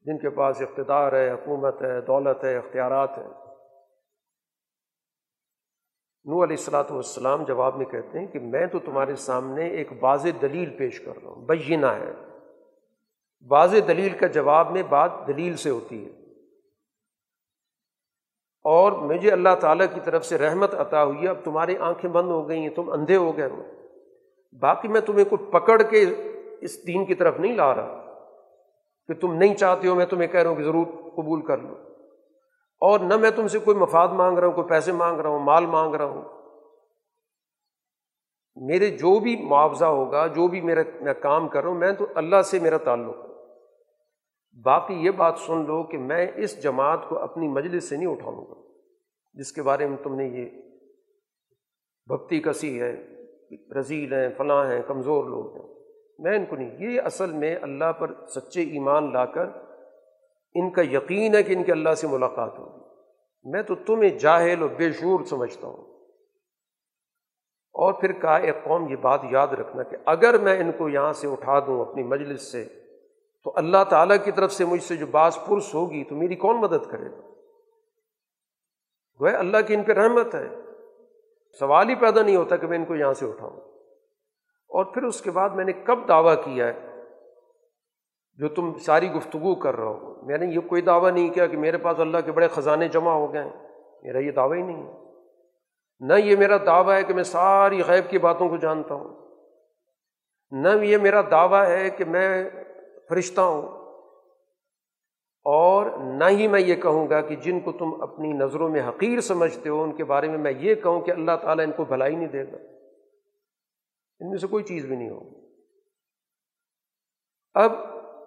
جن کے پاس اقتدار ہے، حکومت ہے، دولت ہے، اختیارات ہیں۔ نو علیہ السلاۃ والسلام جواب میں کہتے ہیں کہ میں تو تمہارے سامنے ایک واضح دلیل پیش کر رہا ہوں۔ بینہ ہے۔ واضح دلیل کا جواب میں بات دلیل سے ہوتی ہے۔ اور مجھے اللہ تعالیٰ کی طرف سے رحمت عطا ہوئی، اب تمہاری آنکھیں بند ہو گئی ہیں، تم اندھے ہو گئے ہو۔ باقی میں تمہیں کوئی پکڑ کے اس دین کی طرف نہیں لا رہا۔ کہ تم نہیں چاہتے ہو، میں تمہیں کہہ رہا ہوں کہ ضرور قبول کر لو۔ اور نہ میں تم سے کوئی مفاد مانگ رہا ہوں، کوئی پیسے مانگ رہا ہوں، مال مانگ رہا ہوں۔ میرے جو بھی معاوضہ ہوگا، جو بھی میرا میں کام کر رہا ہوں، میں تو اللہ سے میرا تعلق ہے باقی یہ بات سن لو کہ میں اس جماعت کو اپنی مجلس سے نہیں اٹھاؤں گا، جس کے بارے میں تم نے یہ بھکتی کسی ہے رضیل ہیں، فلاں ہیں، کمزور لوگ ہیں۔ میں ان کو نہیں، یہ اصل میں اللہ پر سچے ایمان لا کر ان کا یقین ہے کہ ان کے اللہ سے ملاقات ہوگی۔ میں تو تمہیں جاہل و بے شور سمجھتا ہوں۔ اور پھر کہا ایک قوم، یہ بات یاد رکھنا کہ اگر میں ان کو یہاں سے اٹھا دوں اپنی مجلس سے تو اللہ تعالیٰ کی طرف سے مجھ سے جو بعض پرس ہوگی تو میری کون مدد کرے گا؟ وہ اللہ کی ان پہ رحمت ہے۔ سوال ہی پیدا نہیں ہوتا کہ میں ان کو یہاں سے اٹھاؤں۔ اور پھر اس کے بعد میں نے کب دعویٰ کیا ہے؟ جو تم ساری گفتگو کر رہے ہو۔ میں نے یہ کوئی دعویٰ نہیں کیا کہ میرے پاس اللہ کے بڑے خزانے جمع ہو گئے ہیں۔ میرا یہ دعویٰ ہی نہیں ہے۔ نہ یہ میرا دعویٰ ہے کہ میں ساری غیب کی باتوں کو جانتا ہوں۔ نہ یہ میرا دعویٰ ہے کہ میں فرشتہ ہوں۔ اور نہ ہی میں یہ کہوں گا کہ جن کو تم اپنی نظروں میں حقیر سمجھتے ہو، ان کے بارے میں میں یہ کہوں کہ اللہ تعالیٰ ان کو بھلائی نہیں دے گا۔ ان میں سے کوئی چیز بھی نہیں ہوگی۔ اب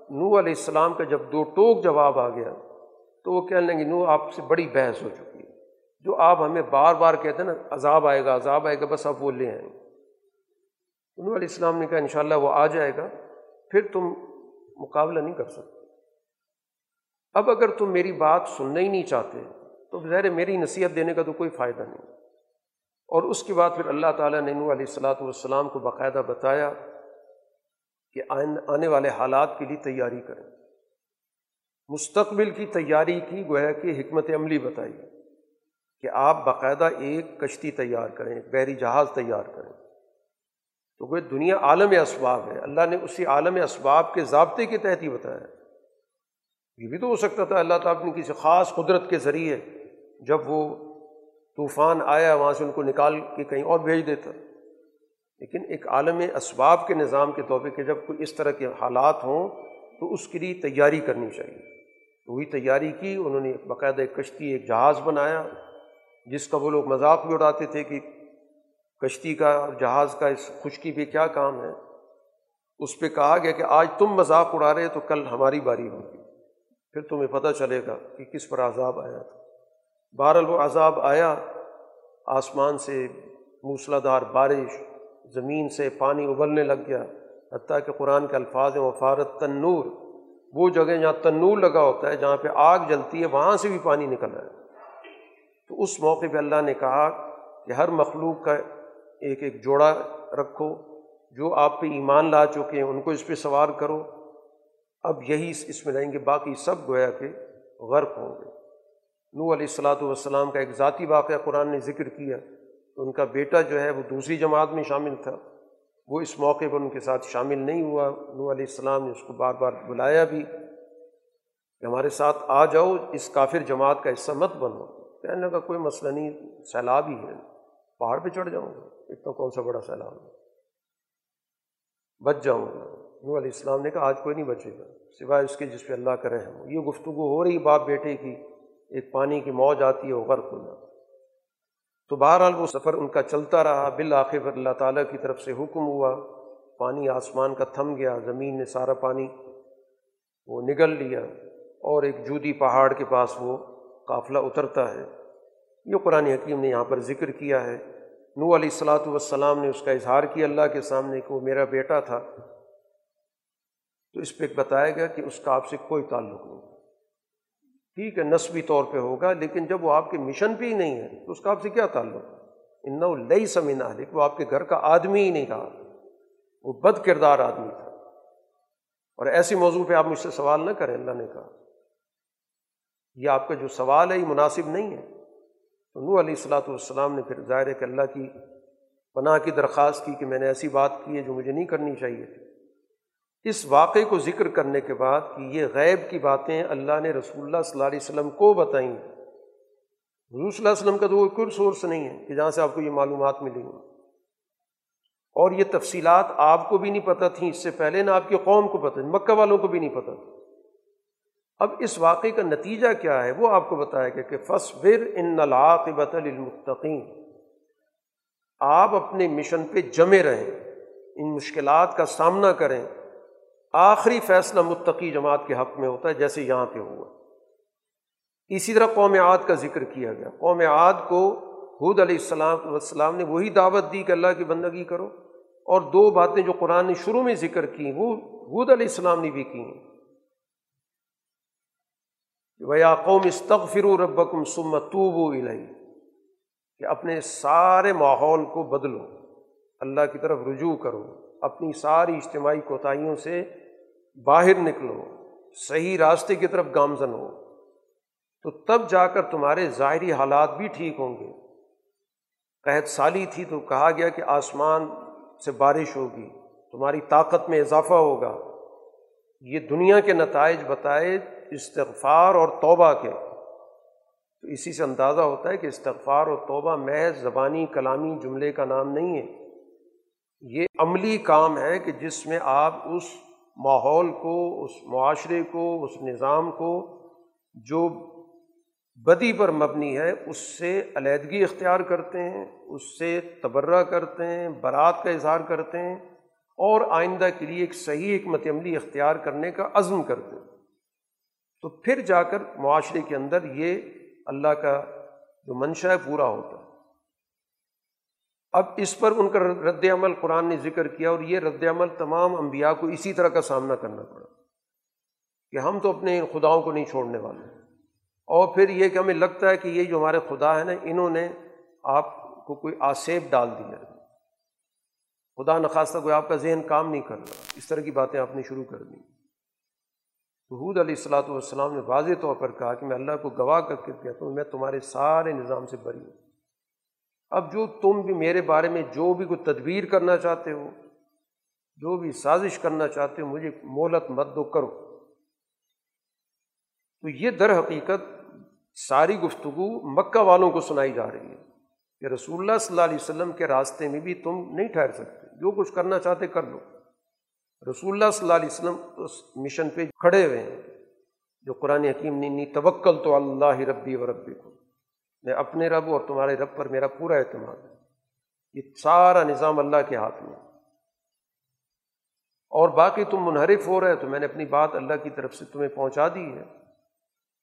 نو علیہ السلام کا جب دو ٹوک جواب آ گیا، تو وہ کہنے لیں گے نو آپ سے بڑی بحث ہو چکی ہے۔ جو آپ ہمیں بار بار کہتے ہیں نا، عذاب آئے گا، عذاب آئے گا، بس آپ وہ لے آئیں۔ انہوں علیہ السلام نے کہا، انشاءاللہ وہ آ جائے گا۔ پھر تم مقابلہ نہیں کر سکتے۔ اب اگر تم میری بات سننا ہی نہیں چاہتے، تو ظاہر میری نصیحت دینے کا تو کوئی فائدہ نہیں۔ اور اس کے بعد پھر اللہ تعالیٰ نے نو علیہ السلاۃ والسلام کو باقاعدہ بتایا کہ آنے والے حالات کے لیے تیاری کریں۔ مستقبل کی تیاری کی گویا کہ حکمت عملی بتائی کہ آپ باقاعدہ ایک کشتی تیار کریں ایک بحری جہاز تیار کریں۔ تو وہ دنیا عالم اسباب ہے۔ اللہ نے اسی عالم اسباب کے ضابطے کے تحت ہی بتایا۔ یہ بھی تو ہو سکتا تھا، اللہ تعالیٰ نے کسی خاص قدرت کے ذریعے جب وہ طوفان آیا، وہاں سے ان کو نکال کے کہیں اور بھیج دیتا۔ لیکن ایک عالم اسباب کے نظام کے طور پہ کہ جب کوئی اس طرح کے حالات ہوں تو اس کے لیے تیاری کرنی چاہیے۔ تو وہی تیاری کی، انہوں نے باقاعدہ ایک کشتی، ایک جہاز بنایا، جس کا وہ لوگ مذاق بھی اڑاتے تھے کہ کشتی کا اور جہاز کا اس خشکی پہ کیا کام ہے؟ اس پہ کہا گیا کہ آج تم مذاق اڑا رہے تو کل ہماری باری ہوگی۔ پھر تمہیں پتہ چلے گا کہ کس پر عذاب آیا تھا۔ بہرحال وہ عذاب آیا، آسمان سے موسلا دھار بارش، زمین سے پانی ابلنے لگ گیا، حتیٰ کہ قرآن کے الفاظ ہیں، وفارت تنور۔ وہ جگہ جہاں تنور لگا ہوتا ہے، جہاں پہ آگ جلتی ہے، وہاں سے بھی پانی نکل رہا ہے تو اس موقع پہ اللہ نے کہا کہ ہر مخلوق کا ایک ایک جوڑا رکھو، جو آپ پہ ایمان لا چکے ہیں، ان کو اس پہ سوار کرو۔ اب یہی اس میں رہیں گے، باقی سب گویا کہ غرق ہوں گے۔ نو علیہ السلاۃ والسلام کا ایک ذاتی واقعہ قرآن نے ذکر کیا۔ تو ان کا بیٹا جو ہے، وہ دوسری جماعت میں شامل تھا۔ وہ اس موقع پر ان کے ساتھ شامل نہیں ہوا۔ نو علیہ السلام نے اس کو بار بار بلایا بھی کہ ہمارے ساتھ آ جاؤ، اس کافر جماعت کا حصہ مت بنو۔ کہنے لگا، کوئی مسئلہ نہیں، سیلاب ہی ہے۔ پہاڑ پہ چڑھ جاؤں گا اتنا کون سا بڑا سیلاب بچ جاؤں گا۔ نو علیہ السلام نے کہا، آج کوئی نہیں بچے گا، سوائے اس کے جس پہ اللہ کرے ہم یہ گفتگو ہو رہی، باپ بیٹے کی ایک پانی کی موج آتی ہے، وہ غرق ہونا تو بہرحال وہ سفر ان کا چلتا رہا۔ بالآخر اللہ تعالیٰ کی طرف سے حکم ہوا، پانی آسمان کا تھم گیا، زمین نے سارا پانی وہ نگل لیا اور ایک جودی پہاڑ کے پاس وہ قافلہ اترتا ہے۔ یہ قرآن حکیم نے یہاں پر ذکر کیا ہے۔ نو علیہ السلاۃ والسلام نے اس کا اظہار کیا اللہ کے سامنے کہ وہ میرا بیٹا تھا۔ تو اس پہ بتایا گیا کہ اس کا آپ سے کوئی تعلق نہیں۔ ٹھیک ہے، نسبی طور پہ ہوگا، لیکن جب وہ آپ کے مشن پہ ہی نہیں ہے، تو اس کا آپ سے کیا تعلق؟ ان لئی سمینا لیکن وہ آپ کے گھر کا آدمی ہی نہیں رہا وہ بد کردار آدمی تھا۔ اور ایسے موضوع پہ آپ مجھ سے سوال نہ کریں، اللہ نے کہا۔ یہ آپ کا جو سوال ہے، یہ مناسب نہیں ہے۔ تو نو علیہ السلاۃ والسلام نے پھر ظاہر کہ اللہ کی پناہ کی درخواست کی کہ میں نے ایسی بات کی ہے جو مجھے نہیں کرنی چاہیے تھی۔ اس واقعے کو ذکر کرنے کے بعد کہ یہ غیب کی باتیں اللہ نے رسول اللہ صلی اللہ علیہ وسلم کو بتائیں۔ حضور صلی اللہ علیہ وسلم کا تو وہ کوئی سورس نہیں ہے کہ جہاں سے آپ کو یہ معلومات ملیں گی اور یہ تفصیلات آپ کو بھی نہیں پتہ تھیں، اس سے پہلے نہ آپ کی قوم کو پتہ مکہ والوں کو بھی نہیں پتہ تھا۔ اب اس واقعے کا نتیجہ کیا ہے؟ وہ آپ کو بتایا گیا کہ فصبر ان نلاقبت المطقین آپ اپنے مشن پہ جمے رہیں، ان مشکلات کا سامنا کریں۔ آخری فیصلہ متقی جماعت کے حق میں ہوتا ہے، جیسے یہاں پہ ہوا۔ اسی طرح قوم عاد کا ذکر کیا گیا۔ قوم عاد کو حود علیہ السلام والسلام نے وہی دعوت دی کہ اللہ کی بندگی کرو۔ اور دو باتیں جو قرآن نے شروع میں ذکر کی، وہ حود علیہ السلام نے بھی کی ہیں۔ ویا قوم استغفر ربکم ثم توبوا کہ اپنے سارے ماحول کو بدلو، اللہ کی طرف رجوع کرو، اپنی ساری اجتماعی کوتاہیوں سے باہر نکلو، صحیح راستے کی طرف گامزن ہو۔ تو تب جا کر تمہارے ظاہری حالات بھی ٹھیک ہوں گے۔ قحط سالی تھی تو کہا گیا کہ آسمان سے بارش ہوگی، تمہاری طاقت میں اضافہ ہوگا۔ یہ دنیا کے نتائج بتائے استغفار اور توبہ کے۔ تو اسی سے اندازہ ہوتا ہے کہ استغفار اور توبہ محض زبانی کلامی جملے کا نام نہیں ہے۔ یہ عملی کام ہے کہ جس میں آپ اس ماحول کو، اس معاشرے کو، اس نظام کو جو بدی پر مبنی ہے، اس سے علیحدگی اختیار کرتے ہیں، اس سے تبرہ کرتے ہیں، برات کا اظہار کرتے ہیں اور آئندہ کے لیے ایک صحیح حکمت عملی اختیار کرنے کا عزم کرتے ہیں۔ تو پھر جا کر معاشرے کے اندر یہ اللہ کا جو منشا ہے پورا ہوتا ہے۔ اب اس پر ان کا رد عمل قرآن نے ذکر کیا اور یہ رد عمل تمام انبیاء کو اسی طرح کا سامنا کرنا پڑا کہ ہم تو اپنے خداؤں کو نہیں چھوڑنے والے۔ اور پھر یہ کہ ہمیں لگتا ہے کہ یہ جو ہمارے خدا ہے نا، انہوں نے آپ کو کوئی آسیب ڈال دیا خدا نخواستہ کوئی آپ کا ذہن کام نہیں کر رہا۔ اس طرح کی باتیں آپ نے شروع کر دیں۔ حود علیہ السلاۃ والسلام نے واضح طور پر کہا کہ میں اللہ کو گواہ کر کے کہتا ہوں، میں تمہارے سارے نظام سے بری ہوں۔ اب جو تم بھی میرے بارے میں جو بھی کوئی تدبیر کرنا چاہتے ہو، جو بھی سازش کرنا چاہتے ہو، مجھے مہلت مت دو، کرو۔ تو یہ در حقیقت ساری گفتگو مکہ والوں کو سنائی جا رہی ہے کہ رسول اللہ صلی اللہ علیہ وسلم کے راستے میں بھی تم نہیں ٹھہر سکتے۔ جو کچھ کرنا چاہتے کر لو۔ رسول اللہ صلی اللہ علیہ وسلم اس مشن پہ کھڑے ہوئے ہیں، جو قرآن حکیم نے نہیں توکل تو اللہ ربی و ربی کو میں اپنے رب اور تمہارے رب پر میرا پورا اعتماد ہے۔ یہ سارا نظام اللہ کے ہاتھ میں اور باقی تم منحرف ہو رہے تو میں نے اپنی بات اللہ کی طرف سے تمہیں پہنچا دی ہے۔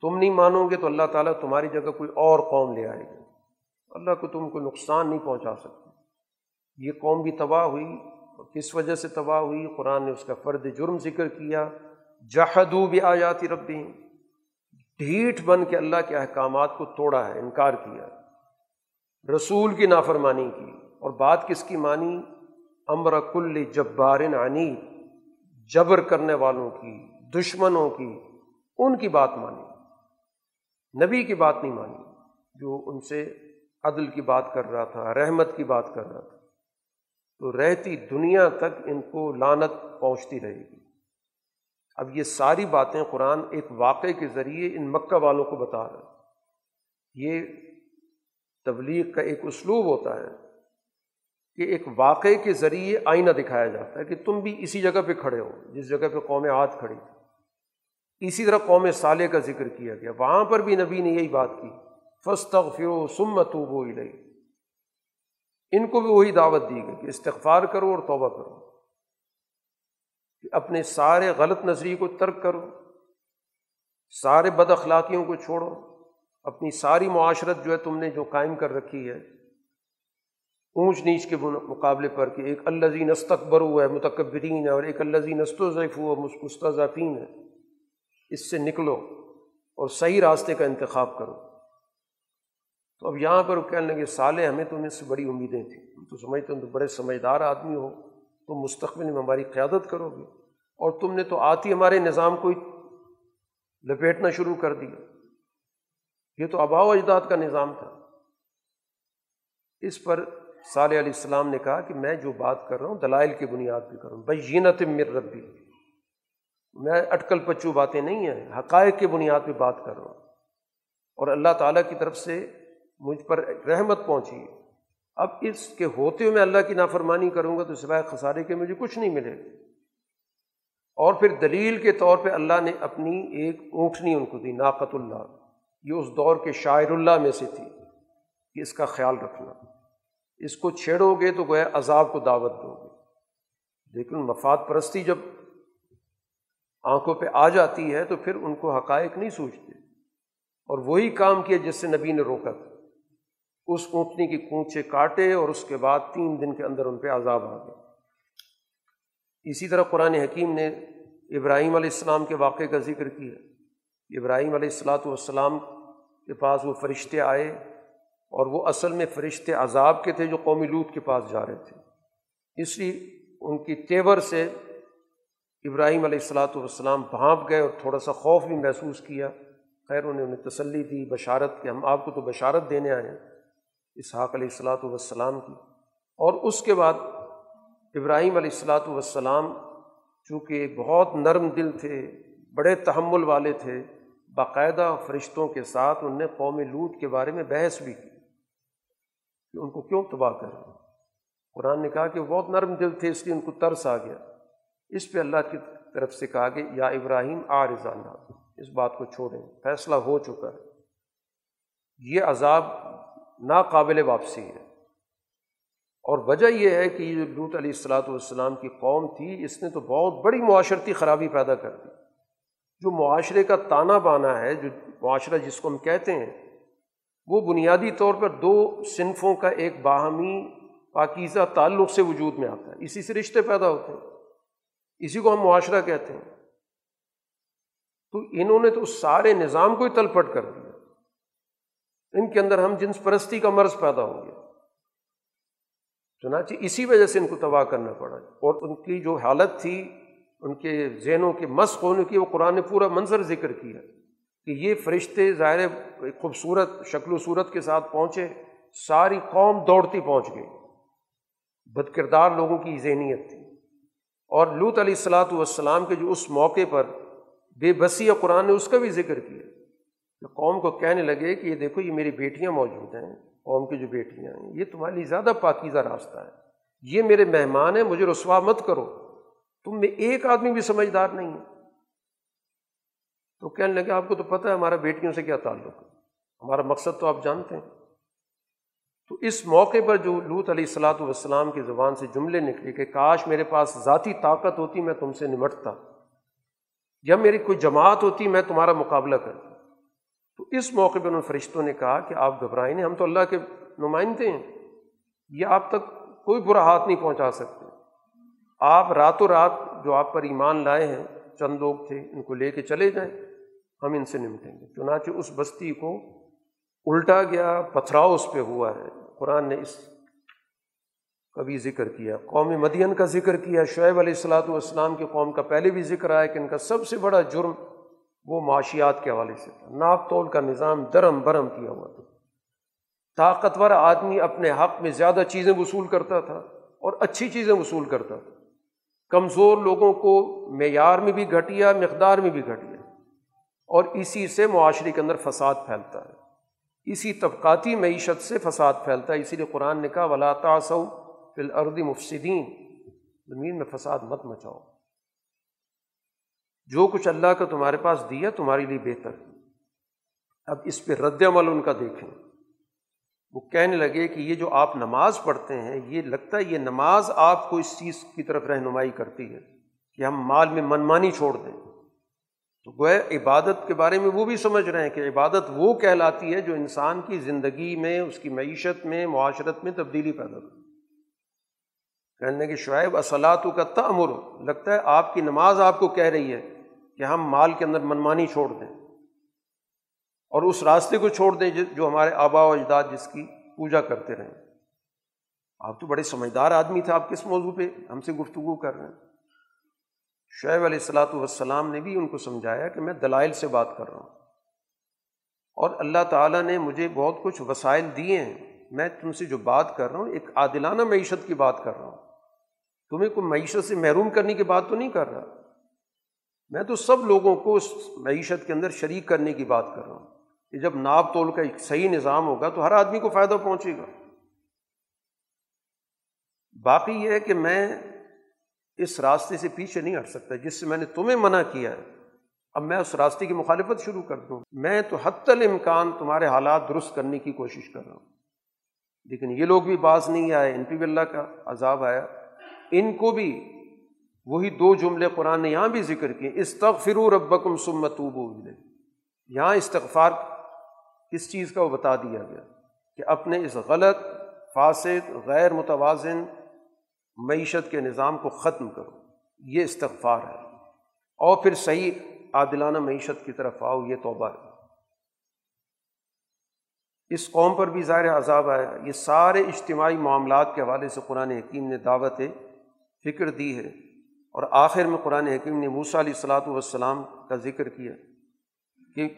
تم نہیں مانو گے تو اللہ تعالیٰ تمہاری جگہ کوئی اور قوم لے آئے گا۔ اللہ کو تم کو نقصان نہیں پہنچا سکتے یہ قوم بھی تباہ ہوئی۔ کس وجہ سے تباہ ہوئی؟ قرآن نے اس کا فرد جرم ذکر کیا۔ جہدو بھی آ جاتی ربی ڈھیٹ بن کے اللہ کے احکامات کو توڑا ہے، انکار کیا۔ رسول کی نافرمانی کی۔ اور بات کس کی مانی؟ امر کل جبارن عنی جبر کرنے والوں کی، دشمنوں کی۔ ان کی بات مانی۔ نبی کی بات نہیں مانی، جو ان سے عدل کی بات کر رہا تھا، رحمت کی بات کر رہا تھا۔ تو رہتی دنیا تک ان کو لانت پہنچتی رہے گی۔ اب یہ ساری باتیں قرآن ایک واقعے کے ذریعے ان مکہ والوں کو بتا رہا یہ تبلیغ کا ایک اسلوب ہوتا ہے کہ ایک واقعے کے ذریعے آئینہ دکھایا جاتا ہے کہ تم بھی اسی جگہ پہ کھڑے ہو، جس جگہ پہ قوم عاد کھڑی تھی۔ اسی طرح قوم صالح کا ذکر کیا گیا۔ وہاں پر بھی نبی نے یہی بات کی فسط فرو سمت وہ ان کو بھی وہی دعوت دی گئی کہ استغفار کرو اور توبہ کرو، کہ اپنے سارے غلط نظریے کو ترک کرو، سارے بد اخلاقیوں کو چھوڑو، اپنی ساری معاشرت جو ہے تم نے جو قائم کر رکھی ہے، اونچ نیچ کے مقابلے پر کہ ایک الزی نستقبر ہوا ہے، متکبرین ہے، اور ایک الزی نست و ہوا مستضافین ہے، اس سے نکلو اور صحیح راستے کا انتخاب کرو۔ تو اب یہاں پر وہ کہنے لگے سالے ہمیں تو ان سے بڑی امیدیں تھیں۔ ہم تو سمجھتے تم تو بڑے سمجھدار آدمی ہو۔ تم مستقبل میں ہماری قیادت کرو گے۔ اور تم نے تو آتی ہمارے نظام کو لپیٹنا شروع کر دیا یہ تو آبا و اجداد کا نظام تھا۔ اس پر صالح علیہ السلام نے کہا کہ میں جو بات کر رہا ہوں، دلائل کی بنیاد پہ کروں بھائی جینت مر ربی میں اٹکل پچو باتیں نہیں ہیں، حقائق کی بنیاد پہ بات کر رہا ہوں۔ اور اللہ تعالیٰ کی طرف سے مجھ پر رحمت پہنچی۔ اب اس کے ہوتے ہوئے میں اللہ کی نافرمانی کروں گا تو سوائے خسارے کے مجھے کچھ نہیں ملے۔ اور پھر دلیل کے طور پہ اللہ نے اپنی ایک اونٹنی ان کو دی ناقت اللہ۔ یہ اس دور کے شاعر اللہ میں سے تھی۔ کہ اس کا خیال رکھنا۔ اس کو چھیڑو گے تو گویا عذاب کو دعوت دو گے۔ لیکن مفاد پرستی جب آنکھوں پہ آ جاتی ہے تو پھر ان کو حقائق نہیں سوچتے۔ اور وہی کام کیا جس سے نبی نے روکا تھا۔ اس اونٹنی کی کونچے کاٹے اور اس کے بعد تین دن کے اندر ان پہ عذاب آ گیا۔ اسی طرح قرآن حکیم نے ابراہیم علیہ السلام کے واقعے کا ذکر کیا۔ ابراہیم علیہ السلاۃ والسلام کے پاس وہ فرشتے آئے اور وہ اصل میں فرشتے عذاب کے تھے جو قومی لوت کے پاس جا رہے تھے۔ اس لیے ان کی تیور سے ابراہیم علیہ السلاۃ والسلام بھانپ گئے اور تھوڑا سا خوف بھی محسوس کیا۔ خیر انہیں انہیں تسلی دی، بشارت کہ ہم آپ کو تو بشارت دینے آئے ہیں۔ اسحاق علیہ السلاۃ والسلام کی۔ اور اس کے بعد ابراہیم علیہ السلاۃ والسلام چونکہ بہت نرم دل تھے، بڑے تحمل والے تھے، باقاعدہ فرشتوں کے ساتھ ان نے قوم لوٹ کے بارے میں بحث بھی کی کہ ان کو کیوں تباہ کر قرآن نے کہا کہ وہ بہت نرم دل تھے، اس لیے ان کو ترس آ گیا۔ اس پہ اللہ کی طرف سے کہا کہ یا ابراہیم آ رضانہ اس بات کو چھوڑیں، فیصلہ ہو چکا ہے۔ یہ عذاب ناقابل واپسی ہے۔ اور وجہ یہ ہے کہ یہ لوت علیہ السلاۃ والسلام کی قوم تھی، اس نے تو بہت بڑی معاشرتی خرابی پیدا کر دی۔ جو معاشرے کا تانا بانا ہے، جو معاشرہ جس کو ہم کہتے ہیں، وہ بنیادی طور پر دو صنفوں کا ایک باہمی، پاکیزہ تعلق سے وجود میں آتا ہے۔ اسی سے رشتے پیدا ہوتے ہیں۔ اسی کو ہم معاشرہ کہتے ہیں۔ تو انہوں نے تو سارے نظام کو ہی تل پٹ کر دیا۔ ان کے اندر ہم جنس پرستی کا مرض پیدا ہو گیا چنانچہ اسی وجہ سے ان کو تباہ کرنا پڑا۔ اور ان کی جو حالت تھی، ان کے ذہنوں کے مشق ہونے کی، وہ قرآن نے پورا منظر ذکر کیا کہ یہ فرشتے ظاہر خوبصورت شکل و صورت کے ساتھ پہنچے، ساری قوم دوڑتی پہنچ گئی۔ بد کردار لوگوں کی ذہنیت تھی۔ اور لوت علیہ السلاۃ والسلام کے جو اس موقع پر بے بسی قرآن نے اس کا بھی ذکر کیا۔ کہ قوم کو کہنے لگے کہ یہ دیکھو، یہ میری بیٹیاں موجود ہیں، قوم کی جو بیٹیاں ہیں، یہ تمہارے لیے زیادہ پاکیزہ راستہ ہے۔ یہ میرے مہمان ہیں، مجھے رسوا مت کرو۔ تم میں ایک آدمی بھی سمجھدار نہیں ہے۔ تو کہنے لگے، آپ کو تو پتہ ہے ہمارا بیٹیوں سے کیا تعلق ہے۔ ہمارا مقصد تو آپ جانتے ہیں۔ تو اس موقع پر جو لوت علیہ السلاۃ والسلام کی زبان سے جملے نکلے کہ کاش میرے پاس ذاتی طاقت ہوتی، میں تم سے نمٹتا، یا میری کوئی جماعت ہوتی، میں تمہارا مقابلہ کرتا۔ اس موقع پہ ان فرشتوں نے کہا کہ آپ گھبرائیں نہیں، ہم تو اللہ کے نمائندے ہیں۔ یہ آپ تک کوئی برا ہاتھ نہیں پہنچا سکتے۔ آپ راتوں رات جو آپ پر ایمان لائے ہیں، چند لوگ تھے، ان کو لے کے چلے جائیں، ہم ان سے نمٹیں گے۔ چنانچہ اس بستی کو الٹا گیا، پتھراؤ اس پہ ہوا ہے۔ قرآن نے اس کبھی ذکر کیا۔ قوم مدین کا ذکر کیا۔ شعیب علیہ السلاۃ والسلام کے قوم کا پہلے بھی ذکر آیا کہ ان کا سب سے بڑا جرم وہ معاشیات کے حوالے سے تھا۔ ناپ تول کا نظام درم برم کیا ہوا تھا۔ طاقتور آدمی اپنے حق میں زیادہ چیزیں وصول کرتا تھا اور اچھی چیزیں وصول کرتا تھا۔ کمزور لوگوں کو معیار میں بھی گھٹیا، مقدار میں بھی گھٹیا۔ اور اسی سے معاشرے کے اندر فساد پھیلتا ہے۔ اسی طبقاتی معیشت سے فساد پھیلتا ہے۔ اسی لیے قرآن نے کہا، ولا تاسو فی الارض مفسدین زمین میں فساد مت مچاؤ۔ جو کچھ اللہ کا تمہارے پاس دیا تمہارے لیے بہتر۔ اب اس پہ رد عمل ان کا دیکھیں۔ وہ کہنے لگے کہ یہ جو آپ نماز پڑھتے ہیں، یہ لگتا ہے یہ نماز آپ کو اس چیز کی طرف رہنمائی کرتی ہے کہ ہم مال میں منمانی چھوڑ دیں۔ تو گوئے عبادت کے بارے میں وہ بھی سمجھ رہے ہیں کہ عبادت وہ کہلاتی ہے جو انسان کی زندگی میں، اس کی معیشت میں، معاشرت میں تبدیلی پیدا کر کہنے کہ شعیب، اصلاۃ کا تعمر لگتا ہے آپ کی نماز آپ کو کہہ رہی ہے۔ کہ ہم مال کے اندر منمانی چھوڑ دیں اور اس راستے کو چھوڑ دیں جو ہمارے آبا و اجداد جس کی پوجا کرتے رہیں۔ آپ تو بڑے سمجھدار آدمی تھے، آپ کس موضوع پہ ہم سے گفتگو کر رہے ہیں؟ شعیب علیہ السلاۃ والسلام نے بھی ان کو سمجھایا کہ میں دلائل سے بات کر رہا ہوں۔ اور اللہ تعالیٰ نے مجھے بہت کچھ وسائل دیے ہیں۔ میں تم سے جو بات کر رہا ہوں، ایک عادلانہ معیشت کی بات کر رہا ہوں۔ تمہیں کوئی معیشت سے محروم کرنے کی بات تو نہیں کر رہا؟ میں تو سب لوگوں کو اس معیشت کے اندر شریک کرنے کی بات کر رہا ہوں کہ جب ناپ تول کا ایک صحیح نظام ہوگا تو ہر آدمی کو فائدہ پہنچے گا۔ باقی یہ ہے کہ میں اس راستے سے پیچھے نہیں ہٹ سکتا جس سے میں نے تمہیں منع کیا ہے۔ اب میں اس راستے کی مخالفت شروع کر دوں۔ میں تو حت الامکان تمہارے حالات درست کرنے کی کوشش کر رہا ہوں۔ لیکن یہ لوگ بھی باز نہیں آئے۔ ان پہ بھی اللہ کا عذاب آیا۔ ان کو بھی وہی دو جملے قرآن نے یہاں بھی ذکر کیے استغفرو ربکم سمتوبو یہاں استغفار کس چیز کا وہ بتا دیا گیا کہ اپنے اس غلط، فاسد، غیر متوازن معیشت کے نظام کو ختم کرو۔ یہ استغفار ہے۔ اور پھر صحیح عادلانہ معیشت کی طرف آؤ، یہ توبہ ہے۔ اس قوم پر بھی ظاہر عذاب آیا۔ یہ سارے اجتماعی معاملات کے حوالے سے قرآن حکیم نے دعوت فکر دی ہے۔ اور آخر میں قرآن حکیم نے موسیٰ علیہ السلاۃ والسلام کا ذکر کیا کہ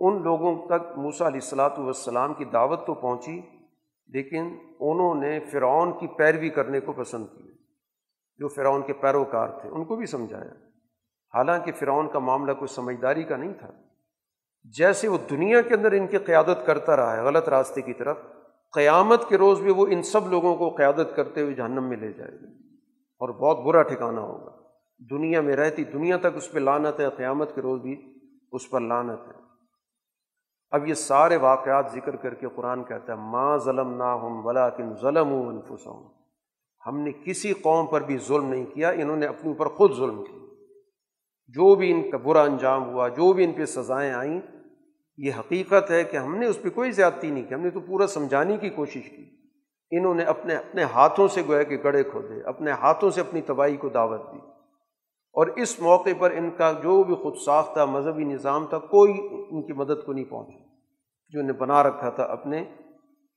ان لوگوں تک موسیٰ علیہ السلاۃ والسلام کی دعوت تو پہنچی، لیکن انہوں نے فرعون کی پیروی کرنے کو پسند کی جو فرعون کے پیروکار تھے۔ ان کو بھی سمجھایا۔ حالانکہ فرعون کا معاملہ کوئی سمجھداری کا نہیں تھا۔ جیسے وہ دنیا کے اندر ان کی قیادت کرتا رہا ہے، غلط راستے کی طرف، قیامت کے روز بھی وہ ان سب لوگوں کو قیادت کرتے ہوئے جہنم میں لے جائے گا۔ اور بہت برا ٹھکانا ہوگا۔ دنیا میں رہتی دنیا تک اس پہ لانت ہے، قیامت کے روز بھی اس پر لانت ہے۔ اب یہ سارے واقعات ذکر کر کے قرآن کہتا ہے ماں ظلم نہ ہم ولاکن ظلم انفسم ہم نے کسی قوم پر بھی ظلم نہیں کیا، انہوں نے اپنے اوپر خود ظلم کیا جو بھی ان کا برا انجام ہوا، جو بھی ان پہ سزائیں آئیں، یہ حقیقت ہے کہ ہم نے اس پہ کوئی زیادتی نہیں کی، ہم نے تو پورا سمجھانے کی کوشش کی۔ انہوں نے اپنے اپنے ہاتھوں سے گویا کہ گڑے کھودے، اپنے ہاتھوں سے اپنی تباہی کو دعوت دی۔ اور اس موقع پر ان کا جو بھی خود ساختہ مذہبی نظام تھا، کوئی ان کی مدد کو نہیں پہنچا۔ جو انہیں بنا رکھا تھا اپنے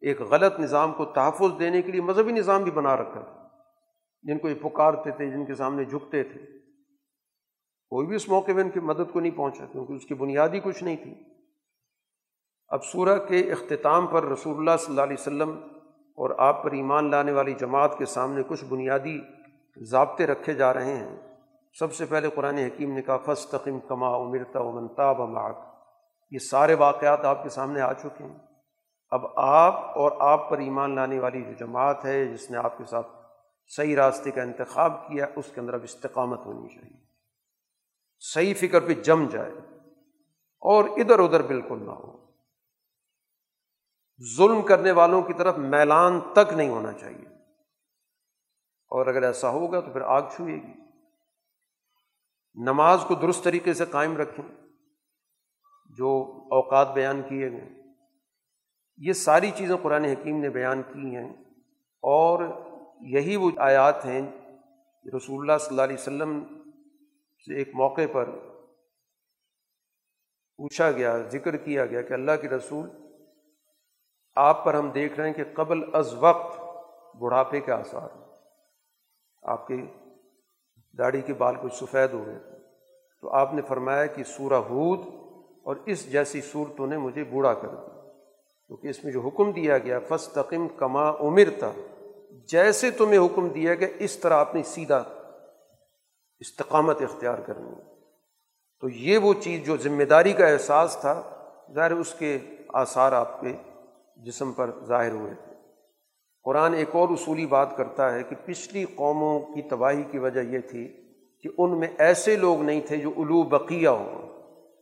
ایک غلط نظام کو تحفظ دینے کے لیے، مذہبی نظام بھی بنا رکھا تھا۔ جن کو یہ پکارتے تھے، جن کے سامنے جھکتے تھے۔ کوئی بھی اس موقع میں ان کی مدد کو نہیں پہنچا، کیونکہ اس کی بنیادی کچھ نہیں تھی۔ اب سورہ کے اختتام پر رسول اللہ صلی اللہ علیہ وسلم اور آپ پر ایمان لانے والی جماعت کے سامنے کچھ بنیادی ضابطے رکھے جا رہے ہیں۔ سب سے پہلے قرآن حکیم نے کہا فس تقیم کما امرتا منتاب ماک یہ سارے واقعات آپ کے سامنے آ چکے ہیں۔ اب آپ اور آپ پر ایمان لانے والی جو جماعت ہے، جس نے آپ کے ساتھ صحیح راستے کا انتخاب کیا، اس کے اندر اب استقامت ہونی چاہیے۔ صحیح فکر پہ جم جائے اور ادھر ادھر بالکل نہ ہو۔ ظلم کرنے والوں کی طرف میلان تک نہیں ہونا چاہیے۔ اور اگر ایسا ہوگا تو پھر آگ چھوئے گی۔ نماز کو درست طریقے سے قائم رکھیں۔ جو اوقات بیان کیے گئے۔ یہ ساری چیزیں قرآن حکیم نے بیان کی ہیں۔ اور یہی وہ آیات ہیں رسول اللہ صلی اللہ علیہ وسلم سے ایک موقع پر پوچھا گیا، ذکر کیا گیا کہ اللہ کے رسول آپ پر ہم دیکھ رہے ہیں کہ قبل از وقت بڑھاپے کے آثار آپ کی داڑھی کے بال کچھ سفید ہو گئے۔ تو آپ نے فرمایا کہ سورہ ہود اور اس جیسی صورتوں نے مجھے بوڑھا کر دیا۔ کیونکہ اس میں جو حکم دیا گیا فس تقم کما عمر تھا جیسے تمہیں حکم دیا گیا، اس طرح آپ نے سیدھا استقامت اختیار کرنی۔ تو یہ وہ چیز جو ذمہ داری کا احساس تھا، ظاہر اس کے آثار آپ کے جسم پر ظاہر ہوئے تھے۔ قرآن ایک اور اصولی بات کرتا ہے کہ پچھلی قوموں کی تباہی کی وجہ یہ تھی کہ ان میں ایسے لوگ نہیں تھے جو الو بقیہ ہوں۔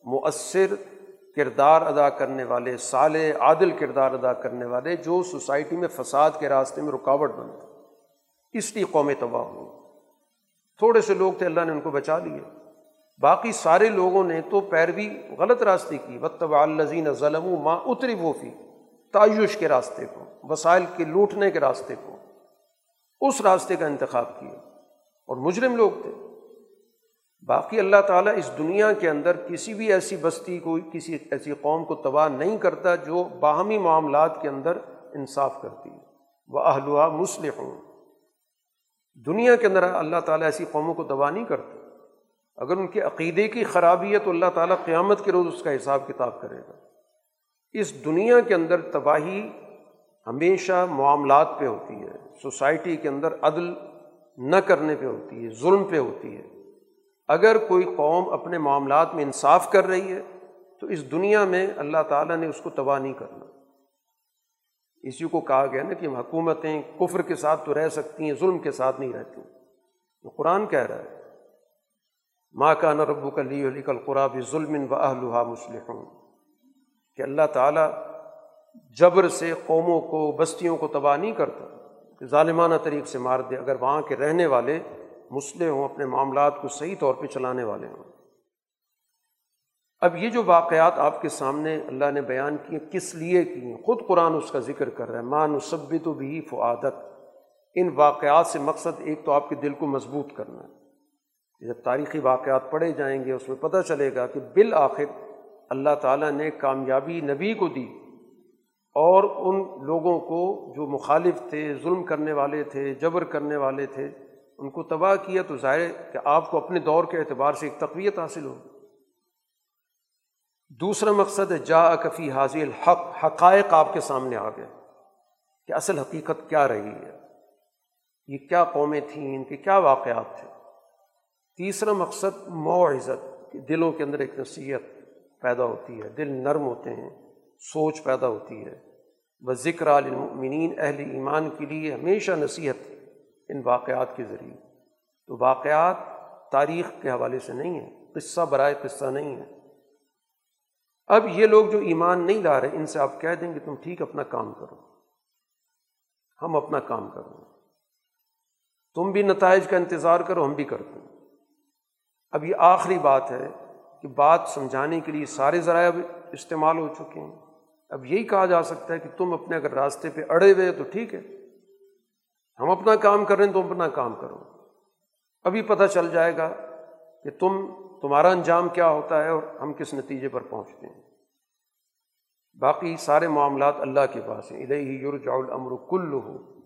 مؤثر کردار ادا کرنے والے سال عادل کردار ادا کرنے والے جو سوسائٹی میں فساد کے راستے میں رکاوٹ بنتے اس لیے قوم تباہ ہوئی تھوڑے سے لوگ تھے، اللہ نے ان کو بچا لیے باقی سارے لوگوں نے تو پیروی غلط راستے کی۔ وطب الزین ظلم ماں اتری وہ فی تعیش کے راستے کو، وسائل کے لوٹنے کے راستے کو، اس راستے کا انتخاب کیا اور مجرم لوگ تھے۔ باقی اللہ تعالیٰ اس دنیا کے اندر کسی بھی ایسی بستی کو، کسی ایسی قوم کو تباہ نہیں کرتا جو باہمی معاملات کے اندر انصاف کرتی۔ وہ اہلوا مسلح ہوں دنیا کے اندر اللہ تعالیٰ ایسی قوموں کو تباہ نہیں کرتا۔ اگر ان کے عقیدے کی خرابی ہے تو اللہ تعالیٰ قیامت کے روز اس کا حساب کتاب کرے گا۔ اس دنیا کے اندر تباہی ہمیشہ معاملات پہ ہوتی ہے، سوسائٹی کے اندر عدل نہ کرنے پہ ہوتی ہے، ظلم پہ ہوتی ہے۔ اگر کوئی قوم اپنے معاملات میں انصاف کر رہی ہے، تو اس دنیا میں اللہ تعالیٰ نے اس کو تباہ نہیں کرنا۔ اسی کو کہا گیا نا کہ حکومتیں کفر کے ساتھ تو رہ سکتی ہیں، ظلم کے ساتھ نہیں رہتی۔ تو قرآن کہہ رہا ہے ماں کا نرب کلی علی کل قرآب ظلم و اہلحا مسلم کہ اللہ تعالیٰ جبر سے قوموں کو، بستیوں کو تباہ نہیں کرتا کہ ظالمانہ طریق سے مار دے، اگر وہاں کے رہنے والے مسلح ہوں، اپنے معاملات کو صحیح طور پہ چلانے والے ہوں۔ اب یہ جو واقعات آپ کے سامنے اللہ نے بیان کیے، کس لیے کیے خود قرآن اس کا ذکر کر رہا ہے مان وصبت و بھی فعادت ان واقعات سے مقصد ایک تو آپ کے دل کو مضبوط کرنا ہے۔ جب تاریخی واقعات پڑھے جائیں گے، اس میں پتہ چلے گا کہ بالآخر اللہ تعالیٰ نے کامیابی نبی کو دی اور ان لوگوں کو جو مخالف تھے، ظلم کرنے والے تھے، جبر کرنے والے تھے، ان کو تباہ کیا تو ظاہر کہ آپ کو اپنے دور کے اعتبار سے ایک تقویت حاصل ہو دوسرا مقصد ہے جا کفی حاضل حق حقائق آپ کے سامنے آ گئے کہ اصل حقیقت کیا رہی ہے، یہ کیا قومیں تھیں، ان کے کیا واقعات تھے۔ تیسرا مقصد، معزت دلوں کے اندر ایک نصیحت۔ پیدا ہوتی ہے، دل نرم ہوتے ہیں، سوچ پیدا ہوتی ہے۔ وہ ذکر عالمین اہل ایمان کے لیے ہمیشہ نصیحت ان واقعات کے ذریعے۔ تو واقعات تاریخ کے حوالے سے نہیں ہیں، قصہ برائے قصہ نہیں ہے اب یہ لوگ جو ایمان نہیں لا رہے، ان سے آپ کہہ دیں گے، تم ٹھیک اپنا کام کرو۔ ہم اپنا کام کرو۔ تم بھی نتائج کا انتظار کرو، ہم بھی کرتے ہیں۔ اب یہ آخری بات ہے کہ بات سمجھانے کے لیے سارے ذرائع استعمال ہو چکے ہیں۔ اب یہی کہا جا سکتا ہے کہ تم اپنے اگر راستے پہ اڑے ہوئے تو ٹھیک ہے۔ ہم اپنا کام کر رہے ہیں تم اپنا کام کرو۔ ابھی پتہ چل جائے گا کہ تم، تمہارا انجام کیا ہوتا ہے اور ہم کس نتیجے پر پہنچتے ہیں۔ باقی سارے معاملات اللہ کے پاس ہیں۔ ادھر ہی یورجا الامر کل ہو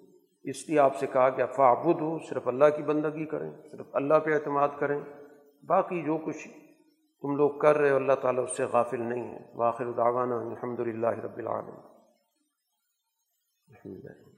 اس لیے آپ سے کہا کہ فعبد ہو صرف اللہ کی بندگی کریں، صرف اللہ پہ اعتماد کریں۔ باقی جو کچھ تم لوگ کر رہے ہو، اللہ تعالیٰ اس سے غافل نہیں ہے۔ واخر دعوانا الحمد للہ رب العالمین۔ الحمد للہ